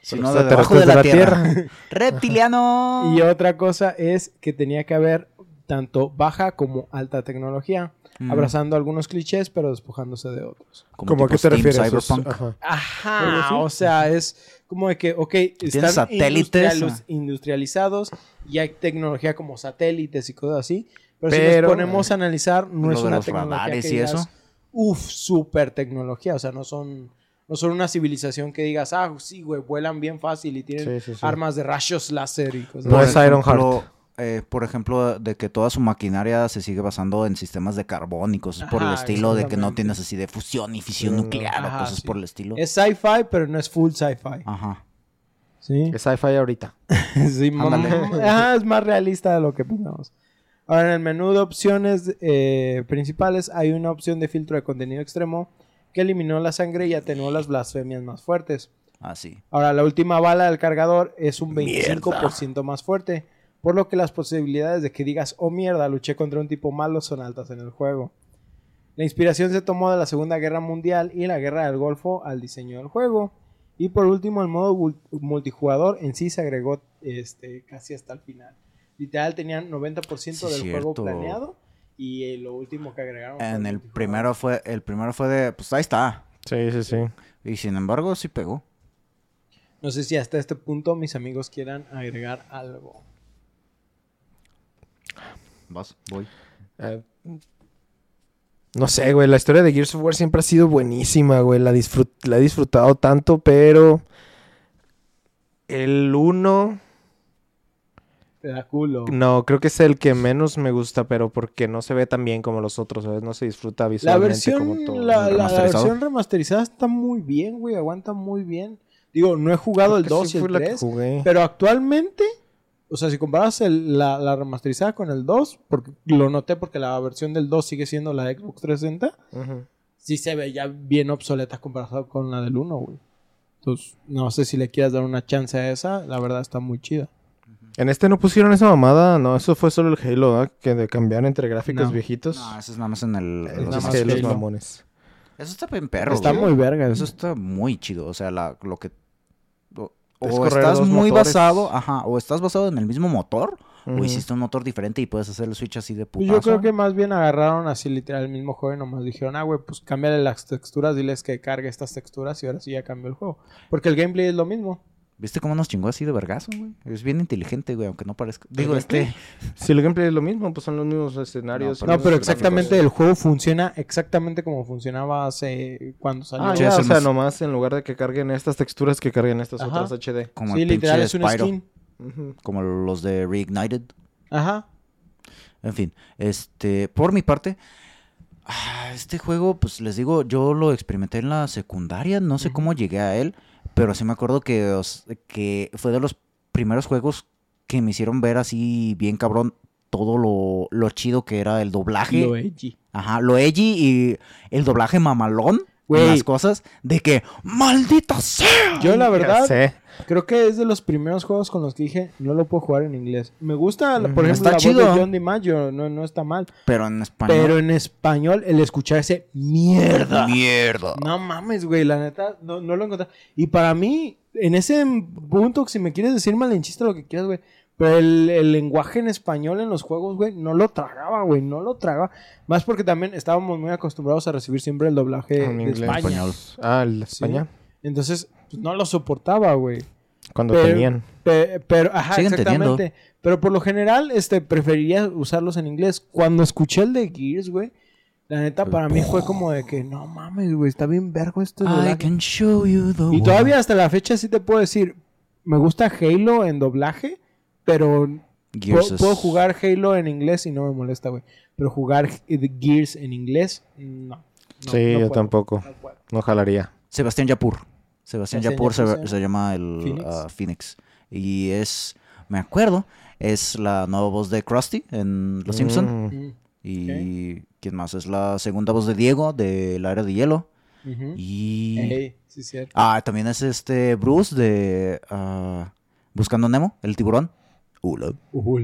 Sino de debajo de la, tierra. ¡Reptiliano!
Y otra cosa es que tenía que haber tanto baja como alta tecnología,
Mm.
abrazando algunos clichés pero despojándose de otros.
Como
¿Cómo a qué te
Steam
refieres?
Cyberpunk.
Ajá.
Ajá, o sea, es como de que, ok, están
satélites?
industrialos- industrializados y hay tecnología como satélites y cosas así, pero, si nos ponemos a analizar, no es una tecnología que
y
digas,
eso.
Uf, super tecnología, o sea, no son, no son una civilización que digas, ah, sí, güey, vuelan bien fácil y tienen
Sí, sí, sí.
armas de rayos láser y cosas
No
así.
es Ironheart.
Eh, por ejemplo, de que toda su maquinaria se sigue basando en sistemas de carbón y cosas por el estilo, de que no tienes así de fusión y fisión nuclear
Ajá,
o cosas
sí.
por el estilo.
Es sci-fi, pero no es full sci-fi.
Ajá.
Sí.
Es sci-fi ahorita.
Sí. Ajá, es más realista de lo que pensamos. Ahora, en el menú de opciones eh, principales hay una opción de filtro de contenido extremo que eliminó la sangre y atenuó las blasfemias más fuertes.
Así.
Ahora, la última bala del cargador es un 25% más fuerte, por lo que las posibilidades de que digas, oh mierda, luché contra un tipo malo son altas en el juego. La inspiración se tomó de la Segunda Guerra Mundial y la Guerra del Golfo al diseño del juego. Y por último, el modo mul- multijugador en sí se agregó este, casi hasta el final. Literal, tenían 90%
Sí,
del juego planeado y eh, lo último que agregaron fue
En el
multijugador.
primero fue, el primero fue de, pues ahí está.
Sí, sí, sí.
Y sin embargo, sí pegó.
No sé si hasta este punto mis amigos quieran agregar algo.
Vas, voy.
Eh, no sé, güey. La historia de Gears of War siempre ha sido buenísima, güey. La, disfrut- la he disfrutado tanto, pero. El 1.
Te da culo.
No, creo que es el que menos me gusta, pero porque no se ve tan bien como los otros, ¿sabes? No se disfruta
La
visualmente
versión,
como todo.
la, la- la versión remasterizada está muy bien, güey. Aguanta muy bien. Digo, no he jugado el
Creo que
2
sí
y el
la que
3.
jugué.
Pero actualmente, o sea, si comparas el- la, la remasterizada con el 2, porque lo noté porque la versión del 2 sigue siendo la Xbox 360,
Ujú.
sí se ve ya bien obsoleta comparado con la del 1, güey. Entonces, no sé si le quieras dar una chance a esa. La verdad está muy chida.
En este no pusieron esa mamada, no, eso fue solo el Halo, ¿ah? Que de cambiar entre gráficos
No.
viejitos.
No, eso es nada más en el...
Es
nada
los Halo
Halo.
mamones.
Eso está bien perro,
está
güey.
muy verga.
Eso está muy chido. O sea, la, lo que... O, estás muy
motores.
basado, ajá, o estás basado en el mismo motor, o hiciste un motor diferente y puedes hacer el switch así de putazo.
yo creo que más bien agarraron así literal el mismo juego y nomás dijeron, ah, güey, pues cámbiale las texturas, diles que cargue estas texturas y ahora sí ya cambió el juego. Porque el gameplay es lo mismo.
¿Viste cómo nos chingó así de vergazo, güey? Es bien inteligente, güey, aunque no parezca. Digo, este...
Si el gameplay es lo mismo, pues son los mismos escenarios.
No,
pero exactamente
gráficos.
el juego funciona exactamente como funcionaba hace cuando salió.
Ah, ya, o sea,
más-
nomás en lugar de que carguen estas texturas, que carguen estas
Ajá.
otras HD.
Como
sí,
el
literal es un
Spyro,
skin.
Como los de Reignited.
Ajá.
En fin, este, por mi parte, Ah, este juego, pues les digo, yo lo experimenté en la secundaria, no sé cómo llegué a él, pero sí me acuerdo que, os- que fue de los primeros juegos que me hicieron ver así bien cabrón todo lo, lo chido que era el doblaje.
Lo edgy.
Ajá, lo edgy y el doblaje mamalón.
Güey.
Las cosas de que, ¡maldita sea!
Yo la verdad
sé.
creo que es de los primeros juegos con los que dije no lo puedo jugar en inglés. Me gusta, la- por
Mm,
ejemplo,
está
la
chido.
voz de John DiMaggio, no, no está mal.
Pero en español.
Pero en español el escuchar ese mierda.
Mierda.
No mames, güey, la neta, no, no lo encontré. Y para mí, en ese punto, si me quieres decir malinchista lo que quieras, güey, pero el, el lenguaje en español en los juegos, güey, no lo tragaba, güey, no lo tragaba. Más porque también estábamos muy acostumbrados a recibir siempre el doblaje
En
de
inglés.
España.
Español.
Ah, el de
Sí. Entonces, pues, no lo soportaba, güey.
Cuando
Pero-
tenían.
Pe- Pero, ajá,
Siguen
exactamente. Pero por lo general, este, preferiría usarlos en inglés. Cuando escuché el de Gears, güey, la neta para mí fue como de que, no mames, güey, está bien vergo este
I
doblaje.
can show you the
Y todavía hasta la fecha sí te puedo decir, me gusta Halo en doblaje, pero
Gears
puedo,
es-
puedo jugar Halo en inglés y no me molesta, güey. Pero jugar Gears en inglés, no. No,
sí,
no
yo
puedo,
tampoco.
no
jalaría.
Sebastián Yapur. Sebastián
Sebastián
Yapur se,
Yapur,
se llama el
Phoenix.
ah, Phoenix. Y es, me acuerdo, es la nueva voz de Krusty en Los Simpson.
Mm.
Mm,
Y quién más es la segunda voz de Diego de La Era de Hielo. Y
Ey, sí, cierto.
ah, también es este Bruce de ah, Buscando Nemo, el tiburón. Hola. O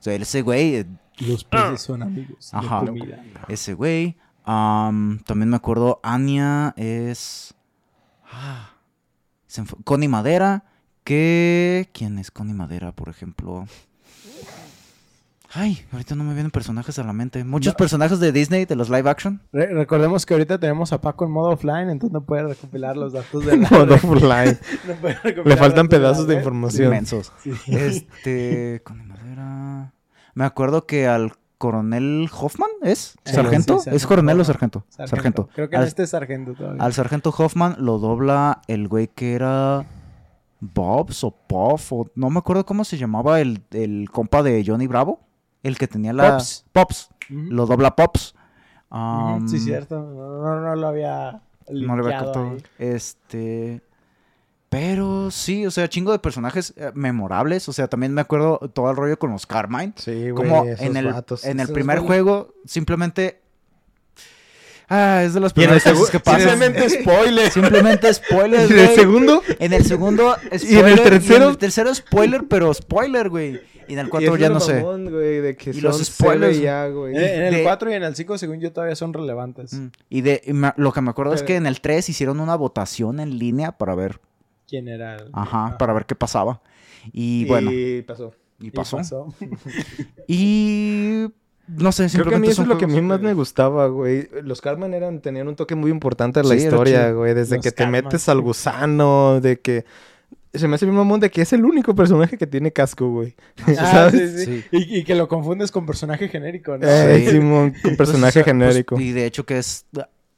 sea, ese güey, eh,
Los peces son amigos de
Ajá.
comida.
ese güey. Am, también me acuerdo, Anya es ah, Connie Madera. Que quién es Connie Madera, por ejemplo. Ay, ahorita no me vienen personajes a la mente. Muchos
No.
personajes de Disney, de los live action.
Re- recordemos que ahorita tenemos a Paco en modo offline, entonces no puede recopilar los datos de la
Modo offline.
no puede recopilar
Le faltan
de
pedazos de información.
Inmensos.
Sí.
Este. Connie Madera. Me acuerdo que al coronel Hoffman es sargento.
sí,
¿Es coronel o sargento? Sargento.
Creo que
Al,
este es sargento todavía.
al sargento Hoffman lo dobla el güey que era Bobs o Puff o no me acuerdo cómo se llamaba el, el compa de Johnny Bravo. El que tenía la...
Pops.
Lo dobla Pops. Um,
sí, cierto. No, no, no lo había
No le había
ahí.
Este. Pero sí, o sea, chingo de personajes eh, memorables. O sea, también me acuerdo todo el rollo con los Carmine.
Sí, güey.
Como en el,
vatos.
en el primer
güey-
juego, simplemente. Ah, es de las primeras cosas
segu-
que pasan.
Simplemente spoiler.
Simplemente spoiler,
¿Y en el
güey.
segundo?
En el segundo,
¿Y en el
spoiler,
tercero?
en el tercero, spoiler, pero spoiler, güey. Y en el
es
ya no sé.
mamón, güey, de que
Y los spoilers.
CBA, güey.
Eh, en el
De-
4 y en el 5, según yo, todavía son relevantes.
Mm. Y de y me- lo que me acuerdo es que en el 3 hicieron una votación en línea para ver,
¿Quién era? el-
ajá,
Ah,
para ver qué pasaba. Y, bueno,
Y pasó.
y pasó. Y no sé,
Creo que a mí eso es lo que a mí más me gustaba, güey. Los Carmen eran, tenían un toque muy importante en la
Sí,
historia, güey. Desde
Los
que te metes al gusano, de que... Se me hace bien mamón de que es el único personaje que tiene casco, güey.
Ah,
¿Sabes?
sí, sí.
Sí.
Y, y que lo confundes con personaje genérico, ¿no?
Eh. Simón, con personaje
Pues,
genérico.
pues, y de hecho que es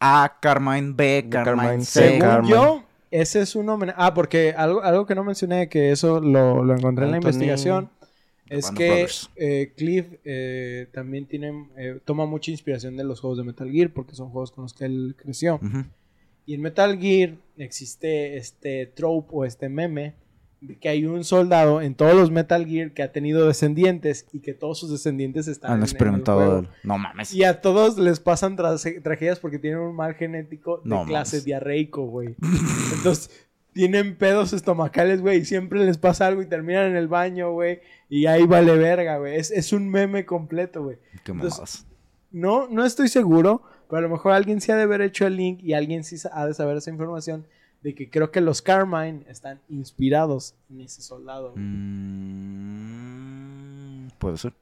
A, Carmine, B, Carmine,
Carmine,
C.
C,
Según
Carmen.
yo, ese es un homenaje. Ah, porque algo, algo que no mencioné, que eso lo, lo encontré en la
Anthony.
Es
Band
que eh, Cliff eh, también tiene, eh, toma mucha inspiración de los juegos de Metal Gear, porque son juegos con los que él creció. Y en Metal Gear existe este trope o este meme de que hay un soldado en todos los Metal Gear que ha tenido descendientes y que todos sus descendientes están en-
Han
en el juego.
No mames.
Y a todos les pasan tra- tragedias porque tienen un mal genético de
No
clase
mames.
diarreico, güey. Entonces, tienen pedos estomacales, güey, y siempre les pasa algo y terminan en el baño, güey. Y ahí vale verga, güey. Es, es un meme completo, güey.
Qué
Entonces. No, no estoy seguro, pero a lo mejor alguien sí ha de haber hecho el link y alguien sí ha de saber esa información de que creo que los Carmine están inspirados en ese soldado.
Mm, puede ser.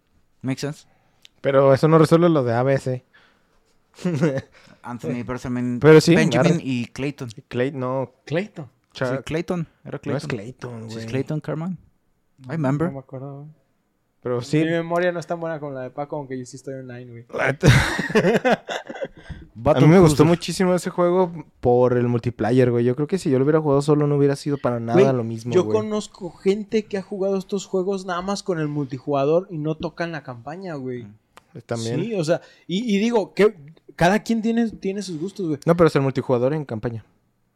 Makes sense.
Pero eso no resuelve lo de ABC.
Anthony Benjamin,
Pero sí,
Benjamin y Clayton.
Clay, no.
Clayton.
Sí, Clayton. Era
no es
Clayton.
Clayton,
Sí,
güey.
es Clayton Carmine. I remember.
No me acuerdo, güey.
Pero sí.
Mi memoria no es tan buena como la de Paco, aunque yo sí estoy online, güey.
A mí me gustó muchísimo ese juego por el multiplayer, güey. Yo creo que si yo lo hubiera jugado solo no hubiera sido para nada
Güey,
lo mismo,
Yo
güey.
conozco gente que ha jugado estos juegos nada más con el multijugador y no tocan la campaña, güey.
También.
Sí, o sea, y, y digo, que cada quien tiene, tiene sus gustos, güey.
No, pero es el multijugador en campaña.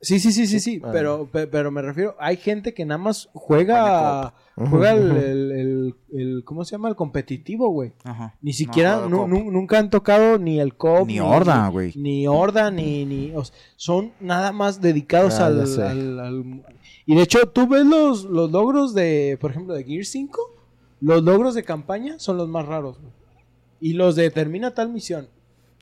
Sí, sí, sí, sí, sí.
Ah.
Pero, pe- pero me refiero, hay gente que nada más juega, juega el, el- el- el- ¿cómo se llama? El competitivo, güey.
Ajá.
Ni siquiera, nu- nunca han tocado ni el COP.
Ni Horda, güey.
Ni Horda, ni... ni o sea, son nada más dedicados
Ah,
al, Y de hecho, tú ves los, los logros de, por ejemplo, de Gear 5. Los logros de campaña son los más raros, güey. Y los de termina tal misión.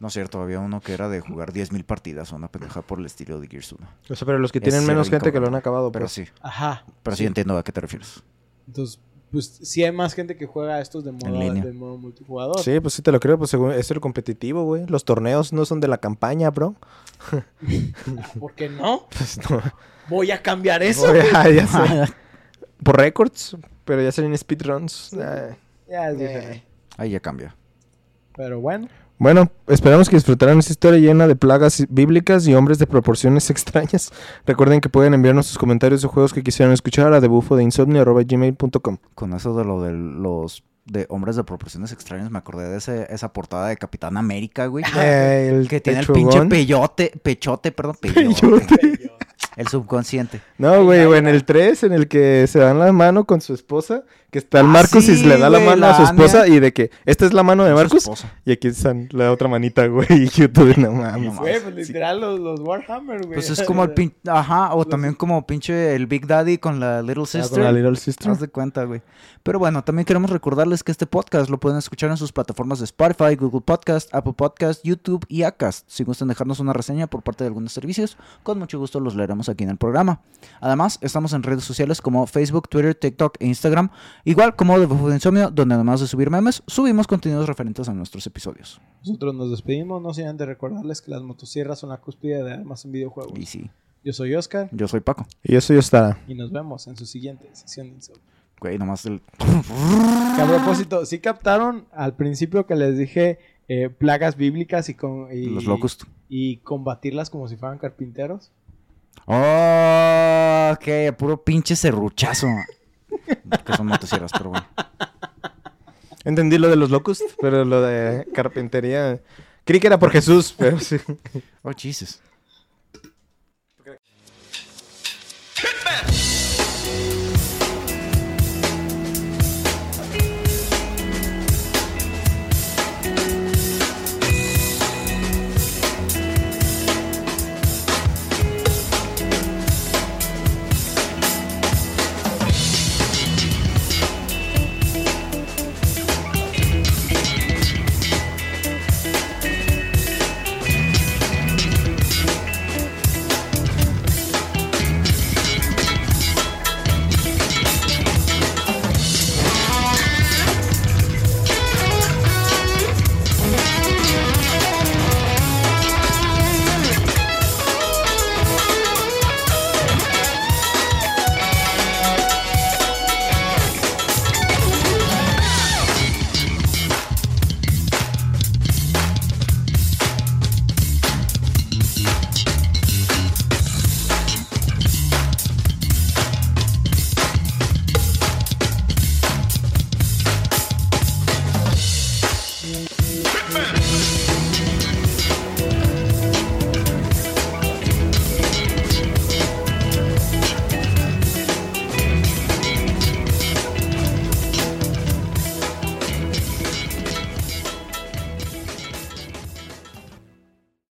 No es cierto, había uno que era de jugar 10.000 partidas o una pendeja por el estilo de Gears 1.
O sea, pero los que tienen
sí
menos gente que lo han acabado,
Pero
pues.
sí,
Ajá.
pero sí, entiendo a qué te refieres.
Entonces, pues sí hay más gente que juega estos de modo, de modo multijugador.
Sí, pues sí te lo creo, pues según es el competitivo, güey. Los torneos no son de la campaña, bro.
¿Por qué no?
Pues no.
Voy a cambiar eso.
Ah, ya sé. Por récords, pero ya salen speedruns. Ah.
Ya es diferente.
Ahí ya cambia.
Pero bueno.
Bueno, esperamos que disfrutaran esta historia llena de plagas bíblicas y hombres de proporciones extrañas. Recuerden que pueden enviarnos sus comentarios o juegos que quisieran escuchar a debufodeinsomnio.gmail.com
Con eso de lo de los de hombres de proporciones extrañas, me acordé de ese, esa portada de Capitán América, güey.
Eh, el
que tiene el pinche peyote, pechote, perdón, peyote. El subconsciente.
No, güey, güey, en el 3, en el que se dan la mano con su esposa, que está el
Ah,
Marcos y
sí,
le da la
güey,
mano a
la
su esposa
Anya.
y de que esta es la mano de
esposa.
y aquí están la otra manita, güey, y yo todo no mames.
Güey, pues literal los, los Warhammer, güey.
Pues es como el pinche, ajá, o también como pinche el Big Daddy con la Little
Ah,
Sister.
con la Little Sister.
Haz de cuenta, güey. Pero bueno, también queremos recordarles que este podcast lo pueden escuchar en sus plataformas de Spotify, Google Podcast, Apple Podcast, YouTube y Acast. Si gustan dejarnos una reseña por parte de algunos servicios, con mucho gusto los leeremos aquí en el programa. Además, estamos en redes sociales como Facebook, Twitter, TikTok e Instagram, igual como de Bufo de Insomnio, donde además de subir memes, subimos contenidos referentes a nuestros episodios.
Nosotros nos despedimos, no sin antes recordarles que las motosierras son la cúspide de armas en videojuegos.
Y sí,
Yo soy Oscar
yo soy Paco.
Y eso ya está.
y nos vemos en su siguiente sesión de Insomnio.
Güey, nomás el...
Que a propósito, sí captaron al principio que les dije eh, plagas bíblicas y, con, y,
Los locust.
y combatirlas como si fueran carpinteros.
Oh, ok, puro pinche serruchazo. que son motosierras, pero bueno.
Entendí lo de los locust, pero lo de carpintería. Creí que era por Jesús, pero sí.
Oh, Jesus.